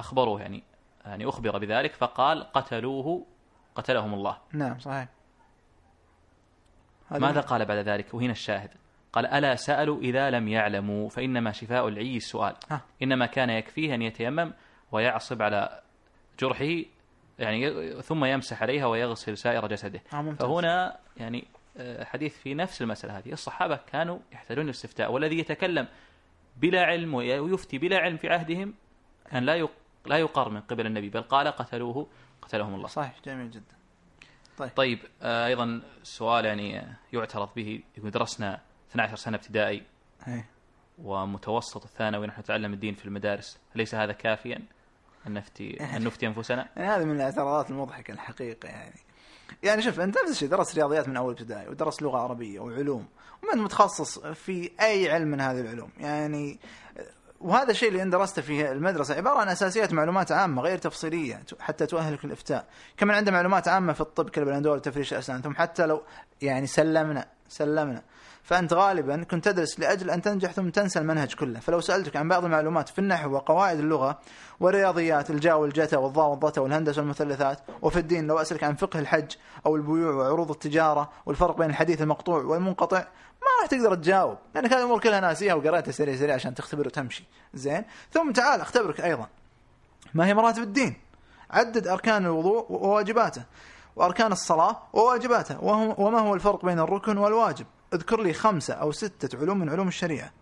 أخبروه يعني يعني أخبر بذلك فقال قتلوه قتلهم الله. نعم صحيح. ماذا قال بعد ذلك؟ وهنا الشاهد. قال ألا سألوا إذا لم يعلموا فإنما شفاء العي السؤال ها. إنما كان يكفيه أن يتيمم ويعصب على جرحه يعني ثم يمسح عليها ويغسل سائر جسده. آه،. فهنا يعني آه، حديث في نفس المسألة هذه. الصحابة كانوا يحتاجون الاستفتاء والذي يتكلم بلا علم ويفتي بلا علم في عهدهم أن لا يق- لا يقر من قبل النبي بل قال قتلوه قتلهم الله. صحيح جميل جدا. طيب. آه، أيضا سؤال يعني يعترض به يقول درسنا 12 سنة ابتدائي أي. ومتوسط الثانوي نحن نتعلم الدين في المدارس أليس هذا كافيا؟ أن نفتي أن نفتي أنفسنا؟ يعني هذه من الاعتراضات المضحكة الحقيقة يعني. يعني شوف أنت نفس الشيء درست رياضيات من أول ابتدائي ودرست لغة عربية وعلوم وما انت متخصص في أي علم من هذه العلوم. يعني وهذا الشيء اللي درسته في المدرسة عبارة عن أساسيات معلومات عامة غير تفصيلية حتى تؤهلك الإفتاء كمان عنده معلومات عامة في الطب كالبلندول تفريش الأسنان ثم حتى لو يعني سلمنا سلمنا. فأنت غالبا كنت تدرس لأجل أن تنجح ثم تنسى المنهج كله. فلو سألتك عن بعض المعلومات في النحو وقواعد اللغة والرياضيات الجا والجتا والضاء والضتا والهندسة والمثلثات وفي الدين لو أسألك عن فقه الحج أو البيوع وعروض التجارة والفرق بين الحديث المقطوع والمنقطع ما راح تقدر تجاوب لأنك هذه الأمور كلها ناسيها وقرأتها سريع سريع عشان تختبر وتمشي. زين؟ ثم تعال أختبرك أيضا. ما هي مراتب الدين؟ عدد أركان الوضوء وواجباته. وأركان الصلاة وواجباته. وهم- وما هو الفرق بين الركن والواجب؟ اذكر لي خمسة أو ستة علوم من علوم الشريعة.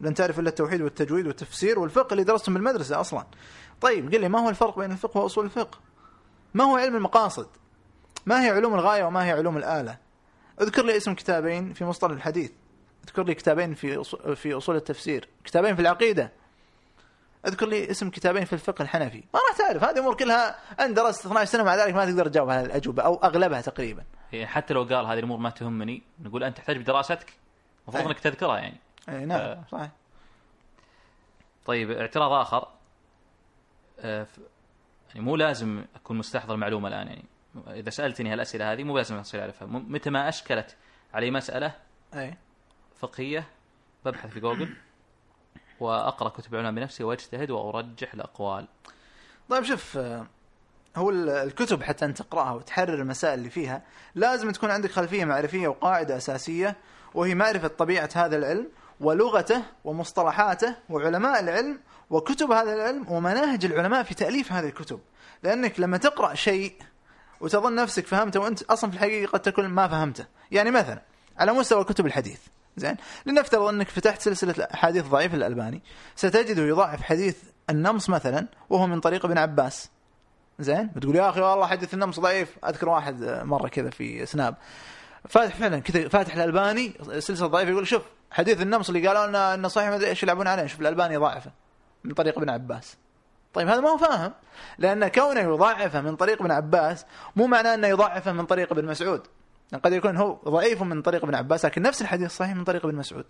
لن تعرف إلا التوحيد والتجويد والتفسير والفقه اللي درستهم بالمدرسة أصلا. طيب قل لي ما هو الفرق بين الفقه وأصول الفقه؟ ما هو علم المقاصد؟ ما هي علوم الغاية وما هي علوم الآلة؟ اذكر لي اسم كتابين في مصطلح الحديث. اذكر لي كتابين في في أصول التفسير. كتابين في العقيدة. اذكر لي اسم كتابين في الفقه الحنفي. ما راح تعرف هذه أمور كلها انت درست 12 سنة مع ذلك ما تقدر تجاوب على الأجوبة أو أغلبها تقريبا. حتى لو قال هذه الأمور ما تهمني نقول أنت تحتاج بدراستك المفروض. إنك تذكرها يعني. اي نعم آه. صحيح. طيب اعتراض آخر. آه، ف- يعني مو لازم أكون مستحضر المعلومة الآن يعني. إذا سألتني هالأسئلة هذه مو لازم اصير اعرفها متى ما أشكلت علي مسألة اي فقهية ببحث في جوجل وأقرأ كتب العلماء بنفسي وأجتهد وأرجح الأقوال. طيب شوف آه، هو ال- الكتب حتى انت تقرأها وتحرر المسائل اللي فيها لازم تكون عندك خلفية معرفية وقاعدة أساسية وهي معرفة طبيعة هذا العلم ولغته ومصطلحاته وعلماء العلم وكتب هذا العلم ومناهج العلماء في تأليف هذه الكتب. لأنك لما تقرأ شيء وتظن نفسك فهمته وأنت أصلا في الحقيقة قد تكون ما فهمته. يعني مثلا على مستوى كتب الحديث زين؟ لنفترض أنك فتحت سلسلة احاديث ضعيف الالباني ستجده يضاعف حديث النمص مثلا وهو من طريق ابن عباس. زين؟ بتقول يا أخي والله حديث النمص ضعيف. أذكر واحد آه، مرة كذا في سناب. فاتح فعلا كذا فاتح الألباني سلسلة ضعيفة يقول شوف حديث النمص اللي قالوا لنا إنه صحيح ما أدري إيش يلعبون عليه. شوف الألباني ضاعفه من طريق ابن عباس. طيب هذا ما هو فاهم. لأن كونه يضاعفه من طريق ابن عباس مو معناه إنه يضاعفه من طريق ابن مسعود. يعني قد يكون هو ضعيف من طريق ابن عباس لكن نفس الحديث صحيح من طريق ابن مسعود.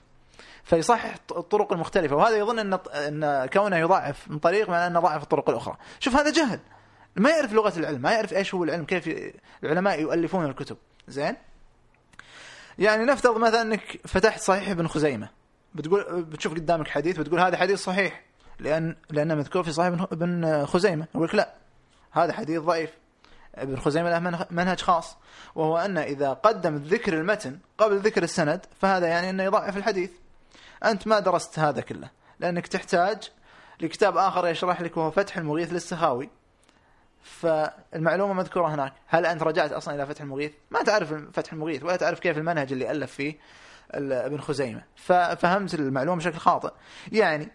فيصحح الطرق المختلفة. وهذا يظن إن إن كونه يضاعف من طريق معناه إنه ضاعف الطرق الأخرى. شوف هذا جهل. ما يعرف لغة العلم ما يعرف إيش هو العلم كيف العلماء يؤلفون الكتب. زين؟ يعني نفترض مثلا إنك فتحت صحيح ابن خزيمة. بتقول بتشوف قدامك حديث بتقول هذا حديث صحيح لأن لأنه مذكور في صحيح ابن- خزيمة. يقول لك لا هذا حديث ضعيف. ابن خزيمة له منه- منهج خاص وهو أن إذا قدم ذكر المتن قبل ذكر السند فهذا يعني إنه يضعف الحديث. أنت ما درست هذا كله لأنك تحتاج لكتاب آخر يشرح لك وهو فتح المغيث للسخاوي. فالمعلومة مذكورة هناك. هل أنت رجعت أصلا إلى فتح المغيث؟ ما تعرف فتح المغيث ولا تعرف كيف المنهج اللي ألف فيه ابن خزيمة. ففهمت المعلومة بشكل خاطئ. يعني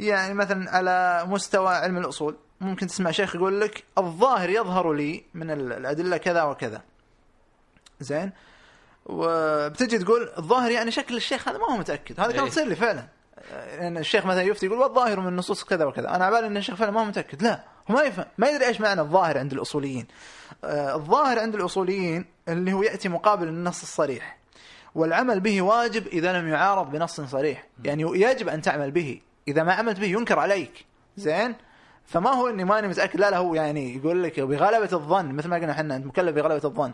يعني مثلا على مستوى علم الأصول ممكن تسمع شيخ يقول لك الظاهر يظهر لي من ال- الأدلة كذا وكذا. زين؟ وبتجي تقول الظاهر يعني شكل الشيخ هذا ما هو متأكد. هذا كان إيه. تصير لي فعلا. ان الشيخ مثلا يفتي يقول والظاهر من النصوص كذا وكذا. أنا على بالي إن الشيخ فعلا ما هو متأكد. لا. هو ما يفهم ما يدري إيش معنى الظاهر عند الأصوليين. آه، الظاهر عند الأصوليين اللي هو يأتي مقابل النص الصريح. والعمل به واجب إذا لم يعارض بنص صريح. يعني يجب أن تعمل به. إذا ما عملت به ينكر عليك. زين؟ فما هو إني ماني متأكد. لا لا هو يعني يقول لك بغلبة الظن. مثل ما قلنا إحنا أنت مكلف بغلبة الظن.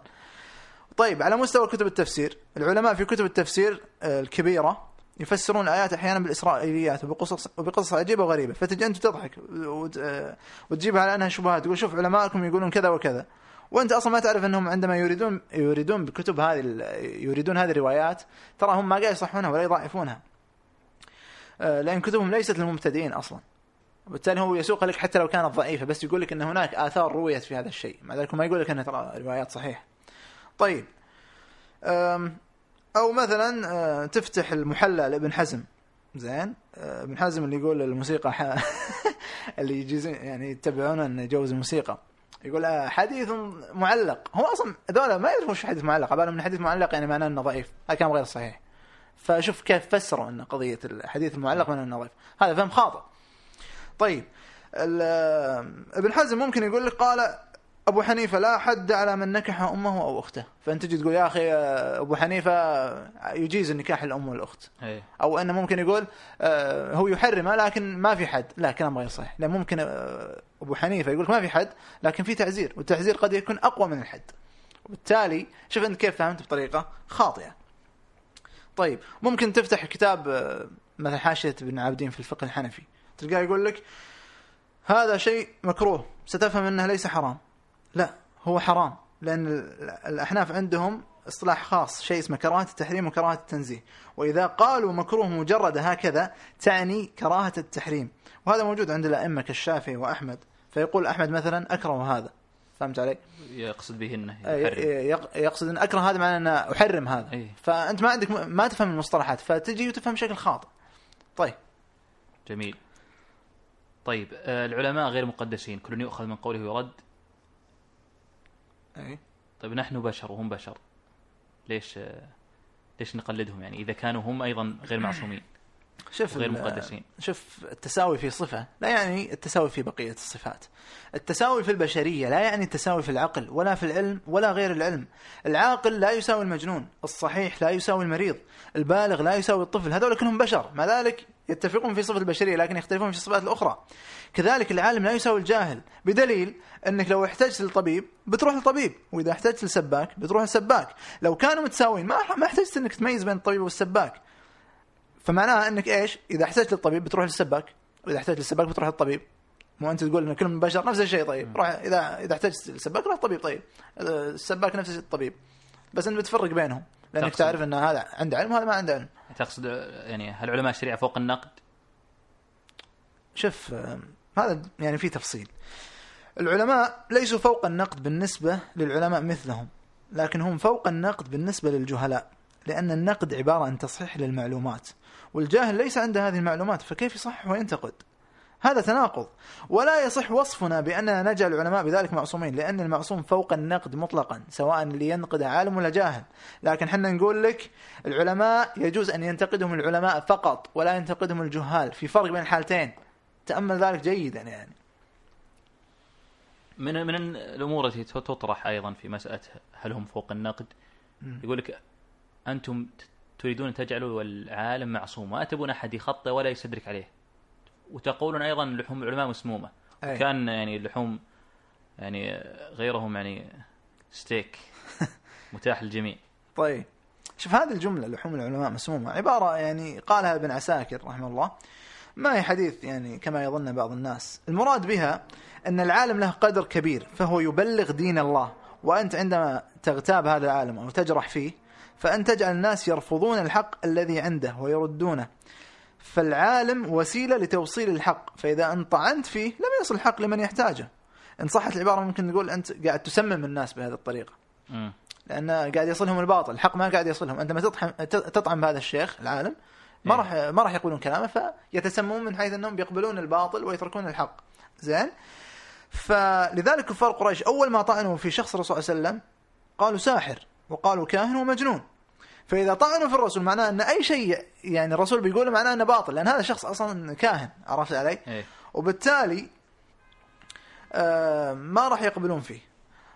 طيب على مستوى كتب التفسير. العلماء في كتب التفسير آه، الكبيرة يفسرون الآيات أحيانا بالإسرائيليات وبقصص وبقصص عجيبة وغريبة فتجي أنت تضحك وت- وتجيبها على أنها شبهات تقول شوف علماءكم يقولون كذا وكذا. وأنت أصلا ما تعرف أنهم عندما يريدون يريدون بكتب هذه يريدون هذه الروايات ترى هم ما قاعد يصحونها ولا يضاعفونها. آه، لأن كتبهم ليست للمبتدئين أصلا. وبالتالي هو يسوق لك حتى لو كانت ضعيفة بس يقول لك إن هناك آثار رويت في هذا الشيء. مع ذلك ما يقول لك انها ترى روايات صحيحة. طيب. أو مثلا أه، تفتح المحلى لابن حزم. زين؟ أه، ابن حزم اللي يقول الموسيقى ح... اللي يجيزون يعني يتبعون إن يجوز الموسيقى. يقول أه، حديث معلق. هو أصلا هذول ما يعرفون وش حديث معلق على إن حديث معلق يعني معناه إنه ضعيف. هذا كلام غير صحيح. فشوف كيف فسروا إن قضية الحديث المعلق من إنه ضعيف. هذا فهم خاطئ. طيب ابن حزم ممكن يقول لك قال أبو حنيفة لا حد على من نكح أمه أو أخته. فأنت تجي تقول يا أخي أبو حنيفة يجيز النكاح الام والأخت. إيه. أو أنه ممكن يقول آه، هو يحرمها لكن ما في حد. لا كلام غير صحيح. لأن ممكن آه، أبو حنيفة يقول لك ما في حد لكن في تعزير والتعزير قد يكون أقوى من الحد. وبالتالي شوف أنت كيف فهمت بطريقة خاطئة. طيب ممكن تفتح كتاب آه، مثلا حاشية ابن عابدين في الفقه الحنفي. تلقاه يقول لك هذا شيء مكروه. ستفهم أنه ليس حرام. لا هو حرام لأن ال- الأحناف عندهم اصطلاح خاص شيء اسمه كراهة التحريم وكراهة التنزيه. وإذا قالوا مكروه مجرد هكذا تعني كراهة التحريم. وهذا موجود عند الأئمة كالشافعي وأحمد. فيقول أحمد مثلا أكره هذا. فهمت علي؟ يقصد به إنه يحرم. يق- يقصد إن أكره هذا معناه إن أحرم هذا. أي. فأنت ما عندك ما تفهم المصطلحات فتجي وتفهم بشكل خاطئ. طيب. جميل. طيب آه، العلماء غير مقدسين كل يؤخذ من قوله ويرد أي. طيب نحن بشر وهم بشر. ليش ليش نقلدهم يعني؟ إذا كانوا هم أيضا غير معصومين شوف غير مقدسين. شوف التساوي في صفة لا يعني التساوي في بقية الصفات. التساوي في البشرية لا يعني التساوي في العقل ولا في العلم ولا غير العلم. العاقل لا يساوي المجنون الصحيح لا يساوي المريض البالغ لا يساوي الطفل هذول كلهم بشر. مع ذلك يتفقون في صفة البشرية لكن يختلفون في الصفات الأخرى كذلك العالم لا يساوي الجاهل بدليل أنك لو احتجت للطبيب بتروح للطبيب وإذا احتجت للسباك بتروح للسباك لو كانوا متساويين ما ما احتجت أنك تميز بين الطبيب والسباك فمعناها أنك إيش؟ إذا احتجت للطبيب بتروح للسباك، وإذا احتجت للسباك بتروح للطبيب. مو أنت تقول إن كلهم بشر نفس الشيء طيب، روح اذا إذا احتجت للسباك روح للطبيب طيب. السباك نفس الطبيب. بس أنت بتفرق بينهم لأنك تعرف إن هذا عنده علم وهذا ما عنده علم. تقصد يعني هل علماء الشريعة فوق النقد؟ شوف هذا يعني في تفصيل. العلماء ليسوا فوق النقد بالنسبة للعلماء مثلهم، لكن هم فوق النقد بالنسبة للجهلاء، لأن النقد عبارة عن تصحيح للمعلومات، والجاهل ليس عنده هذه المعلومات فكيف يصحح وينتقد؟ هذا تناقض، ولا يصح وصفنا بأننا نجعل العلماء بذلك معصومين، لأن المعصوم فوق النقد مطلقا، سواء اللي ينقد عالم ولا جاهل، لكن حنا نقول لك العلماء يجوز أن ينتقدهم العلماء فقط ولا ينتقدهم الجهال، في فرق بين الحالتين. تأمل ذلك جيدا يعني. من من الأمور التي تطرح أيضا في مسألة هل هم فوق النقد؟ يقول لك أنتم تريدون أن تجعلوا العالم معصوم ما تبون أحد يخطئ ولا يستدرك عليه. وتقولون أيضا لحوم العلماء مسمومة. أي. كان يعني لحوم يعني غيرهم يعني ستيك متاح للجميع. طيب شوف هذه الجملة لحوم العلماء مسمومة عبارة يعني قالها ابن عساكر رحمه الله ما هي حديث يعني كما يظن بعض الناس المراد بها أن العالم له قدر كبير فهو يبلغ دين الله وأنت عندما تغتاب هذا العالم أو تجرح فيه فأن تجعل الناس يرفضون الحق الذي عنده ويردونه فالعالم وسيلة لتوصيل الحق. فإذا أنت طعنت فيه لم يصل الحق لمن يحتاجه. إن صحت العبارة ممكن نقول أنت قاعد تسمم الناس بهذه الطريقة. مم. لأن قاعد يصلهم الباطل. الحق ما قاعد يصلهم. انت لما تطحن تطعن بهذا الشيخ العالم ما إيه. راح ما راح يقولون كلامه فيتسممون من حيث أنهم بيقبلون الباطل ويتركون الحق. زين؟ فلذلك كفار قريش أول ما طعنوا في شخص الرسول صلى الله عليه وسلم قالوا ساحر وقالوا كاهن ومجنون. فإذا طعنوا في الرسول معناه أن أي شيء يعني الرسول بيقوله معناه أنه باطل لأن هذا الشخص أصلا كاهن عرفت علي؟ إيه. وبالتالي آه، ما راح يقبلون فيه.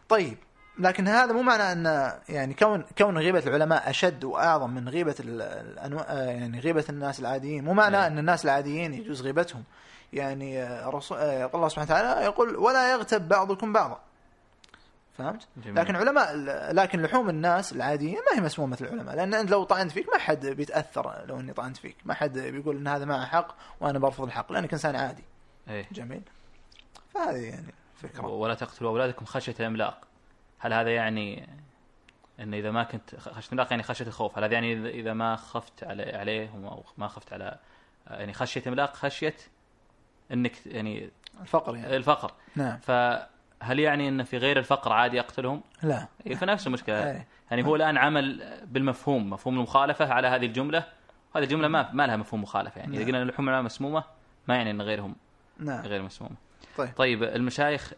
طيب لكن هذا مو معنى أن يعني كون كون غيبة العلماء أشد وأعظم من غيبة ال- الأنواع آه، يعني غيبة الناس العاديين. مو معنى أي. أن الناس العاديين يجوز غيبتهم. يعني آه، الرسول آه، الله سبحانه وتعالى يقول ولا يغتب بعضكم بعضا. فهمت؟ جميل. لكن علماء لكن لحوم الناس العاديين ما هي مسمومة العلماء لأن أنت لو طعنت فيك ما حد بيتأثر لو إني طعنت فيك. ما حد بيقول إن هذا معه حق وأنا برفض الحق لأنك إنسان عادي. إيه. جميل. فهذه يعني فكرة. ولا تقتلوا أولادكم خشية الإملاق. هل هذا يعني إن إذا ما كنت خشية الإملاق يعني خشية الخوف؟ هل هذا يعني اذا ما خفت علي عليهم أو ما خفت على يعني خشية املاق خشية إنك يعني الفقر يعني. الفقر. نعم. فهل يعني إن في غير الفقر عادي أقتلهم؟ لا. إيه، فنفس المشكلة. إيه. يعني هو الآن عمل بالمفهوم مفهوم المخالفة على هذه الجملة. هذه الجملة ما ما لها مفهوم مخالفة يعني. إذا نعم. قلنا اللحوم مسمومة ما يعني إن غيرهم نعم. غير مسمومة. طيب. طيب المشايخ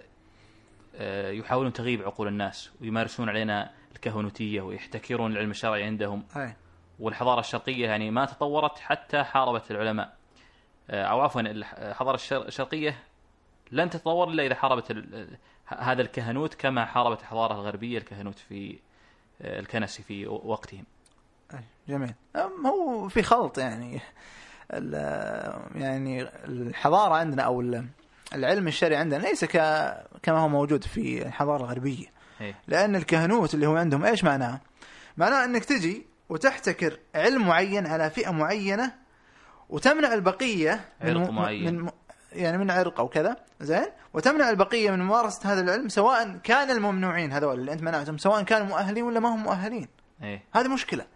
آه، يحاولون تغيب عقول الناس ويمارسون علينا الكهنوتية ويحتكرون العلم الشرعي عندهم. أي. والحضارة الشرقية يعني ما تطورت حتى حاربت العلماء. آه، أو عفوا الحضارة الشر- الشرقية لن تتطور إلا إذا حاربت هذا الكهنوت كما حاربت الحضاره الغربية الكهنوت في آه، الكنسي في وقتهم جميل هو في خلط يعني يعني الحضارة عندنا أو ال- العلم الشرعي عندنا ليس كما هو موجود في الحضارة الغربية إيه. لأن الكهنوت اللي هو عندهم إيش معناه؟ معناه إنك تجي وتحتكر علم معين على فئة معينة وتمنع البقية من عرق معين. من يعني من عرق أو كذا زين؟ وتمنع البقية من ممارسة هذا العلم سواء كان الممنوعين هذول اللي أنت منعتهم سواء كانوا مؤهلين ولا ما هم مؤهلين. إيه. هذه مشكلة.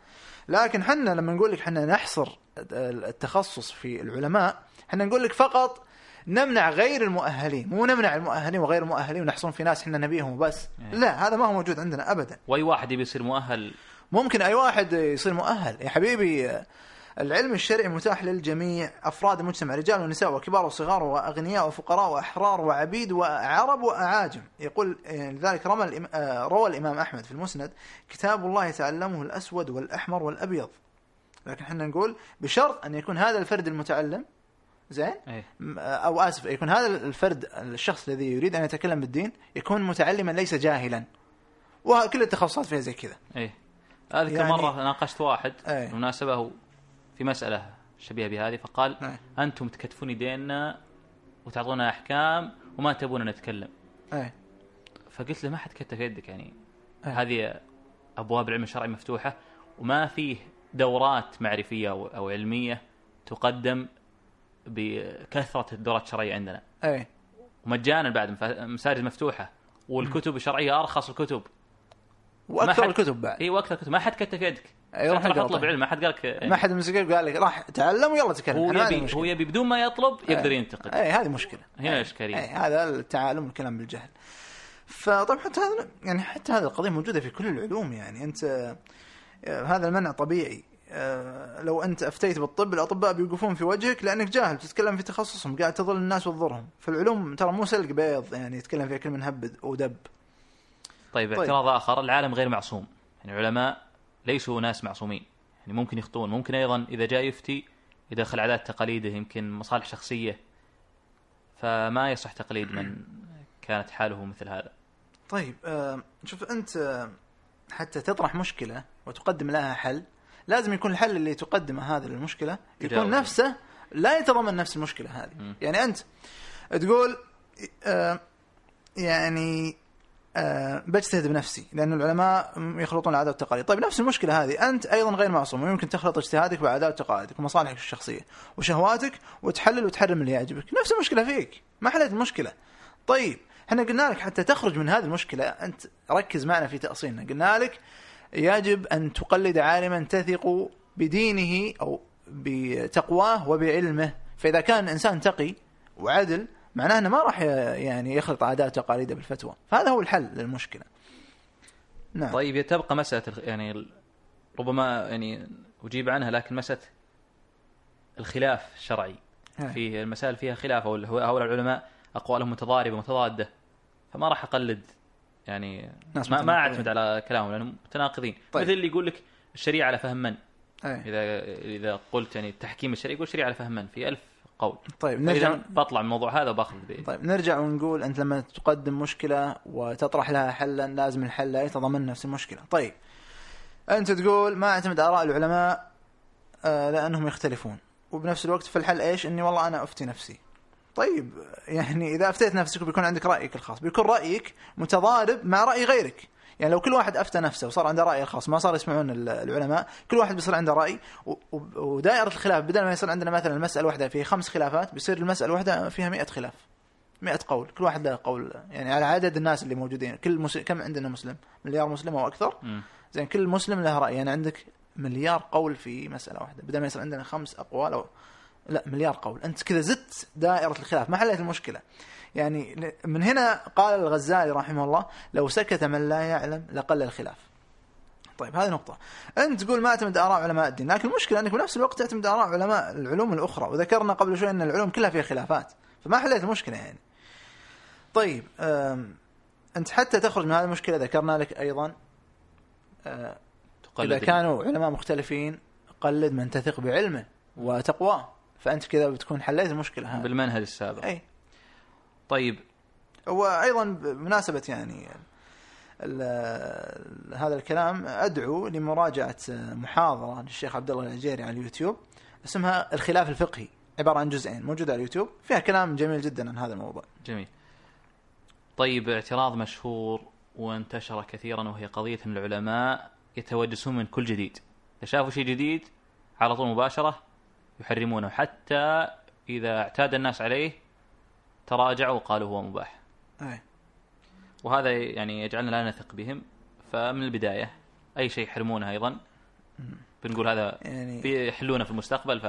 لكن حنا لما نقول لك حنا نحصر التخصص في العلماء حنا نقول لك فقط نمنع غير المؤهلين مو نمنع المؤهلين وغير المؤهلين ونحصرهم في ناس حنا نبيهم وبس. إيه. لا هذا ما هو موجود عندنا ابدا. وأي واحد يبي يصير مؤهل؟ ممكن أي واحد يصير مؤهل. يا حبيبي العلم الشرعي متاح للجميع أفراد المجتمع رجال ونساء وكبار وصغار وأغنياء وفقراء وأحرار وعبيد وعرب وأعاجم. يقول يعني لذلك. آه، روى الإمام أحمد في المسند كتاب الله يتعلمه الأسود والأحمر والأبيض. لكن إحنا نقول بشرط أن يكون هذا الفرد المتعلم زين؟ إيه. م- أو آسف يكون هذا الفرد الشخص الذي يريد أن يتكلم بالدين يكون متعلما ليس جاهلا. وكل التخصصات فيها زي كذا. إيه. أذكر يعني- مرة ناقشت واحد إيه. بالمناسبه هو في مسألة شبيهة بهذه فقال إيه. أنتم تكتفون يدينا وتعطونا أحكام وما تبون نتكلم. إيه. فقلت له ما حد كتف يدك يعني. إيه. هذه أبواب العلم الشرعي مفتوحة وما فيه دورات معرفية أو أو علمية تقدم بكثرة الدورات الشرعية عندنا. إيه. ومجانا بعد مساجد مفتوحة والكتب الشرعية أرخص الكتب. وأكثر الكتب بعد. اي وأكثر كتب ما حد كتف يدك. أي، روح راح اقرأ اطلب طيب. علم ما حد قال لك ما حد مسك قال لك راح تعلم ويلا تكلم هو يبي. هو يبي بدون ما يطلب يقدر إيه. ينتقد اي هذه مشكلة هنا إيه. الإشكالية. إيه، هذا التعالم والكلام بالجهل فطبعا حتى هذا يعني حتى هذه القضية موجودة في كل العلوم يعني أنت آه، هذا المنع طبيعي آه، لو أنت أفتيت بالطب الأطباء بيوقفون في وجهك لأنك جاهل تتكلم في تخصصهم قاعد تضل الناس وتضرهم فالعلوم ترى مو سلق بيض يعني يتكلم فيها كل من هب ودب طيب طيب. اعتراض آخر العالم غير معصوم يعني العلماء ليسوا ناس معصومين. يعني ممكن يخطئون. ممكن أيضا إذا جاء يفتي يدخل عادات تقاليده يمكن مصالح شخصية. فما يصح تقليد من كانت حاله مثل هذا. طيب آه، شوف أنت آه، حتى تطرح مشكلة وتقدم لها حل لازم يكون الحل اللي تقدمه هذا للمشكلة يكون. نفسه لا يتضمن نفس المشكلة هذه. مم. يعني أنت تقول آه، يعني بجتهد بنفسي لأن العلماء يخلطون العادات والتقاليد. طيب نفس المشكلة هذه أنت أيضا غير معصوم ويمكن تخلط اجتهادك بعادات وتقاليدك ومصالحك الشخصية وشهواتك وتحلل وتحرم اللي يعجبك. نفس المشكلة فيك ما حليت المشكلة. طيب إحنا قلنا لك حتى تخرج من هذه المشكلة أنت ركز معنا في تأصيلنا. قلنا لك يجب أن تقلد عالما تثق بدينه أو بتقواه وبعلمه. فإذا كان إنسان تقي وعدل معناه إنه ما راح يعني يخلط عادات وتقاليده بالفتوى فهذا هو الحل للمشكلة نعم طيب تبقى مسألة يعني ربما يعني أجيب عنها لكن مسألة الخلاف الشرعي. في المسائل فيها خلاف أو هؤلاء العلماء اقوالهم متضاربة متضادة فما راح أقلد يعني ناس ما, ما. أعتمد على كلامهم لأنهم متناقضين طيب. طيب. مثل اللي يقول لك الشريعة على فهم من أي. اذا إذا قلت يعني التحكيم الشرعي يقول الشريعة على فهم من في ألف قول. طيب نرجع بطلع من الموضوع هذا وباخذ ب- طيب نرجع ونقول أنت لما تقدم مشكلة وتطرح لها حلا لازم الحل لا يتضمن نفس المشكلة. طيب أنت تقول ما أعتمد آراء العلماء آه لأنهم يختلفون. وبنفس الوقت في الحل إيش؟ إني والله أنا أفتي نفسي. طيب يعني إذا أفتيت نفسك وبيكون عندك رأيك الخاص. بيكون رأيك متضارب مع رأي غيرك. يعني لو كل واحد أفتى نفسه وصار عنده رأي الخاص ما صار يسمعون ال- العلماء كل واحد بيصير عنده رأي ودائرة الخلاف بدل ما يصير عندنا مثلا المساله واحدة فيها خمس خلافات بيصير المسألة واحدة فيها مئة خلاف مئة قول كل واحد له قول يعني على عدد الناس اللي موجودين كل مسلم كم عندنا مسلم؟ مليار مسلم أو أكثر. زين كل مسلم له رأي يعني عندك مليار قول في مسألة واحدة بدل ما يصير عندنا خمس أقوال أو لا مليار قول أنت كذا زدت دائرة الخلاف ما حليت المشكلة. يعني من هنا قال الغزالي رحمه الله لو سكت من لا يعلم لقل الخلاف طيب هذه نقطة. أنت تقول ما اعتمد آراء علماء الدين، لكن المشكلة أنك بنفس الوقت تعتمد آراء علماء العلوم الأخرى، وذكرنا قبل شوي أن العلوم كلها فيها خلافات، فما حليت المشكلة يعني. طيب أنت حتى تخرج من هذه المشكلة ذكرنا لك أيضا تقلد إذا كانوا علماء مختلفين قلد من تثق بعلمه وتقواه، فأنت كذا بتكون حليت المشكلة هذه. بالمنهج السابق أي طيب. وأيضا بمناسبة يعني هذا الكلام أدعو لمراجعة محاضرة للشيخ عبد الله العجيري على اليوتيوب اسمها الخلاف الفقهي عبارة عن جزئين موجودة على اليوتيوب فيها كلام جميل جدا عن هذا الموضوع. جميل. طيب اعتراض مشهور وانتشر كثيرا وهي قضية أن العلماء يتوجسون من كل جديد. إذا شافوا شيء جديد على طول مباشرة يحرمونه حتى إذا اعتاد الناس عليه تراجعوا وقالوا هو مباح أي. وهذا يعني يجعلنا لا نثق بهم فمن البداية أي شيء يحرمونه أيضا بنقول هذا يعني بيحلونه في المستقبل ف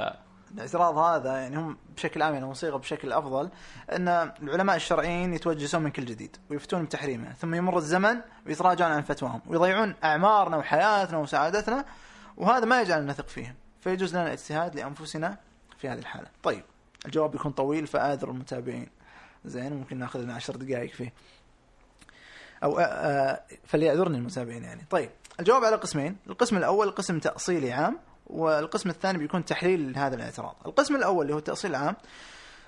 الاعتراض هذا يعني هم بشكل عام يعني مصيغه بشكل أفضل أن العلماء الشرعيين يتوجسون من كل جديد ويفتون بتحريمه ثم يمر الزمن ويتراجعون عن فتواهم ويضيعون أعمارنا وحياتنا وسعادتنا وهذا ما يجعلنا نثق فيهم فيجوز لنا الاجتهاد لأنفسنا في هذه الحالة. طيب الجواب يكون طويل فاعذر المتابعين. زين ممكن ناخذ لنا عشر دقائق فيه. أو آه، آه، فليعذرني المتابعين يعني. طيب الجواب على قسمين، القسم الأول قسم تأصيلي عام والقسم الثاني بيكون تحليل لهذا الاعتراض. القسم الأول اللي هو التأصيل العام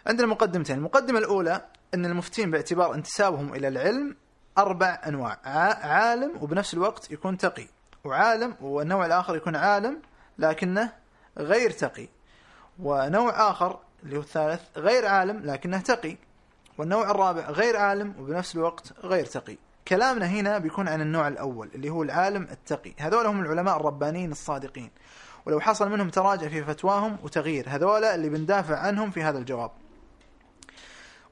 عندنا مقدمتين. المقدمة الأولى أن المفتين باعتبار انتسابهم إلى العلم أربع أنواع. ع- عالم وبنفس الوقت يكون تقي. وعالم والنوع الآخر يكون عالم لكنه غير تقي. ونوع آخر اللي هو الثالث غير عالم لكنه تقي. والنوع الرابع غير عالم وبنفس الوقت غير تقي. كلامنا هنا بيكون عن النوع الأول اللي هو العالم التقي. هذول هم العلماء الربانيين الصادقين. ولو حصل منهم تراجع في فتواهم وتغيير هذولا اللي بندافع عنهم في هذا الجواب.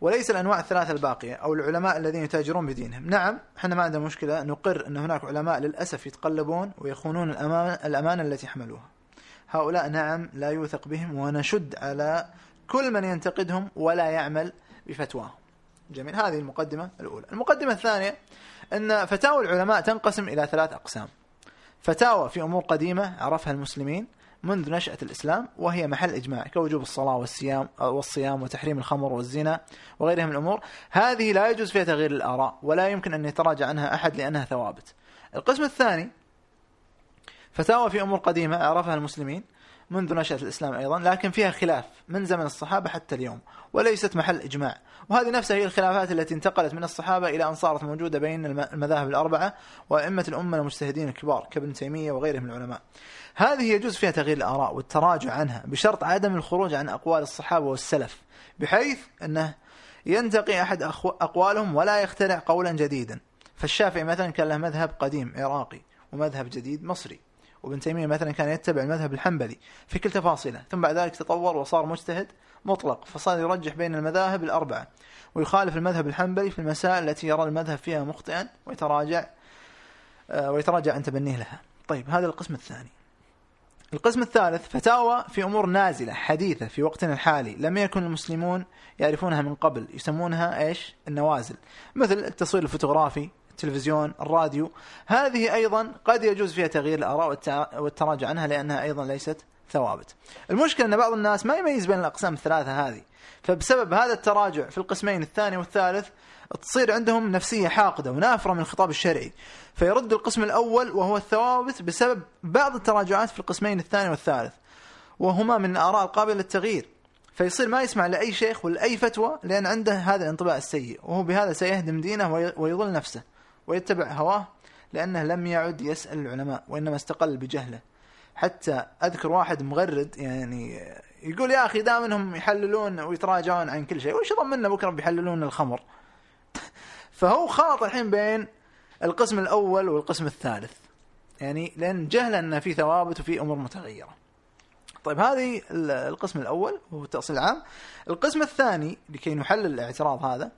وليس الأنواع الثلاثة الباقية أو العلماء الذين يتاجرون بدينهم. نعم إحنا ما عندنا مشكلة نقر أن هناك علماء للأسف يتقلبون ويخونون الامانه الأمانة التي حملوها. هؤلاء نعم لا يوثق بهم ونشد على كل من ينتقدهم ولا يعمل بفتواهم جميل. هذه المقدمة الأولى. المقدمة الثانية أن فتاوى العلماء تنقسم إلى ثلاث أقسام. فتاوى في أمور قديمة عرفها المسلمين منذ نشأة الإسلام وهي محل إجماع كوجوب الصلاة والصيام والصيام وتحريم الخمر والزنا وغيرها من الأمور. هذه لا يجوز فيها تغيير الآراء ولا يمكن أن يتراجع عنها أحد لأنها ثوابت. القسم الثاني فتاوى في أمور قديمة عرفها المسلمين منذ نشأة الإسلام أيضا لكن فيها خلاف من زمن الصحابة حتى اليوم وليست محل إجماع. وهذه نفسها هي الخلافات التي انتقلت من الصحابة إلى أن صارت موجودة بين الم- المذاهب الأربعة وأئمة الأمة المجتهدين الكبار كابن تيمية وغيرهم من العلماء. هذه يجوز فيها تغيير الآراء والتراجع عنها بشرط عدم الخروج عن أقوال الصحابة والسلف بحيث أنه ينتقي أحد أقوالهم ولا يخترع قولا جديدا. فالشافعي مثلا كان له مذهب قديم عراقي ومذهب جديد مصري. وابن تيمية مثلا كان يتبع المذهب الحنبلي في كل تفاصيله ثم بعد ذلك تطور وصار مجتهد مطلق فصار يرجح بين المذاهب الأربعة ويخالف المذهب الحنبلي في المسائل التي يرى المذهب فيها مخطئا ويتراجع آه، ويتراجع عن تبنيه لها. طيب هذا القسم الثاني. القسم الثالث فتاوى في أمور نازلة حديثة في وقتنا الحالي لم يكن المسلمون يعرفونها من قبل يسمونها إيش؟ النوازل. مثل التصوير الفوتوغرافي التلفزيون الراديو. هذه أيضا قد يجوز فيها تغيير الآراء والتراجع عنها لأنها أيضا ليست ثوابت. المشكلة أن بعض الناس ما يميز بين الأقسام الثلاثة هذه. فبسبب هذا التراجع في القسمين الثاني والثالث تصير عندهم نفسية حاقدة ونافرة من الخطاب الشرعي. فيرد القسم الأول وهو الثوابت بسبب بعض التراجعات في القسمين الثاني والثالث وهما من الآراء القابلة للتغيير. فيصير ما يسمع لأي شيخ ولا أي فتوى لأن عنده هذا الانطباع السيء وهو بهذا سيهدم دينه وي- ويضل نفسه. ويتبع هواه لأنه لم يعد يسأل العلماء وإنما استقل بجهله. حتى أذكر واحد مغرد يعني يقول يا أخي دام أنهم يحللون ويتراجعون عن كل شيء وش ضمننا بكرة بيحللون الخمر؟ فهو خلط الحين بين القسم الأول والقسم الثالث. يعني لأن جهل أن في ثوابت وفي أمور متغيرة. طيب هذه ال- القسم الأول وهو التأصيل العام. القسم الثاني لكي نحلل الاعتراض هذا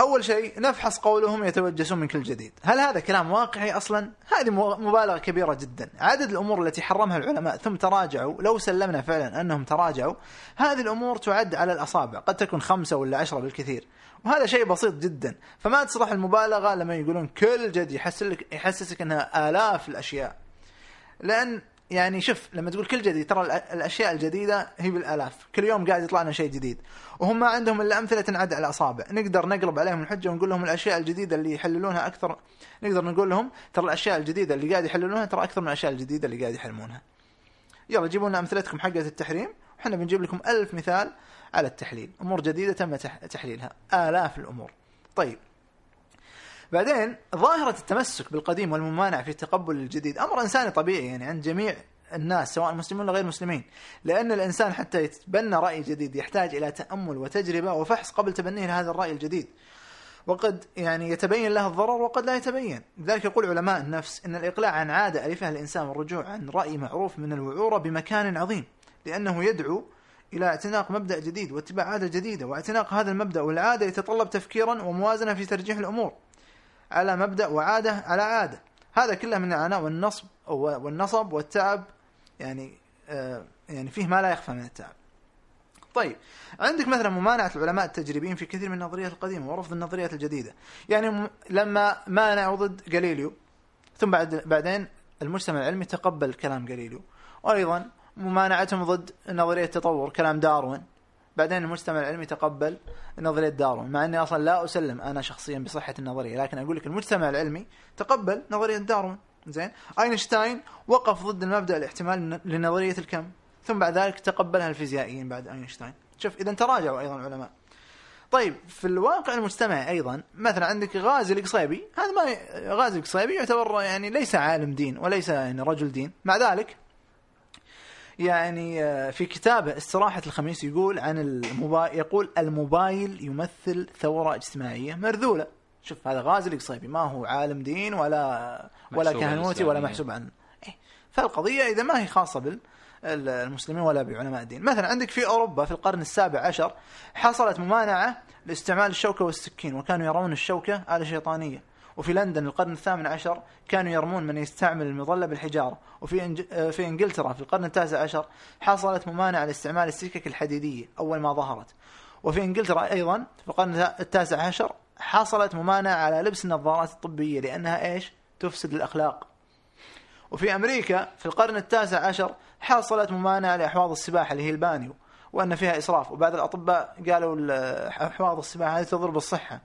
أول شيء نفحص قولهم يتوجسون من كل جديد. هل هذا كلام واقعي أصلا؟ هذه مبالغة كبيرة جدا. عدد الأمور التي حرمها العلماء ثم تراجعوا لو سلمنا فعلا أنهم تراجعوا هذه الأمور تعد على الأصابع. قد تكون خمسة ولا عشرة بالكثير. وهذا شيء بسيط جدا. فما تصلح المبالغة لما يقولون كل جد يحسسك, يحسسك أنها آلاف الأشياء. لأن يعني شوف لما تقول كل جديد ترى الأشياء الجديدة هي بالآلاف. كل يوم قاعد يطلع لنا شيء جديد. وهم ما عندهم إلا أمثلة تنعد على الأصابع. نقدر نقلب عليهم الحجة ونقول لهم الأشياء الجديدة اللي يحللونها أكثر نقدر نقول لهم ترى الأشياء الجديدة اللي قاعد يحللونها ترى أكثر من الأشياء الجديدة اللي قاعد يحرمونها يلا جيبوا لنا أمثلتكم حقت التحريم. إحنا بنجيب لكم ألف مثال على التحليل. أمور جديدة تم تح- تحليلها. آلاف الأمور. طيب. بعدين ظاهرة التمسك بالقديم والممانعة في تقبل الجديد أمر إنساني طبيعي يعني عند جميع الناس سواء مسلمون ولا غير مسلمين لأن الإنسان حتى يتبنى رأي جديد يحتاج إلى تأمل وتجربة وفحص قبل تبنيه لهذا الرأي الجديد. وقد يعني يتبين له الضرر وقد لا يتبين. لذلك يقول علماء النفس أن الإقلاع عن عادة ألفها الإنسان والرجوع عن رأي معروف من الوعورة بمكان عظيم لأنه يدعو إلى اعتناق مبدأ جديد واتباع عادة جديدة واعتناق هذا المبدأ والعادة يتطلب تفكيرا وموازنة في ترجيح الأمور. على مبدأ وعادة على عادة. هذا كله من العناء والنصب والنصب والتعب يعني آه يعني فيه ما لا يخفى من التعب. طيب عندك مثلا ممانعة العلماء التجريبيين في كثير من النظريات القديمة ورفض النظريات الجديدة. يعني لما مانعوا ضد جاليليو ثم بعد بعدين المجتمع العلمي تقبل كلام جاليليو وأيضا ممانعتهم ضد نظرية التطور كلام داروين. بعدين المجتمع العلمي تقبل نظرية داروين مع إني أصلا لا أسلم أنا شخصيا بصحة النظرية لكن أقول لك المجتمع العلمي تقبل نظرية داروين. زين؟ أينشتاين وقف ضد المبدأ الاحتمال لنظرية الكم ثم بعد ذلك تقبلها الفيزيائيين بعد أينشتاين. شوف إذا تراجعوا أيضا العلماء. طيب في الواقع المجتمعي أيضا مثلا عندك غازي القصيبي هذا ما غازي القصيبي يعتبر يعني ليس عالم دين وليس يعني رجل دين. مع ذلك يعني آه، في كتابه استراحة الخميس يقول عن الموبايل يقول الموبايل يمثل ثورة اجتماعية مرذولة شوف هذا غازي القصيبي ما هو عالم دين ولا ولا كهنوتي ولا الإسلامية. محسوب عنه إيه، فالقضية إذا ما هي خاصة بال المسلمين ولا بعلماء الدين. مثلا عندك في أوروبا في القرن السابع عشر حصلت ممانعة لاستعمال الشوكة والسكين وكانوا يرون الشوكة آلة شيطانية. وفي لندن القرن الثامن عشر كانوا يرمون من يستعمل المظلة بالحجارة. وفي إنج... في إنجلترا في القرن التاسع عشر حصلت ممانعة لاستعمال السكك الحديدية أول ما ظهرت. وفي إنجلترا أيضا في القرن التاسع عشر حصلت ممانعة على لبس النظارات الطبية لأنها إيش؟ تفسد الأخلاق. وفي أمريكا في القرن التاسع عشر حصلت ممانعة لأحواض السباحة اللي هي البانيو وأن فيها إسراف. وبعض الأطباء قالوا ال- أحواض السباحة هذه تضر بالصحة.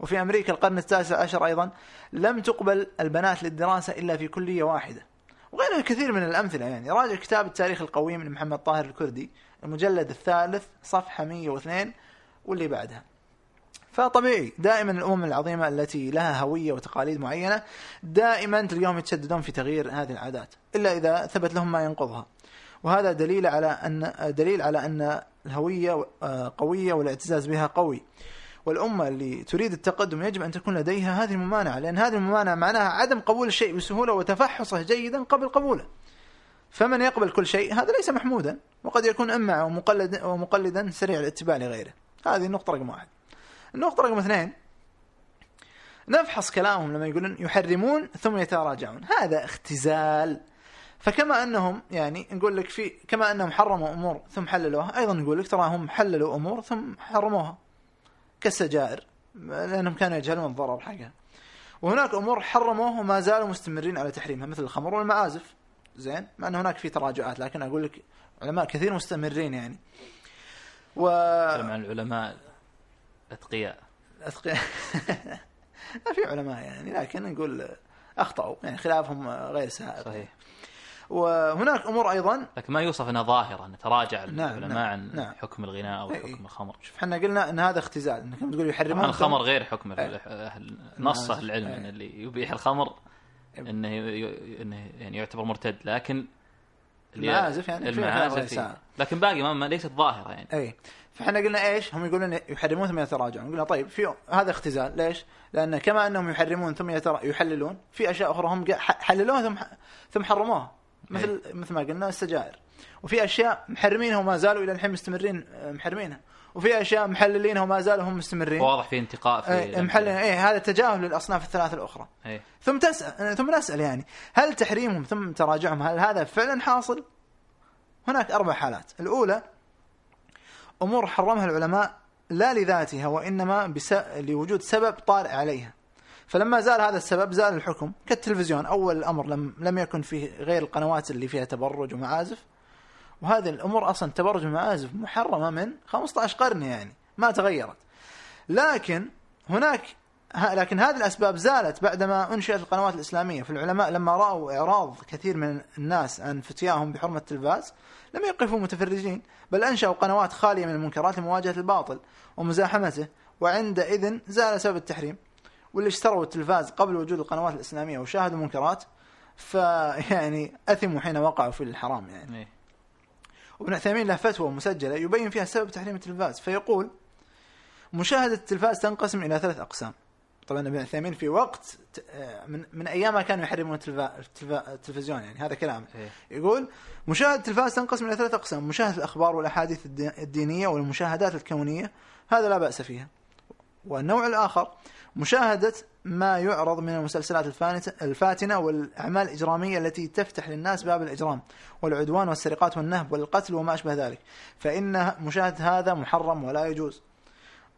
وفي أمريكا القرن التاسع عشر أيضا لم تقبل البنات للدراسة إلا في كلية واحدة. وغيرها الكثير من الأمثلة يعني. راجع كتاب التاريخ القويم لمحمد طاهر الكردي المجلد الثالث صفحة 102 واللي بعدها. فطبيعي دائما الأمم العظيمة التي لها هوية وتقاليد معينة دائما تلقاهم يتشددون في تغيير هذه العادات إلا إذا ثبت لهم ما ينقضها. وهذا دليل على أن دليل على أن الهوية آه، قوية والاعتزاز بها قوي. والأمة اللي تريد التقدم يجب أن تكون لديها هذه الممانعة لأن هذه الممانعة معناها عدم قبول الشيء بسهولة وتفحصه جيدا قبل قبوله. فمن يقبل كل شيء هذا ليس محمودا وقد يكون امع ومقلد ومقلدا سريع الاتباع لغيره. هذه النقطة رقم واحد. النقطة رقم اثنين نفحص كلامهم لما يقولون يحرمون ثم يتراجعون. هذا اختزال. فكما أنهم يعني نقول لك في كما أنهم حرموا أمور ثم حللوها أيضا نقول لك ترى هم حللوا أمور ثم حرموها. كالسجائر لأنهم كانوا يجهلون الضرر حقها وهناك أمور حرموها وما زالوا مستمرين على تحريمها مثل الخمر والمعازف زين؟ مع أن هناك في تراجعات لكن أقول لك علماء كثير مستمرين يعني. و عن العلماء الأتقياء. أثقياء في علماء يعني لكن نقول أخطأوا. يعني خلافهم غير سائغ صحيح. وهناك أمور أيضا لكن ما يوصف انها ظاهره ان تراجع نعم، العلماء نعم، عن نعم. حكم الغناء أو. حكم الخمر شوف إحنا قلنا إن هذا اختزال إنك تقول يحرمون الخمر غير حكم. أهل- نص أهل العلم إيه. إن اللي يبيح الخمر. إنه إنه يعني يعتبر مرتد لكن المعازف يعني المعازف. لكن باقي ما, ما ليست ظاهرة يعني إي فإحنا قلنا إيش؟ هم يقولون يحرمون ثم يتراجعون، قلنا طيب في هذا اختزال، ليش؟ لأن كما أنهم يحرمون ثم. يحللون، في أشياء أخرى هم حللوها ثم. ثم حرموها، مثل مثل ما قلنا السجائر. وفي أشياء محرمينها وما زالوا إلى الحين مستمرين آه، محرمينها. وفي أشياء محللينها وما زالوا هم مستمرين. واضح في انتقاء في اي محلل اي هذا تجاهل للاصناف الثلاث الأخرى. إيه. ثم تسأل ثم نسأل يعني هل تحريمهم ثم تراجعهم هل هذا فعلا حاصل؟ هناك أربع حالات الأولى أمور حرمها العلماء لا لذاتها وإنما بس... لوجود سبب طارئ عليها فلما زال هذا السبب زال الحكم كالتلفزيون. أول الأمر لم, لم يكن فيه غير القنوات اللي فيها تبرج ومعازف. وهذه الأمور أصلا تبرج ومعازف محرمة من 15 قرن يعني ما تغيرت. لكن هناك لكن هذه الأسباب زالت بعدما أنشئت القنوات الإسلامية. فالعلماء لما رأوا إعراض كثير من الناس عن فتياهم بحرمة التلفاز لم يقفوا متفرجين بل أنشأوا قنوات خالية من المنكرات لمواجهة الباطل ومزاحمته. وعندئذ زال سبب التحريم. واللي اشتروا التلفاز قبل وجود القنوات الإسلامية وشاهدوا المنكرات فيعني أثموا حين وقعوا في الحرام يعني إيه. وابن عثيمين له فتوى مسجلة يبين فيها سبب تحريم التلفاز فيقول مشاهدة التلفاز تنقسم إلى ثلاث أقسام طبعا ابن عثيمين في وقت آه، من من أيام ما كانوا يحرمون التلفزيون يعني هذا كلامه إيه. يقول مشاهدة التلفاز تنقسم إلى ثلاث أقسام مشاهدة الأخبار والأحاديث الدي- الدينية والمشاهدات الكونية هذا لا بأس فيها والنوع الآخر مشاهدة ما يعرض من المسلسلات الفاتنة والأعمال الإجرامية التي تفتح للناس باب الإجرام والعدوان والسرقات والنهب والقتل وما أشبه ذلك. فإن مشاهده هذا محرم ولا يجوز.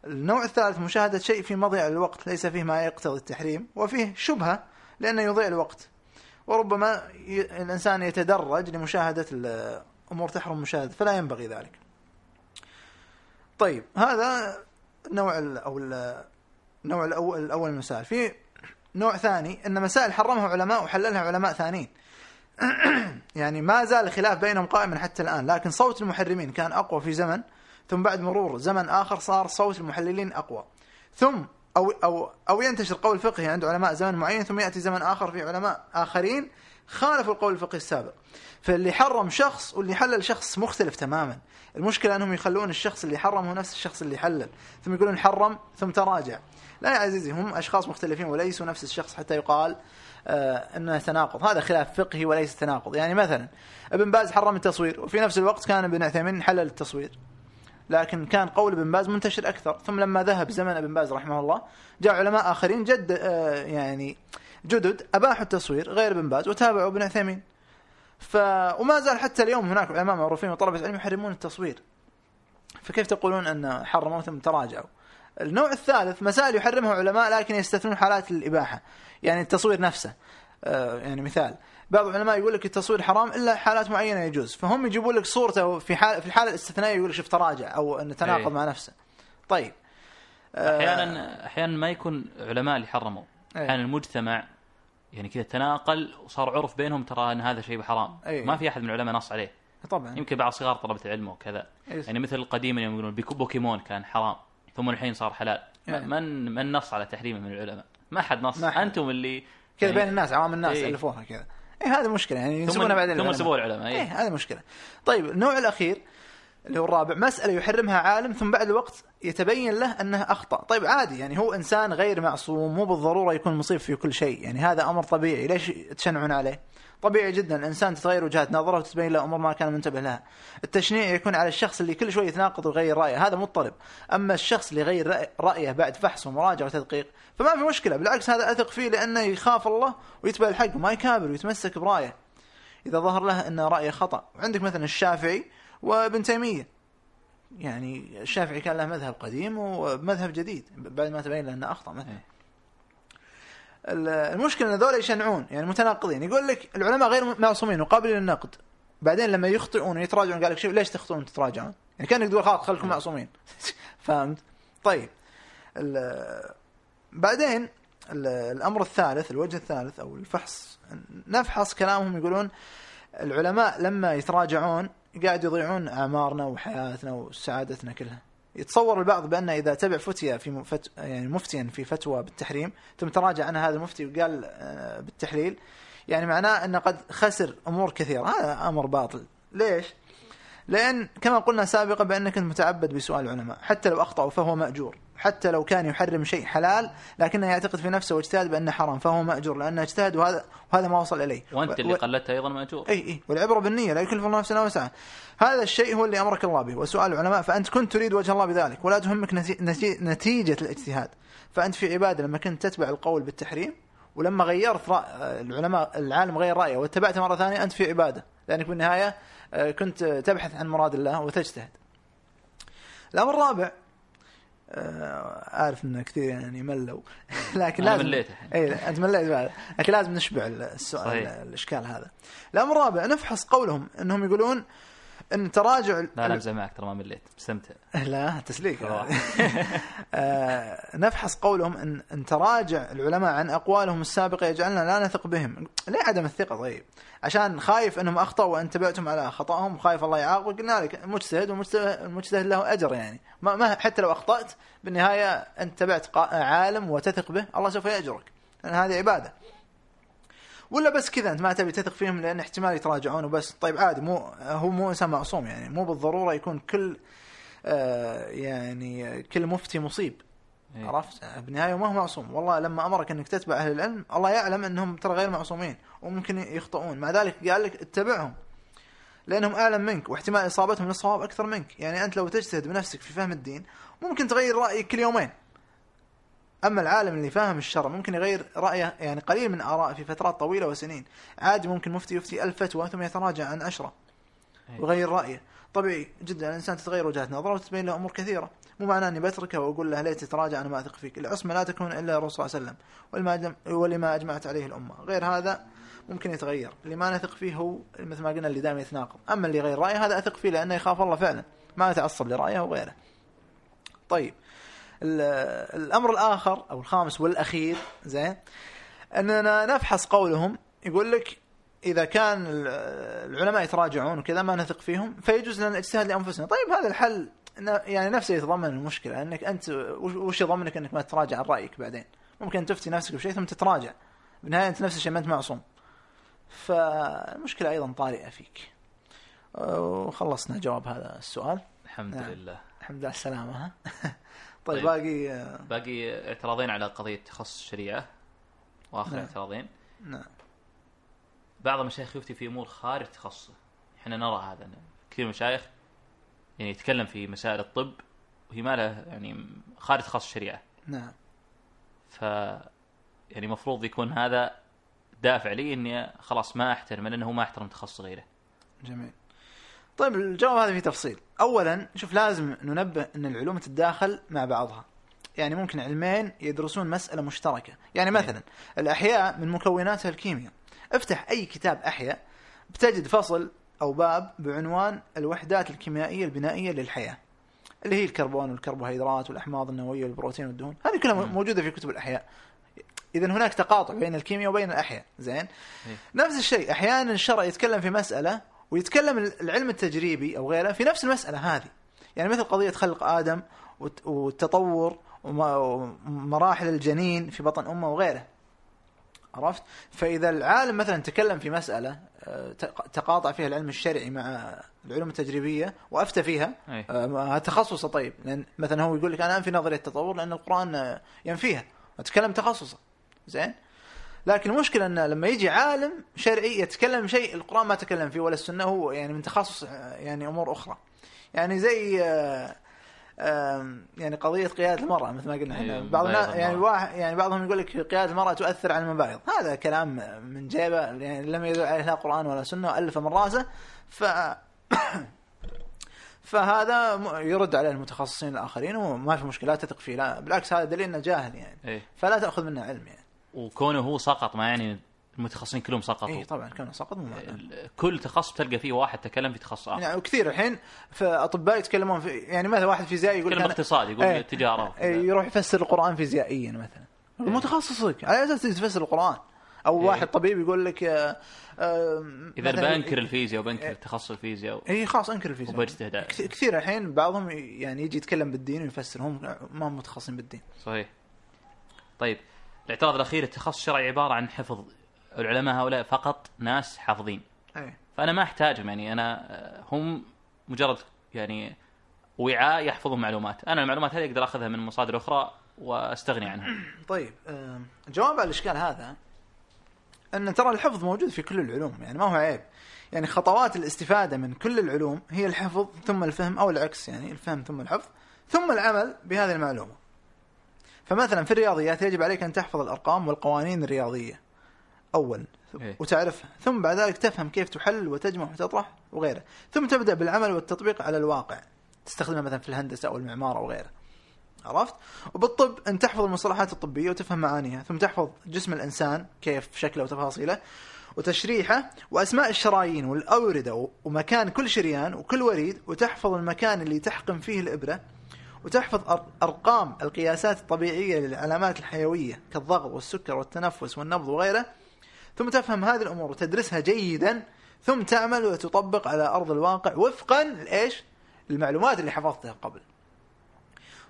النوع الثالث مشاهدة شيء في مضيع الوقت ليس فيه ما يقتضي التحريم وفيه شبهة لأنه يضيع الوقت. وربما. الإنسان يتدرج لمشاهدة الأمور تحرم مشاهدة فلا ينبغي ذلك. طيب هذا ال... أو ال... النوع الأول, الأول من المسائل. في نوع ثاني أن مسائل حرمها علماء وحللها علماء ثانيين. يعني ما زال الخلاف بينهم قائما حتى الآن لكن صوت المحرمين كان أقوى في زمن ثم بعد مرور زمن آخر صار صوت المحللين أقوى. ثم أو أو أو ينتشر قول فقهي عند علماء زمن معين ثم يأتي زمن آخر في علماء آخرين خالفوا القول الفقهي السابق. فاللي حرم شخص واللي حلل شخص مختلف تماما. المشكلة أنهم يخلون الشخص اللي حرم هو نفس الشخص اللي حلل. ثم يقولون حرم ثم تراجع. لا يا عزيزي هم أشخاص مختلفين وليسوا نفس الشخص حتى يقال آه إنه تناقض. هذا خلاف فقهي وليس تناقض. يعني مثلا ابن باز حرم التصوير وفي نفس الوقت كان ابن عثيمين حلل التصوير. لكن كان قول ابن باز منتشر أكثر. ثم لما ذهب زمن ابن باز رحمه الله جاء علماء آخرين جد آه يعني جدد اباحوا التصوير غير ابن باز وتابعوا ابن عثيمين. ف وما زال حتى اليوم هناك علماء معروفين وطلبة علم يحرمون التصوير. فكيف تقولون أن حرموا ثم تراجعوا؟ النوع الثالث مسائل يحرمها علماء لكن يستثنون حالات الإباحة يعني التصوير نفسه. آه يعني مثال بعض العلماء يقول لك التصوير حرام إلا حالات معينة يجوز فهم يجيبون لك صورته في حال في الحالة الاستثنائية يقول لك شوف تراجع أو إنه تناقض إيه. مع نفسه. طيب. آه، أحيانا أحيانا ما يكون علماء اللي حرموا. إيه. أحيانا المجتمع يعني كذا تناقل وصار عرف بينهم ترى إن هذا شيء حرام. إيه. ما في أحد من العلماء نص عليه. طبعا. يمكن بعض صغار طلبة العلم وكذا. إيه. يعني مثل قديما يوم يقولون بوكيمون كان حرام. ثم الحين صار حلال. إيه. من من نص على تحريمه من العلماء. ما حد نص. ما حد. أنتم اللي كذا يعني بين الناس عوام الناس إيه. ألفوها كذا. اي هذه مشكلة. يعني ينسبونها بعدين ثم. سبوا العلماء إيه. إيه. هذه مشكلة. طيب النوع الأخير اللي هو الرابع مسألة يحرمها عالم ثم بعد الوقت يتبين له أنه أخطأ. طيب عادي. يعني هو إنسان غير معصوم مو بالضرورة يكون مصيب في كل شيء. يعني هذا أمر طبيعي. ليش تشنعون عليه؟ طبيعي جدا الإنسان تتغير وجهات نظره وتتبين له أمور ما كان منتبه لها. التشنيع يكون على الشخص اللي كل شوي يتناقض ويغير رأيه. هذا مضطرب. أما الشخص اللي يغير رأيه بعد فحص ومراجعة وتدقيق فما في مشكلة. بالعكس هذا أثق فيه لأنه يخاف الله ويتبع الحق وما يكابر ويتمسك برأيه. إذا ظهر له أن رأيه خطأ. وعندك مثلا الشافعي وابن تيمية. يعني الشافعي كان له مذهب قديم ومذهب جديد بعد ما تبين له أنه أخطأ مثلا. ال- المشكلة إن ذولا يشنعون يعني متناقضين. يقول لك العلماء غير معصومين وقابلين للنقد. بعدين لما يخطئون ويتراجعون قال لك شوف ليش تخطئون تتراجعون يعني كأنك تقول خلاص خلكم معصومين. فهمت؟ طيب. بعدين ال- الأمر الثالث الوجه الثالث أو الفحص نفحص كلامهم يقولون العلماء لما يتراجعون قاعد يضيعون أعمارنا وحياتنا وسعادتنا كلها. يتصور البعض بأن إذا تبع فتيا في فت... يعني مفتيا في فتوى بالتحريم ثم تراجع عنها هذا المفتي وقال آه، بالتحليل يعني معناه أنه قد خسر أمور كثيرة. هذا أمر باطل. ليش؟ لأن كما قلنا سابقا بأنك متعبد بسؤال العلماء حتى لو أخطأوا فهو مأجور. حتى لو كان يحرم شيء حلال لكنه يعتقد في نفسه واجتهاد بأنه حرام فهو مأجور لأنه اجتهد وهذا وهذا ما وصل إليه. وأنت اللي و- قلدته أيضا مأجور. اي اي والعبرة بالنية لا يكلف الله نفسا الا وسعها. هذا الشيء هو اللي أمرك الله به وسؤال العلماء فأنت كنت تريد وجه الله بذلك ولا تهمك نتي... نتي... نتيجة الاجتهاد. فأنت في عبادة لما كنت تتبع القول بالتحريم ولما غيرت رأ... العلماء العالم غير رأيه واتبعته مرة ثانية أنت في عبادة. لأنك بالنهاية آه، كنت تبحث عن مراد الله وتجتهد. الأمر الرابع آه، عارف ان كثير يعني ملوا لكن لازم مليت. اي أنت مليت بعد لكن لازم نشبع السؤال صحيح. الإشكال هذا الأمر الرابع نفحص قولهم إنهم يقولون إن تراجع لا لا امزح معك ترى ما مليت. مستمتع لا تسليك. آه، نفحص قولهم ان إن تراجع العلماء عن أقوالهم السابقة يجعلنا لا نثق بهم، ليه عدم الثقة؟ طيب؟ عشان خايف إنهم أخطأوا وإن تبعتم على خطأهم خايف الله يعاقبك. قلنا لك مجتهد والمجتهد المجتهد له أجر يعني. ما, ما حتى لو أخطأت بالنهاية انت تبعت عالم وتثق به الله سوف يأجرك. لأن هذه عبادة. ولا بس كذا أنت ما تبي تثق فيهم لأن احتمال يتراجعون وبس. طيب عادي مو هو مو إنسان معصوم يعني مو بالضرورة يكون كل آه، يعني كل مفتي مصيب. إيه. عرفت؟ بالنهايه ما هو معصوم. والله لما أمرك إنك تتبع أهل العلم الله يعلم أنهم ترى غير معصومين وممكن يخطئون. مع ذلك قال لك اتبعهم لأنهم أعلم منك واحتمال إصابتهم للصواب أكثر منك. يعني أنت لو تجتهد بنفسك في فهم الدين ممكن تغير رأيك كل يومين. أما العالم اللي فاهم الشرع ممكن يغير رأيه يعني قليل من اراء في فترات طويلة وسنين. عادي ممكن مفتي يفتي ألف فتوى ثم يتراجع عن عشرة. إيه. ويغير رأيه. طبيعي جدا الإنسان تتغير وجهه نظره وتتبين له أمور كثيرة. مو معناه أني بتركه وأقول له ليت تتراجع أنا ما أثق فيك. العصمة لا تكون إلا الرسول صلى الله عليه وسلم ولما أجمعت عليه الأمة. غير هذا ممكن يتغير. اللي ما نثق فيه هو مثل ما قلنا اللي دائما يتناقض. أما اللي غير رأيه هذا أثق فيه لأنه يخاف الله فعلا. ما يتعصب لرأيه وغيره. طيب. الأمر الآخر أو الخامس والأخير زين؟ أننا نفحص قولهم يقول لك إذا كان ال- العلماء يتراجعون وكذا ما نثق فيهم فيجوز لنا الاجتهاد لأنفسنا. طيب هذا الحل يعني نفسه يتضمن المشكلة أنك أنت وش- يضمنك أنك ما تتراجع عن رأيك بعدين؟ ممكن تفتي نفسك بشيء ثم تتراجع. بالنهاية أنت نفس الشيء ما أنت معصوم. فالمشكلة أيضا طارئة فيك. وخلصنا جواب هذا السؤال. الحمد نعم. لله. الحمد لله السلامة. طيب. طيب. باقي باقي اعتراضين على قضية تخصص الشريعة وآخر نعم. اعتراضين. نعم. بعض المشايخ يفتي في أمور خارج تخصصه. إحنا نرى هذا. كثير مشايخ يعني يتكلم في مسائل الطب وهي ما له يعني خارج تخصص الشريعة. نعم. ف يعني المفروض يكون هذا دافع لي إني خلاص ما احترمه لأنه هو ما أحترم تخصص غيره. جميل. طيب الجواب هذا فيه تفصيل. اولا شوف لازم ننبه إن العلوم تتداخل مع بعضها. يعني ممكن علمين يدرسون مسألة مشتركة. يعني مثلا الأحياء من مكوناتها الكيمياء. افتح أي كتاب أحياء بتجد فصل أو باب بعنوان الوحدات الكيميائية البنائية للحياة اللي هي الكربون والكربوهيدرات والأحماض النووية والبروتين والدهون. هذه كلها مم. موجودة في كتب الأحياء. إذا هناك تقاطع بين الكيمياء وبين الأحياء. زين؟ إيه. نفس الشيء أحيانا الشرع يتكلم في مسألة ويتكلم العلم التجريبي أو غيره في نفس المسألة هذه. يعني مثل قضية خلق آدم والت- والتطور ومراحل الجنين في بطن أمه وغيره. عرفت؟ فإذا العالم مثلا تكلم في مسألة آه، تق- تقاطع فيها العلم الشرعي مع العلوم التجريبية وأفتى فيها أي. آه، تخصصه طيب. لأن مثلا هو يقول لك أنا أنفي نظرية التطور لأن القرآن آه، ينفيها. أتكلم تخصصه. زين؟ لكن المشكلة أن لما يجي عالم شرعي يتكلم شيء القرآن ما تكلم فيه ولا السنة هو يعني من تخصص آه، يعني أمور أخرى. يعني زي آه، يعني قضية قيادة المرأة مثل ما قلنا. إحنا أيوة، بعض الناس يعني. واحد يعني بعضهم يقول لك قيادة المرأة تؤثر على المبايض. هذا كلام من جيبه يعني لم يدل عليه لا قرآن ولا سنة وألف من رأسه. ف فهذا يرد عليه المتخصصين الآخرين وما في مشكلة لا تثق فيه لا. بالعكس هذا دليل انه جاهل يعني. إيه. فلا تأخذ منه علم يعني. وكونه هو سقط ما يعني المتخصصين كلهم سقطوا. اي طبعا كان سقط مو كل تخصص تلقى فيه واحد تكلم في تخصص آخر. يعني وكثير الحين فأطباء يتكلمون في يعني مثلا واحد فيزيائي يقول يتكلم باقتصاد يقول إيه. تجارة. إيه، يروح يفسر القرآن فيزيائيا مثلا. متخصصك على أساس تفسر القرآن. أو إيه. واحد طبيب يقول لك آه، آه، إذا بنكر الفيزياء وبنكر تخصص الفيزياء اي خلاص أنكر الفيزياء. وبجتهد كث- كثير الحين بعضهم يعني يجي يتكلم بالدين ويفسر هم ما هم متخصصين بالدين. صحيح. طيب الاعتراض الأخير التخصص الشرعي عبارة عن حفظ العلماء هؤلاء فقط ناس حافظين. أي. فأنا ما أحتاجهم يعني أنا آه، هم مجرد يعني وعاء يحفظون معلومات. أنا المعلومات هذه أقدر أخذها من مصادر أخرى وأستغني عنها. طيب آه، الجواب على الإشكال هذا أن ترى الحفظ موجود في كل العلوم يعني ما هو عيب. يعني خطوات الاستفادة من كل العلوم هي الحفظ ثم الفهم أو العكس يعني الفهم ثم الحفظ ثم العمل بهذه المعلومة. فمثلا في الرياضيات يجب عليك أن تحفظ الأرقام والقوانين الرياضية. اولا إيه. وتعرفها ثم بعد ذلك تفهم كيف تحل وتجمع وتطرح وغيره. ثم تبدأ بالعمل والتطبيق على الواقع. تستخدمها مثلا في الهندسة أو المعمار أو غيره. عرفت؟ وبالطب أن تحفظ المصطلحات الطبية وتفهم معانيها، ثم تحفظ جسم الإنسان كيف شكله وتفاصيله وتشريحه وأسماء الشرايين والأوردة ومكان كل شريان وكل وريد وتحفظ المكان اللي تحقن فيه الإبرة. وتحفظ أر- أرقام القياسات الطبيعية للعلامات الحيوية كالضغط والسكر والتنفس والنبض وغيره ثم تفهم هذه الأمور وتدرسها جيدا ثم تعمل وتطبق على أرض الواقع وفقا لإيش؟ المعلومات اللي حفظتها قبل.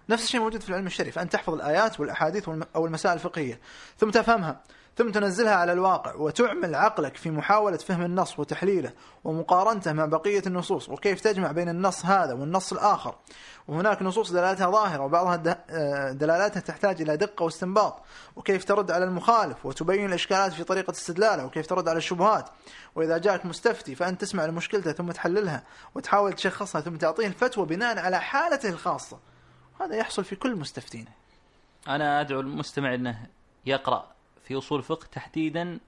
نفس الشيء موجود في العلم الشريف أن تحفظ الآيات والأحاديث أو المسائل الفقهية ثم تفهمها ثم تنزلها على الواقع وتعمل عقلك في محاولة فهم النص وتحليله ومقارنته مع بقية النصوص وكيف تجمع بين النص هذا والنص الآخر. وهناك نصوص دلالتها ظاهرة وبعضها آه، دلالاتها تحتاج إلى دقة واستنباط. وكيف ترد على المخالف وتبين الإشكالات في طريقة استدلاله وكيف ترد على الشبهات. وإذا جاءك مستفتي فأنت تسمع لمشكلته ثم تحللها وتحاول تشخصها ثم تعطيه الفتوى بناء على حالته الخاصة. هذا يحصل في كل مستفتين. أنا أدعو المستمع إنه يقرأ. في أصول الفقه تحديدا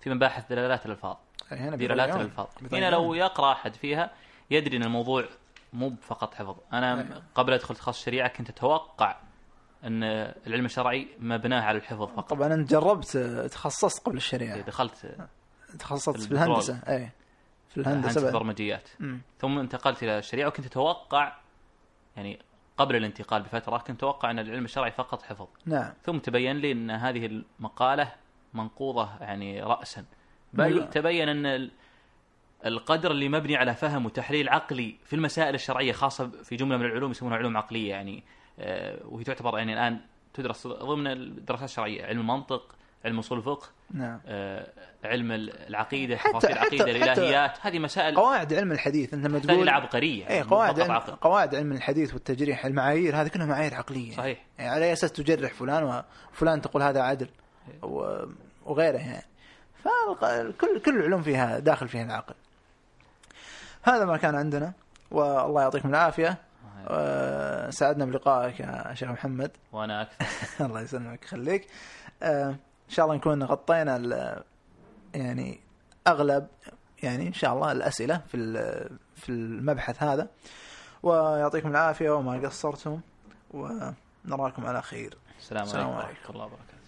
في مباحث دلالات الألفاظ هنا دلالات. الألفاظ. هنا لو يقرأ أحد فيها يدري إن الموضوع مو فقط حفظ أنا. قبل أدخل تخصص الشريعة كنت أتوقع إن العلم الشرعي مبناه على الحفظ فقط طبعا انت جربت تخصصت قبل الشريعة دخلت تخصصت في. الهندسة أي في هندسه الهندسه بعد. برمجيات. ثم انتقلت إلى الشريعة وكنت أتوقع يعني قبل الانتقال بفترة كنت أتوقع أن العلم الشرعي فقط حفظ. نعم. ثم تبين لي أن هذه المقالة منقوضة يعني راسا. بل نعم. تبين ال- القدر اللي مبني على فهم وتحليل عقلي في المسائل الشرعية خاصة في جملة من العلوم يسمونها علوم عقلية يعني آه، وهي تعتبر يعني الآن تدرس ضمن الدراسات الشرعية علم المنطق علم أصول الفقه نعم. آه، علم العقيدة حتى- العقيدة حتى الإلهيات هذه مسائل قواعد علم الحديث أنت لما تقول عبقريه اي قواعد علم عقل. قواعد علم الحديث والتجريح المعايير هذه كلها معايير عقلية. صحيح. يعني على أي أساس تجرح فلان وفلان تقول هذا عدل وغيره يعني. فكل كل العلوم فيها داخل فيها العقل. هذا ما كان عندنا والله يعطيكم العافية. آه، سعدنا بلقائك يا شيخ محمد. وأنا أكثر. الله يسلمك يخليك. آه، إن شاء الله نكون غطينا ال- يعني أغلب يعني إن شاء الله الأسئلة في في المبحث هذا. ويعطيكم العافية وما قصرتم ونراكم على خير. السلام عليكم. ورحمة الله وبركاته.